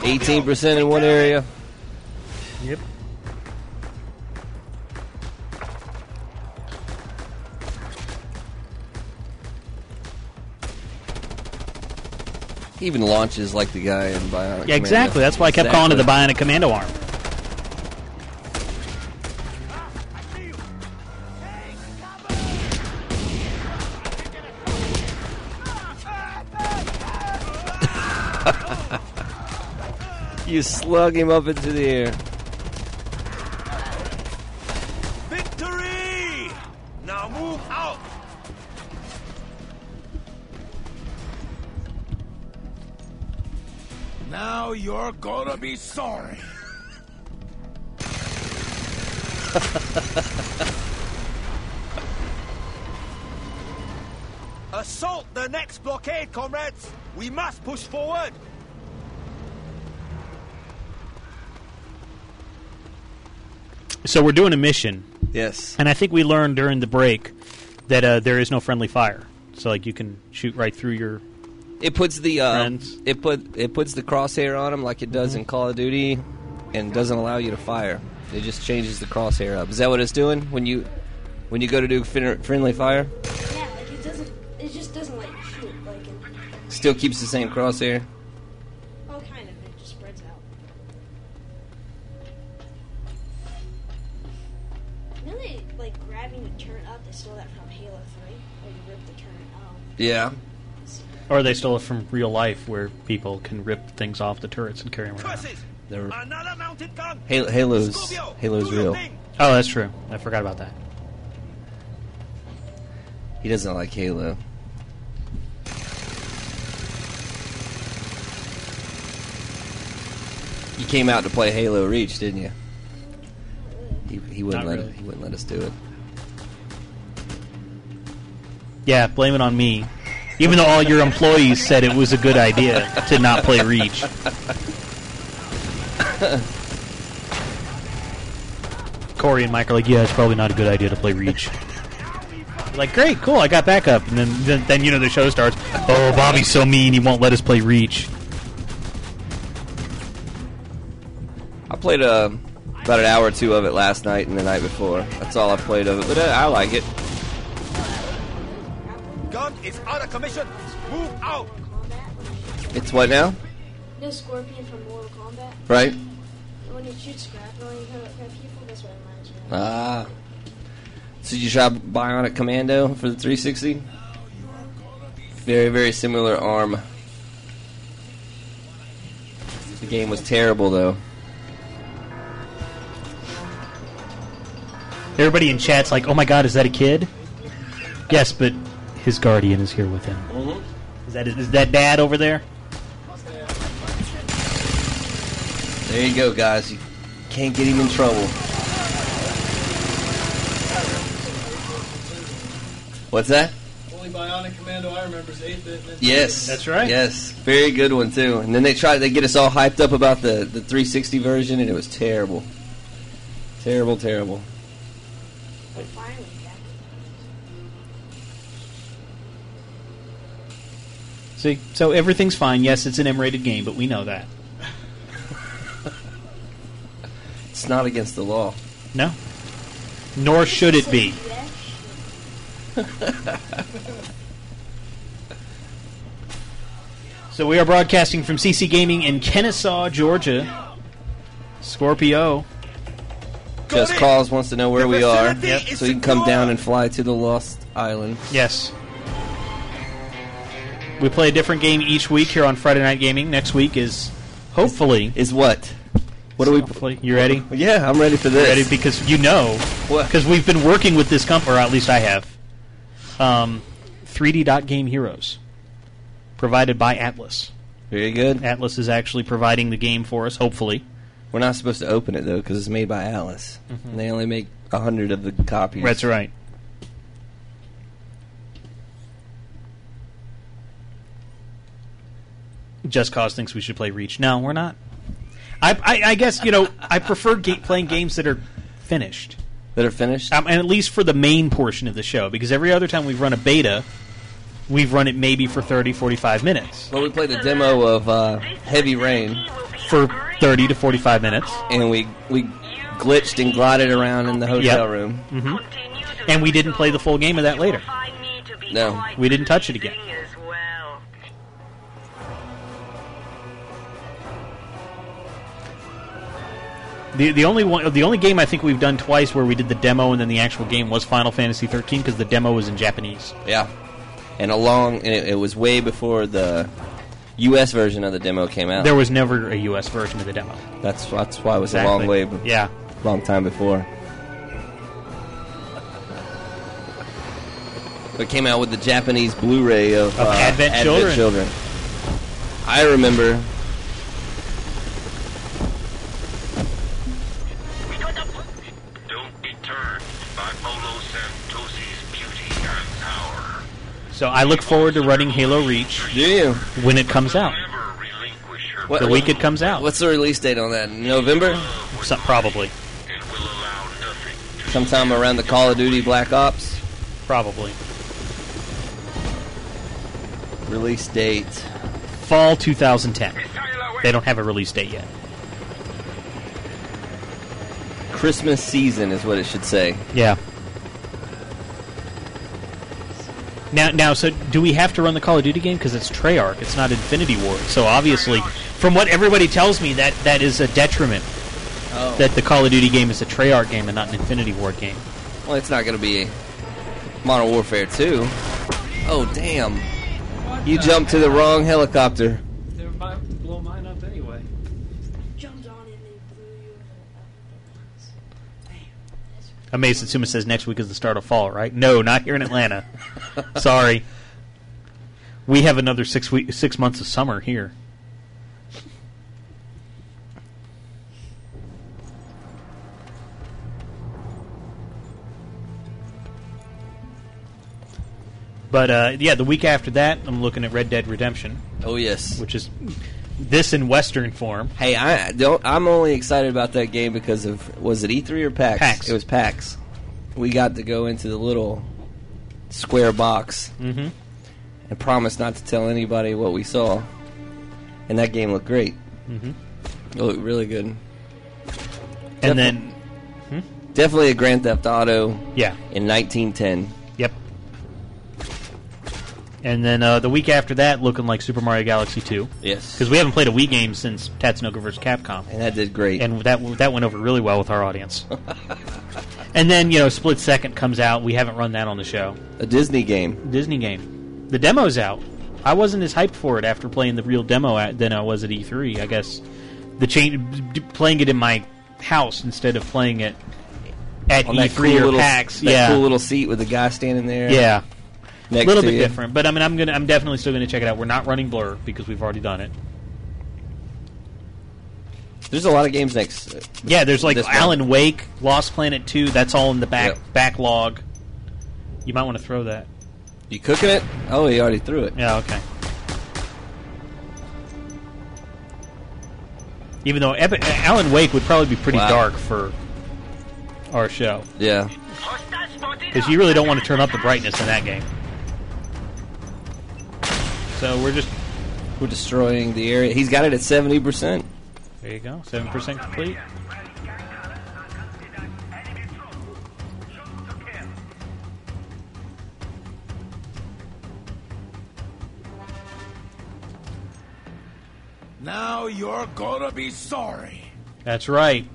18% in one area. Yep. Even launches like the guy in Bionic. Yeah, exactly. Commando. That's why I kept exactly. calling it the Bionic Commando arm. You slug him up into the air. Victory! Now move out! Now you're gonna be sorry. Assault the next blockade, comrades! We must push forward! So we're doing a mission. Yes. And I think we learned during the break that uh, there is no friendly fire. So like you can shoot right through your. It puts the uh, Friends. it put it puts the crosshair on them like it does Mm-hmm. in Call of Duty, and doesn't allow you to fire. It just changes the crosshair up. Is that what it's doing when you when you go to do fin- friendly fire? Yeah, like it doesn't. It just doesn't let you shoot. Like, it, Still keeps the same crosshair. Yeah. Or they stole it from real life, where people can rip things off the turrets and carry them around. They're, Another mounted gun! Halo, Halo's Halo's real. Oh, that's true. I forgot about that. He doesn't like Halo. You came out to play Halo Reach, didn't you? He, he wouldn't Not let really. he wouldn't let us do it. Yeah, blame it on me. Even though all your employees said it was a good idea to not play Reach. Corey and Mike are like, yeah, it's probably not a good idea to play Reach. like, great, cool, I got backup. And then, then, then, you know, the show starts. Oh, Bobby's so mean, he won't let us play Reach. I played uh, about an hour or two of it last night and the night before. That's all I played of it, but uh, I like it. Gun is out of commission! Move out! It's what now? You know Scorpion from Mortal Kombat? Right? When you shoot scrapnel and you cut cut people, that's what it reminds me of. Ah. So you try Bionic Commando for the 360? Very, very similar arm. The game was terrible, though. Everybody in chat's like, oh my god, is that a kid? Yes, but his guardian is here with him. Mm-hmm. Is that is that dad over there? There you go, guys. You can't get him in trouble. What's that? Only Bionic Commando I remember is 8 bit. Yes, That's right. Yes, very good one too. And then they try they get us all hyped up about the the 360 version, and it was terrible, terrible, terrible. See, so everything's fine. Yes, it's an M-rated game, but we know that. It's not against the law. No. Nor should it be. So we are broadcasting from CC Gaming in Kennesaw, Georgia. Scorpio. Just Cause wants to know where we are, Yep. so he can come down and fly to the Lost Island. Yes. We play a different game each week here on Friday Night Gaming. Next week is hopefully is what? What are we? Hopefully, you ready? Yeah, I'm ready for this. Ready because you know because we've been working with this company, or at least I have. Um, 3D Dot Game Heroes, provided by Atlus. Very good. Atlus is actually providing the game for us. Hopefully, We're not supposed to open it though because it's made by Alice. Mhm. And they only make a hundred of the copies. that's right. Just Cause thinks we should play Reach. No, we're not. I, I, I guess you know I prefer ga- playing games that are finished. That are finished, um, and at least for the main portion of the show, because every other time we've run a beta, we've run it maybe for 30, 45 minutes. Well, we played a demo of uh, Heavy Rain for thirty to forty-five minutes, and we we glitched and glided around in the hotel Yep. room. hmm And we didn't play the full game of that later. No, We didn't touch it again. The the only one the only game I think we've done twice where we did the demo and then the actual game was Final Fantasy 13 because the demo was in Japanese. Yeah, and along and it, it was way before the U.S. version of the demo came out. There was never a U.S. version of the demo. That's that's why it was a long way. be- Yeah. long time before. It came out with the Japanese Blu-ray of, Of uh, Advent Children. I remember. So I look forward to running Halo Reach. Do you? When it comes out. What- the week it comes out. What's the release date on that? November? So, probably. Sometime around the Call of Duty Black Ops? Probably. Release date. Fall 2010. They don't have a release date yet. Christmas season is what it should say. Yeah. Now, now, so do we have to run the Call of Duty game because it's Treyarch? It's not Infinity Ward. So obviously, from what everybody tells me, that that is a detriment. Oh. That the Call of Duty game is a Treyarch game and not an Infinity Ward game. Well, it's not going to be Modern Warfare 2. Oh, damn. You jumped to the wrong helicopter. They were about to blow mine up anyway. Jumped on it and they blew you. Amazed Satsuma says next week is the start of fall, right? No, not here in Atlanta. Sorry. We have another six week, six months of summer here. But uh, yeah, the week after that, I'm looking at Red Dead Redemption. Oh yes, which is this in Western form. Hey, I don't. I'm only excited about that game because of was it E3 or PAX? PAX. It was PAX. We got to go into the little square box Mhm. and promise not to tell anybody what we saw. And that game looked great. Mhm. It looked really good. And then, definitely a Grand Theft Auto. Yeah. In 1910. And then uh, the week after that, looking like Super Mario Galaxy 2. Yes. Because we haven't played a Wii game since Tatsunoko vs. Capcom. And that did great. And that that went over really well with our audience. and then, you know, Split Second comes out. We haven't run that on the show. A Disney game. Disney game. The demo's out. I wasn't as hyped for it after playing the real demo at, than I was at E3. I guess the change, playing it in my house instead of playing it at On E3 that cool or little, PAX. that yeah, cool little seat with the guy standing there. yeah, a Next little to bit you. different. But I mean, I'm gonna, I'm definitely still gonna check it out. We're not running Blur because we've already done it. There's a lot of games next. uh, Yeah, there's like this month. Alan Wake, Lost Planet 2. That's all in the back Yep. backlog. You might want to throw that. You cooking it? Oh, he already threw it. Yeah, okay. Even though Epi- Alan Wake would probably be pretty Wow. dark for our show. Yeah. Because you really don't want to turn up the brightness in that game. So we're just. We're destroying the area. He's got it at 70%. There you go. 7% complete. Now you're gonna be sorry. That's right.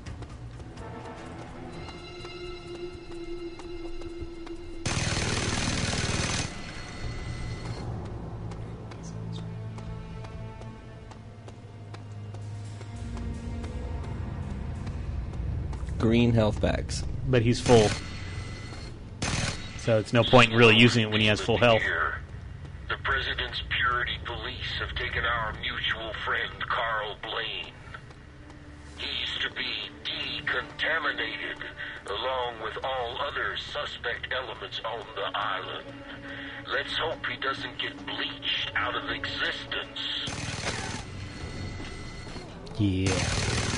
Green health packs. But he's full. So it's no point in really using it when he has full health. The President's Purity Police have taken our mutual friend Karl Blaine. He's to be decontaminated, along with all other suspect elements on the island. Let's hope he doesn't get bleached out of existence. Yeah.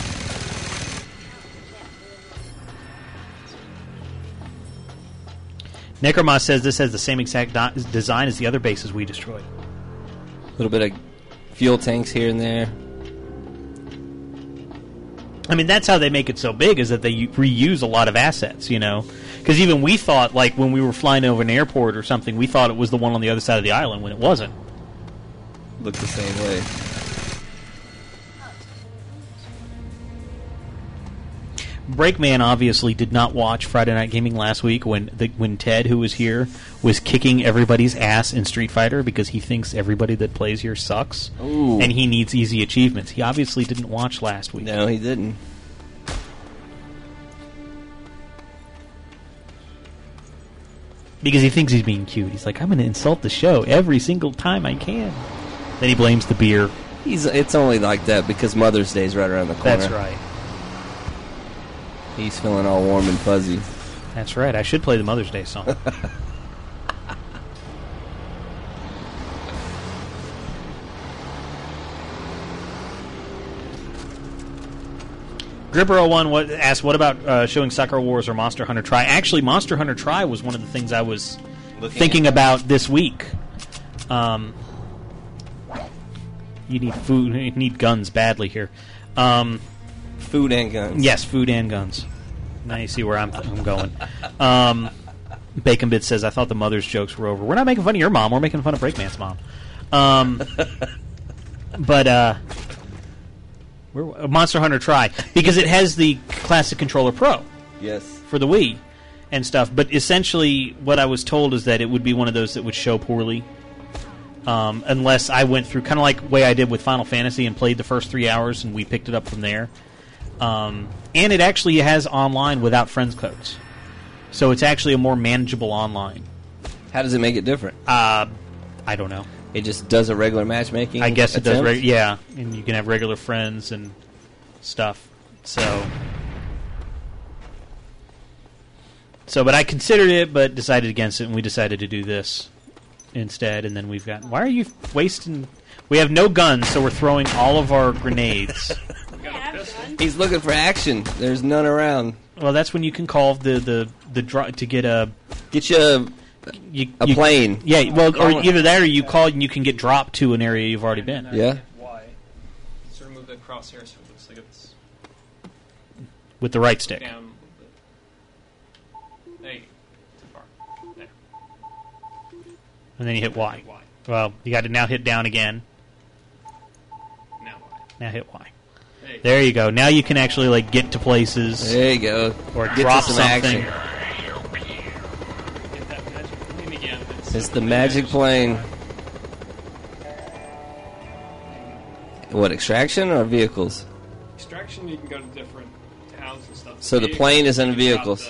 Necromos says this has the same exact do- design as the other bases we destroyed. A little bit of fuel tanks here and there. I mean, that's how they make it so big is that they u- reuse a lot of assets, you know? Because even we thought, like, when we were flying over an airport or something, we thought it was the one on the other side of the island when it wasn't. Looked the same way. Breakman obviously did not watch Friday Night Gaming last week when the, when Ted, who was here, was kicking everybody's ass in Street Fighter because he thinks everybody that plays here sucks, Ooh. and he needs easy achievements. He obviously didn't watch last week. No, he didn't. because he thinks he's being cute. He's like, I'm going to insult the show every single time I can. Then he blames the beer. He's. It's only like that because Mother's Day's right around the corner. That's right. He's feeling all warm and fuzzy. That's right. I should play the Mother's Day song. Gripper01 what, asked, "What about uh, showing Sakura Wars or Monster Hunter Tri?" Actually, Monster Hunter Tri was one of the things I was Looking thinking at. about this week. Um, you need food. You need guns badly here. Um, food and guns. Yes, food and guns. Now you see where I'm, I'm going. Um, Bacon Bit says, "I thought the mother's jokes were over. We're not making fun of your mom. We're making fun of Breakman's mom." Um, but uh, we're, uh, Monster Hunter Tri because it has the classic controller Pro Yes. for the Wii and stuff. But essentially, what I was told is that it would be one of those that would show poorly. Um, unless I went through kind of like way I did with Final Fantasy and played the first three hours and we picked it up from there. Um, and it actually has online without friends codes, so it's actually a more manageable online. How does it make it different? Uh, I don't know. It just does a regular matchmaking. I guess it does. Reg- yeah, and you can have regular friends and stuff. So, so, but I considered it, but decided against it, and we decided to do this instead. And then we've got. Why are you wasting? We have no guns, so we're throwing all of our grenades. He's looking for action. There's none around. Well, that's when you can call the the the dro- to get a get you a, you, a you- plane. Yeah, well, or either that or you call and you can get dropped to an area you've already been. Yeah. Why? Let's remove the crosshair so it looks like it's with the right stick. down a little bit. Hey, too far. There. and then you hit Y. Well, you got to now hit down again. Now Now hit Y. Hey. There you go. Now you can actually like get to places. There you go. Or Get to drop some something. action. Get that magic plane again. It's the magic plane. What extraction or vehicles? Extraction, you can go to different towns and stuff. So the Vehicles, plane is in you can drop vehicles.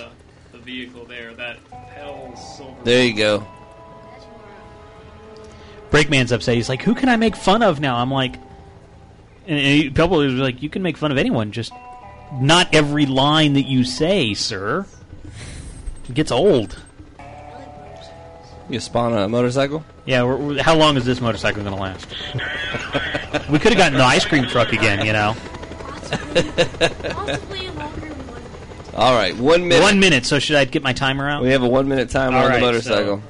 The, the vehicle there, that hell silver. There you go. Breakman's upset. He's like, "Who can I make fun of now?" I'm like, and, and he- people are like, "You can make fun of anyone, just not every line that you say, sir." It gets old. You spawn a motorcycle? Yeah, we're, we're- how long is this motorcycle going to last? we could have gotten the ice cream truck again, you know. All right, one minute. One minute. So should I get my timer out? We have a one minute timer All on right, the motorcycle. so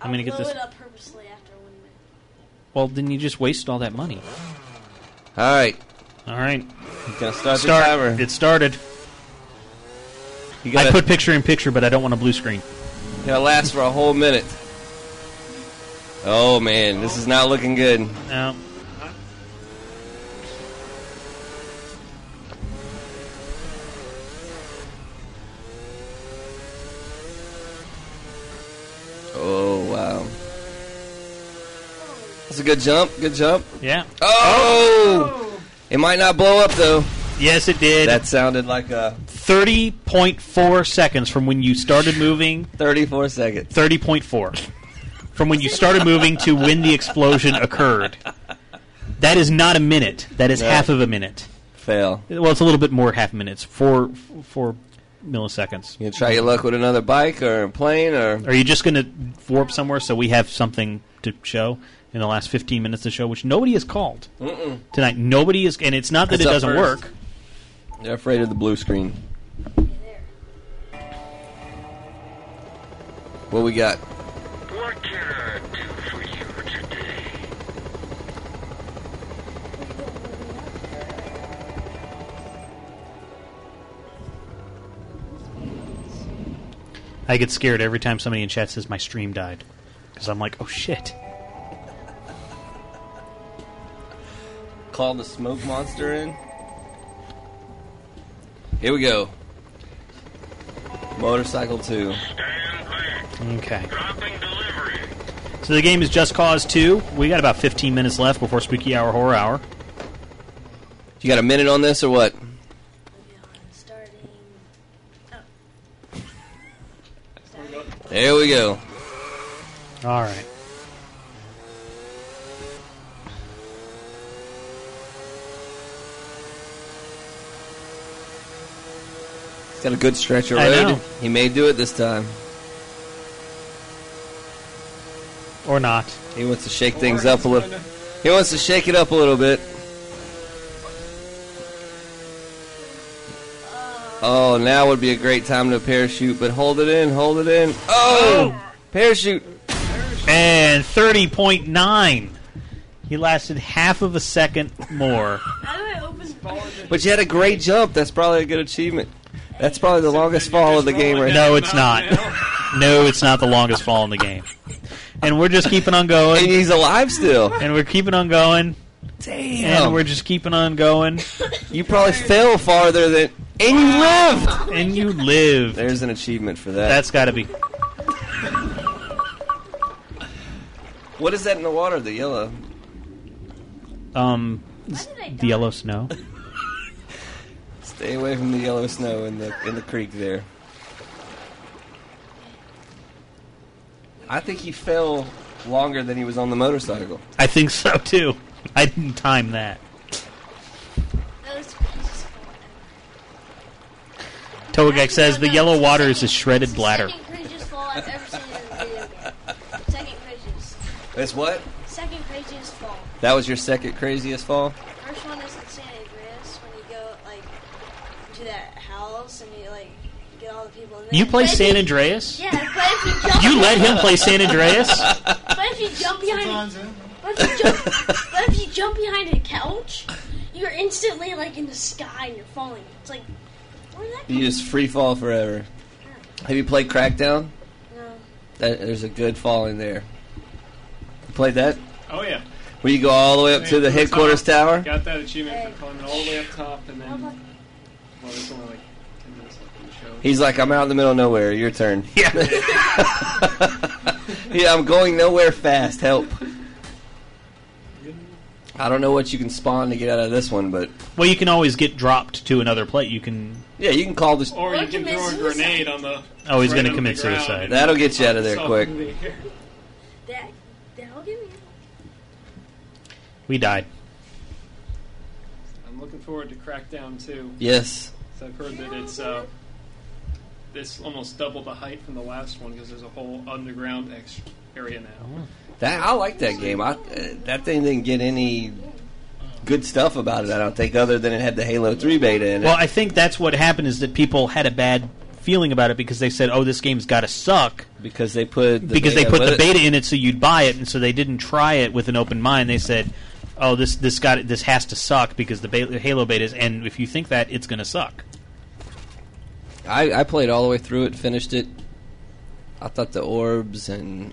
I'm going to get Blow this. it up purposely after one minute. Well, then you just wasted all that money. All right. All right. Gonna start, Start. the timer. It started. You I gotta, put picture in picture, but I don't want a blue screen. Gotta last for a whole minute. Oh man, this is not looking good. No. Oh wow. That's a good jump. Good jump. Yeah. Oh! It might not blow up though. Yes, it did. That sounded like a 30.4 seconds from when you started moving. 34 seconds. 30.4. From when you started moving to when the explosion occurred. That is not a minute. That is No. half of a minute. fail. Well, it's a little bit more half minutes. Four, four milliseconds. You gonna try your luck with another bike or a plane or Are you just going to warp somewhere so we have something to show in the last 15 minutes of the show, which nobody has called Mm-mm. tonight? Nobody is, and it's not that What's it up doesn't first? work. They're afraid of the blue screen. What we got? What can I do for you today? I get scared every time somebody in chat says my stream died because I'm like, oh shit. Call the smoke monster in. Here we go. Motorcycle 2. Okay. So the game is Just Cause 2. We got about 15 minutes left before Spooky Hour Horror Hour. You got a minute on this or what? Oh. There we go. All right. Got a good stretch of I road. know. He may do it this time. Or not. He wants to shake things up a little. He wants to shake it up a little bit. Oh, now would be a great time to parachute, but hold it in, hold it in. Oh, parachute. And 30.9. He lasted half of a second more. But you had a great jump. That's probably a good achievement. That's probably the longest fall of the game right No, it's not. no, it's not the longest fall in the game. And we're just keeping on going. And he's alive still. And we're keeping on going. Damn. And we're just keeping on going. You probably fell farther than. And you lived! And you lived. There's an achievement for that. That's got to be. What is that in the water? The yellow. Um, the yellow snow. Stay away from the yellow snow in the in the creek there. I think he fell longer than he was on the motorcycle. I think so too. I didn't time that. That was the craziest Togek says the yellow water is a shredded bladder. Second craziest fall I've ever seen in a video game. Second craziest. That's what? Second craziest fall. That was your second craziest fall? First one is in San Andreas when you go like to that house and you like get all the people in there. You play But San Andreas? Yeah, but if you jump, You let him play San Andreas? But if you jump behind, but if you jump, but if you jump behind a couch, you're instantly like in the sky and you're falling. It's like, where did that come You just free fall forever. Have you played Crackdown? No. That, there's a good fall in there. You played that? Oh yeah. Where you go all the way up to the headquarters tower? Got that achievement for climbing all the way up top, and then well, it's only like ten minutes left in the show. He's like, I'm out in the middle of nowhere. Your turn. Yeah. yeah, I'm going nowhere fast. Help. I don't know what you can spawn to get out of this one, but Well, you can always get dropped to another plate. You can. yeah, you can call this. Or you can throw a grenade on the. Oh, he's gonna on commit the ground suicide. That'll get you out of there yourself quick. in the. That that'll give me. We died. I'm looking forward to Crackdown 2. Yes. So I've heard that it's uh, this almost double the height from the last one because there's a whole underground ex- area now. That I like that game. I, uh, that thing didn't get any good stuff about it. I don't think, other than it had the Halo Three beta in it. Well, I think that's what happened is that people had a bad feeling about it because they said, "Oh, this game's got to suck." because they put the because they beta put the it. beta in it, so you'd buy it, and so they didn't try it with an open mind. They said, "Oh, this this got this has to suck because the beta, Halo beta is." And if you think that, it's going to suck. I, I played all the way through it, finished it. I thought the orbs and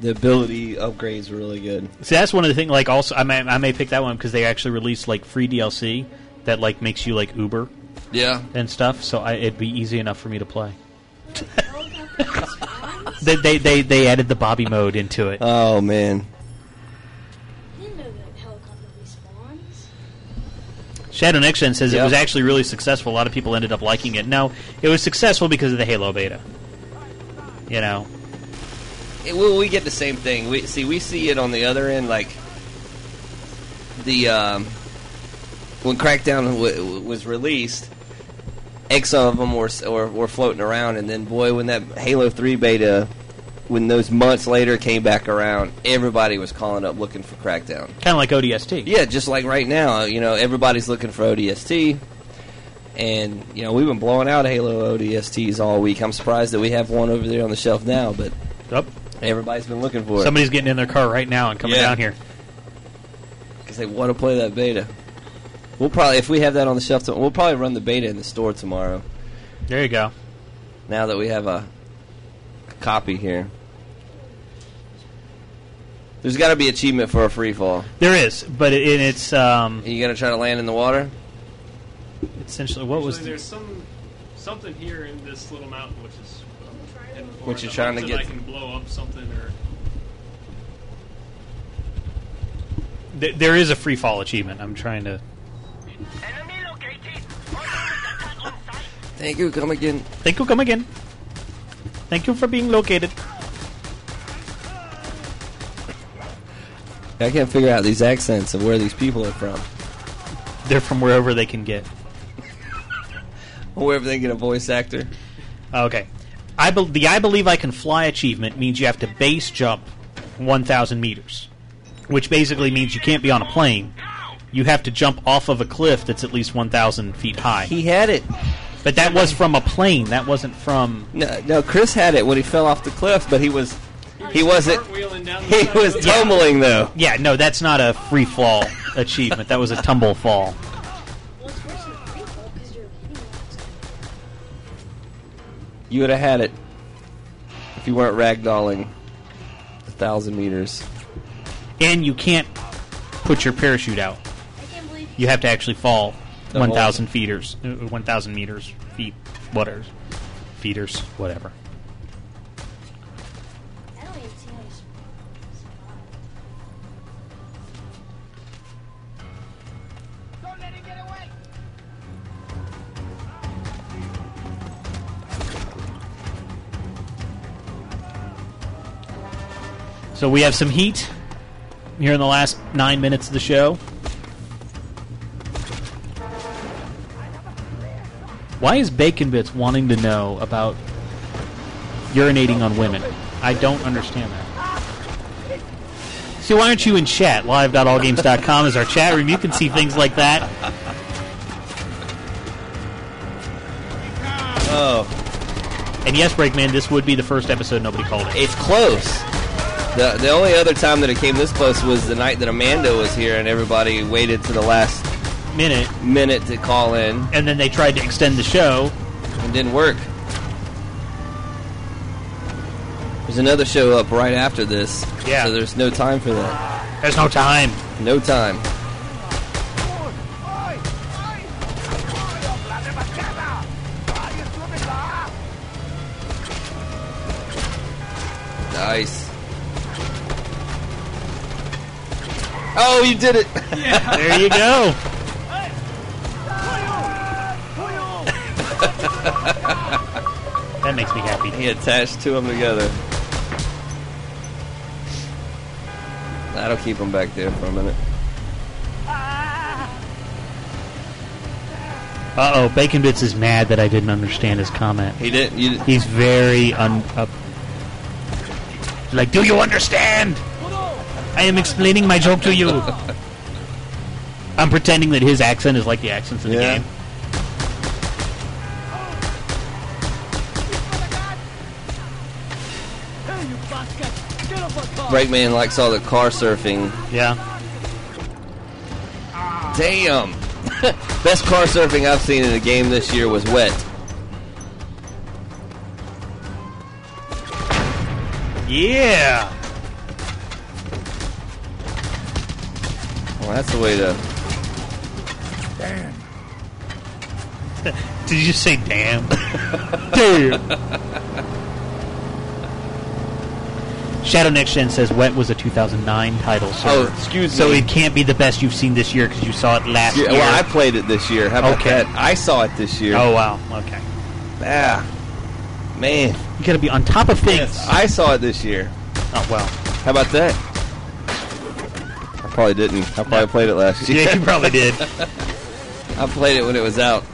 the ability upgrades were really good. See, that's one of the things. Like, also, I may I may pick that one because they actually released like free DLC that like makes you like Uber, Yeah. and stuff. So I, it'd be easy enough for me to play. they, they they they added the Bobby mode into it. Oh man, I didn't know that helicopter respawns. Shadow Gen says it was actually really successful. A lot of people ended up liking it. No, it was successful because of the Halo beta. You know, it, well, we get the same thing. We see we see it on the other end, like the um, when Crackdown w- w- was released. X of them were, were were floating around, and then boy, when that Halo Three beta, when those months later came back around, everybody was calling up looking for Crackdown. kind of like ODST. Yeah, just like right now, you know, everybody's looking for ODST. And, you know, we've been blowing out Halo ODSTs all week. I'm surprised that we have one over there on the shelf now, but Yep. everybody's been looking for it. Somebody's getting in their car right now and coming Yeah. down here. Because they want to play that beta. We'll probably, if we have that on the shelf, we'll probably run the beta in the store tomorrow. There you go. Now that we have a copy here. There's got to be achievement for a free fall. There is, but it, it- it's um, you gonna try to land in the water? Essentially, what was Actually, the, there's some something here in this little mountain, which is um, heading for. What you're trying to get- I can blow up something or. Th- there is a free fall achievement. I'm trying to. Thank you. Come again. Thank you. Come again. Thank you for being located. I can't figure out these accents of where these people are from. They're from wherever they can get. Wherever they get a voice actor. Okay. I be- the I believe I can fly achievement means you have to base jump 1,000 meters, which basically means you can't be on a plane. You have to jump off of a cliff that's at least 1,000 feet high. He had it. But that was from a plane. That wasn't from. No, no, Chris had it when he fell off the cliff, but he was he wasn't he was tumbling though. Yeah, no, that's not a free fall achievement. That was a tumble fall. You would have had it if you weren't ragdolling a thousand meters. And you can't put your parachute out. You have to actually fall The 1,000 feeters, uh, 1,000 meters, feet, whatever, feeders, whatever. So we have some heat here in the last nine minutes of the show. Why is Bacon Bits wanting to know about urinating on women? I don't understand that. See, why aren't you in chat? Live.allgames.com is our chat room. You can see things like that. Oh. And yes, Breakman, this would be the first episode nobody called it. It's close. The the only other time that it came this close was the night that Amanda was here and everybody waited to the last minute minute to call in. And then they tried to extend the show. It didn't work. There's another show up right after this. Yeah. So there's no time for that. There's no time. No time. Nice. Oh, you did it! There you go. That makes me happy. He attached two of them together. That'll keep him back there for a minute. Uh oh, Bacon Bits is mad that I didn't understand his comment. He didn't. You, He's very un. Uh, like, do you understand? I am explaining my joke to you. I'm pretending that his accent is like the accents in the Yeah. game. Breakman likes all the car surfing. Yeah. Damn. Best car surfing I've seen in a game this year was wet. Yeah. Well, that's the way to. Damn. Did you just say damn? damn. Shadow Next Gen says Wet was a 2009 title. So, Oh, excuse so me. it can't be the best you've seen this year because you saw it last Yeah, year. well, I played it this year. How about Okay. that? I saw it this year. Oh wow. Okay. Ah, man. You got to be on top of things. I saw it this year. Oh well. How about that? I probably didn't. I probably played it last year. Yeah, you probably did. I played it when it was out.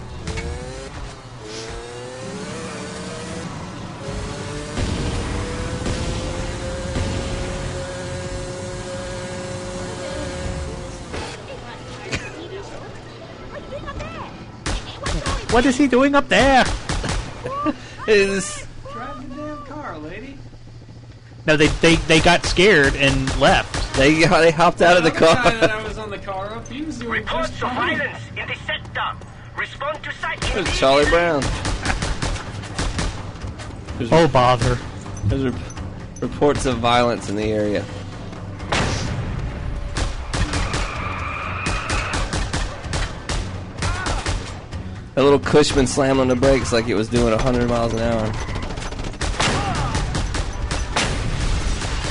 What is he doing up there? Is Drive the damn car, lady. No, they, they they got scared and left. They they hopped out of the The guy that car. I was on the car up, he was doing Reports just of fine. violence in the sector. Respond to site There's Charlie Brown. Oh bother! There's reports of violence in the area. A little Cushman slammed on the brakes like it was doing 100 miles an hour.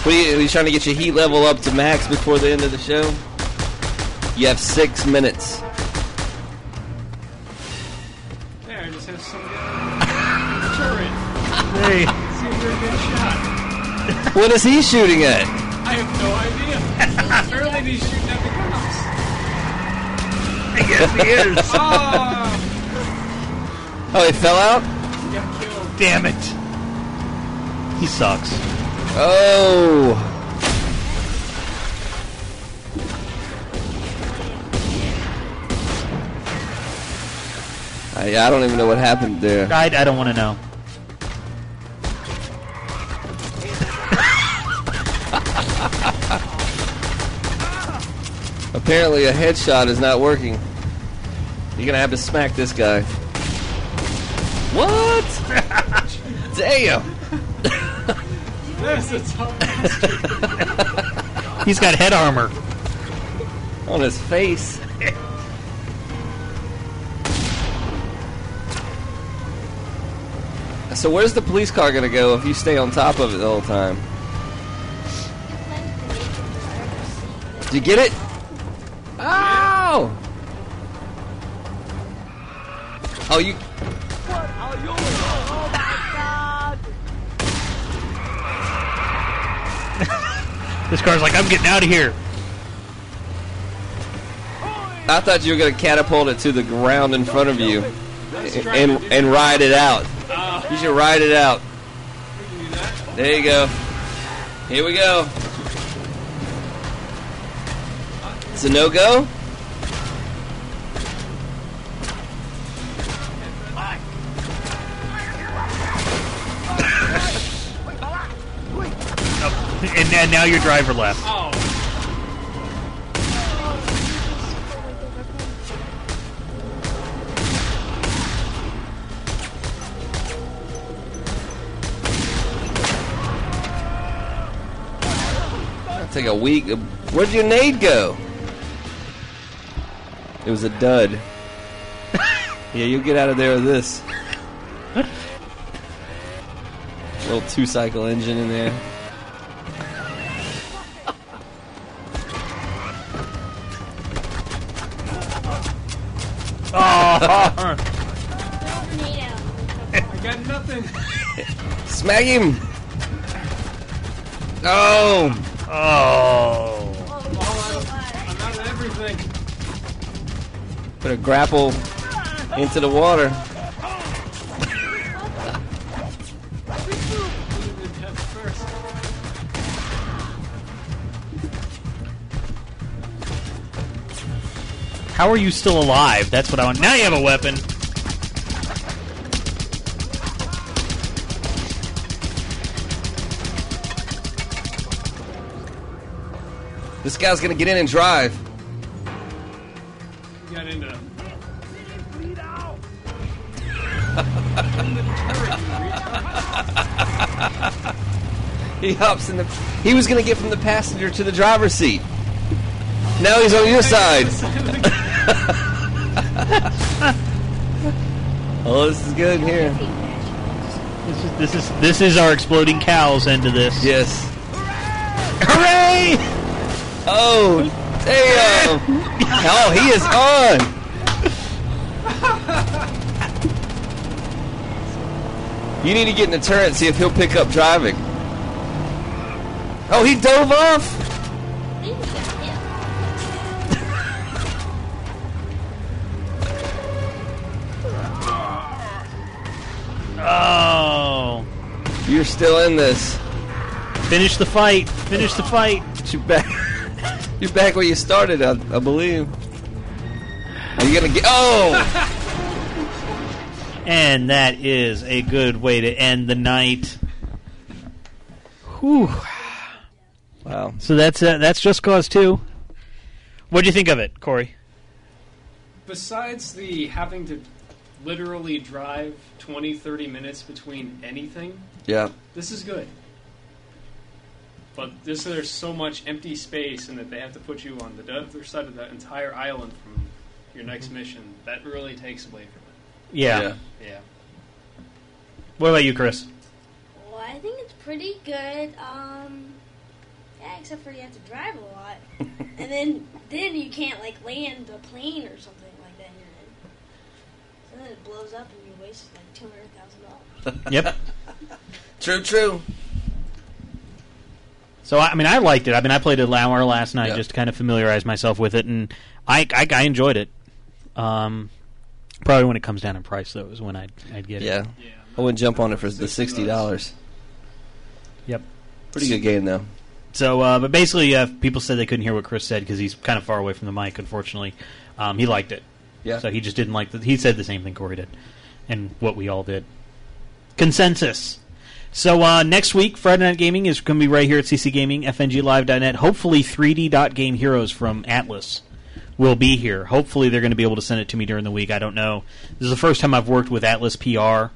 What are you, are you trying to get your heat level up to max before the end of the show? You have six minutes. There, I just have some turret. Hey. See if you're a good shot. What is he shooting at? I have no idea. Apparently he's shooting at the cops. I guess he is. oh, Oh, he fell out? he got killed. Damn it. He sucks. Oh. I, I don't even know what happened there. I, I don't want to know. Apparently, a headshot is not working. You're gonna have to smack this guy. What? Damn. That's a tough He's got head armor. On his face. so where's the police car gonna go if you stay on top of it the whole time? Did you get it? Oh! Oh, you. This car's like, I'm getting out of here. I thought you were gonna catapult it to the ground in front of you and and ride it out. You should ride it out. There you go. Here we go. It's a no And, and now your driver left. Oh. That'll take a week. Where'd your nade go? It was a dud. yeah, you'll get out of there with this. Little two cycle engine in there. I got nothing. Smack him! Oh! Oh. I'm out of everything. Put a grapple into the water. How are you still alive? That's what I want. Now you have a weapon. This guy's gonna get in and drive. You got into. He hops in the. He was gonna get from the passenger to the driver's seat. Now he's on your side. oh, this is good here. This is this is this is our exploding cows end of this. Yes. Hooray! Oh, damn! oh, he is on. You need to get in the turret and see if he'll pick up driving. Oh, he dove off. You're still in this. Finish the fight. Finish the fight. You're back. You're back where you started, I, I believe. Are you gonna get? Oh! And that is a good way to end the night. Whew. Wow. So that's uh, that's Just Cause 2. What do you think of it, Corey? Besides the having to literally drive 20, 30 minutes between anything, Yeah. this is good. But this there's so much empty space, and that they have to put you on the other side of the entire island from your next mission. That really takes away from it. Yeah. yeah. What about you, Chris? Well, I think it's pretty good. Um, yeah, except for you have to drive a lot, and then then you can't like land a plane or something like that here. And then it blows up and you waste like two hundred thousand dollars. Yep. True, true. So I I mean, I liked it. I mean, I played an hour last night Yeah. just to kind of familiarize myself with it, and I I, I enjoyed it. Um, probably when it comes down in price, though, is when I'd I'd get it. Yeah. it. I wouldn't jump on it for the sixty dollars. Yep. Pretty good game though. So, uh, but basically, uh, people said they couldn't hear what Chris said because he's kind of far away from the mic. Unfortunately, um, he liked it. Yeah. So he just didn't like the. He said the same thing Corey did, and what we all did. Consensus. So uh, next week, Friday Night Gaming is going to be right here at CC Gaming, FNGLive.net. Hopefully, 3D Dot Game Heroes from Atlus will be here. Hopefully, they're going to be able to send it to me during the week. I don't know. This is the first time I've worked with Atlus PR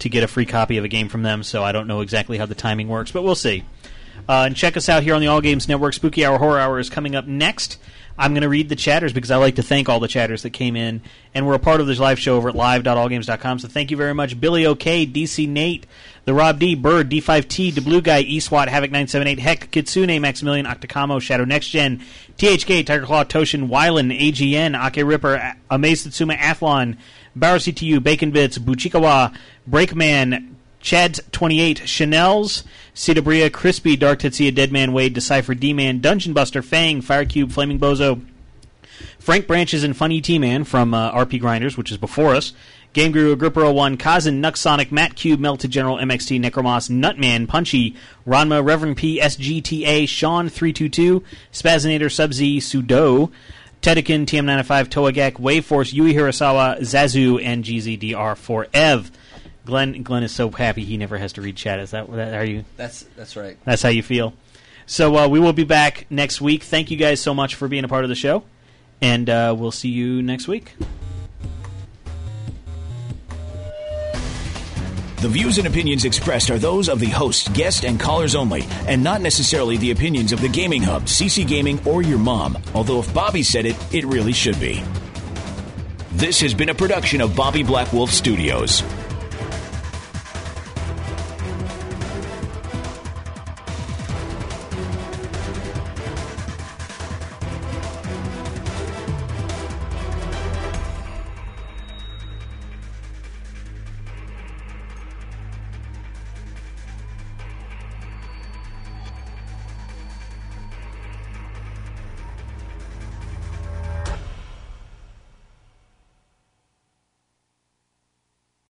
to get a free copy of a game from them, so I don't know exactly how the timing works, but we'll see. Uh, and check us out here on the All Games Network. Spooky Hour Horror Hour is coming up next. I'm going to read the chatters because I like to thank all the chatters that came in and were a part of this live show over at live.allgames.com. So thank you very much. Billy OK, DC Nate, the Rob D, Bird, D5T, the Blue Guy, Eswat, Havoc978, Heck, Kitsune, Maximilian, Octacamo, Shadow Next Gen, THK, Tiger Claw, Toshin, Wylan, AGN, Ake Ripper, A- Amaze Satsuma, Athlon, Bauer CTU, Bacon Bits, Buchikawa, Breakman, Chad twenty eight, Chanel's, Bria, Crispy, Dark Tetsuya, Deadman Wade, Decipher, D Man, Dungeon Buster, Fang, Firecube, Flaming Bozo, Frank Branches and Funny T Man from uh, RP Grinders, which is before us. Game Guru, Agrippa 01, Kazan, Nuxonic, Matt Cube, Melted General, MXT, Necromoss, Nutman, Punchy, Ranma, Reverend P, SGTA, Sean 322, Spazinator, Sub-Z, Sudo, Tedekin, TM95, Toagak, Waveforce, Yui Hirasawa, Zazu, and GZDR4Ev. Glenn Glenn is so happy he never has to read chat. Is that, that are you? That's that's right. That's how you feel. So uh, we will be back next week. Thank you guys so much for being a part of the show, and uh, we'll see you next week. The views and opinions expressed are those of the host, guest, and callers only, and not necessarily the opinions of the Gaming Hub, CC Gaming, or your mom. Although if Bobby said it, it really should be. This has been a production of Bobby Black Wolf Studios.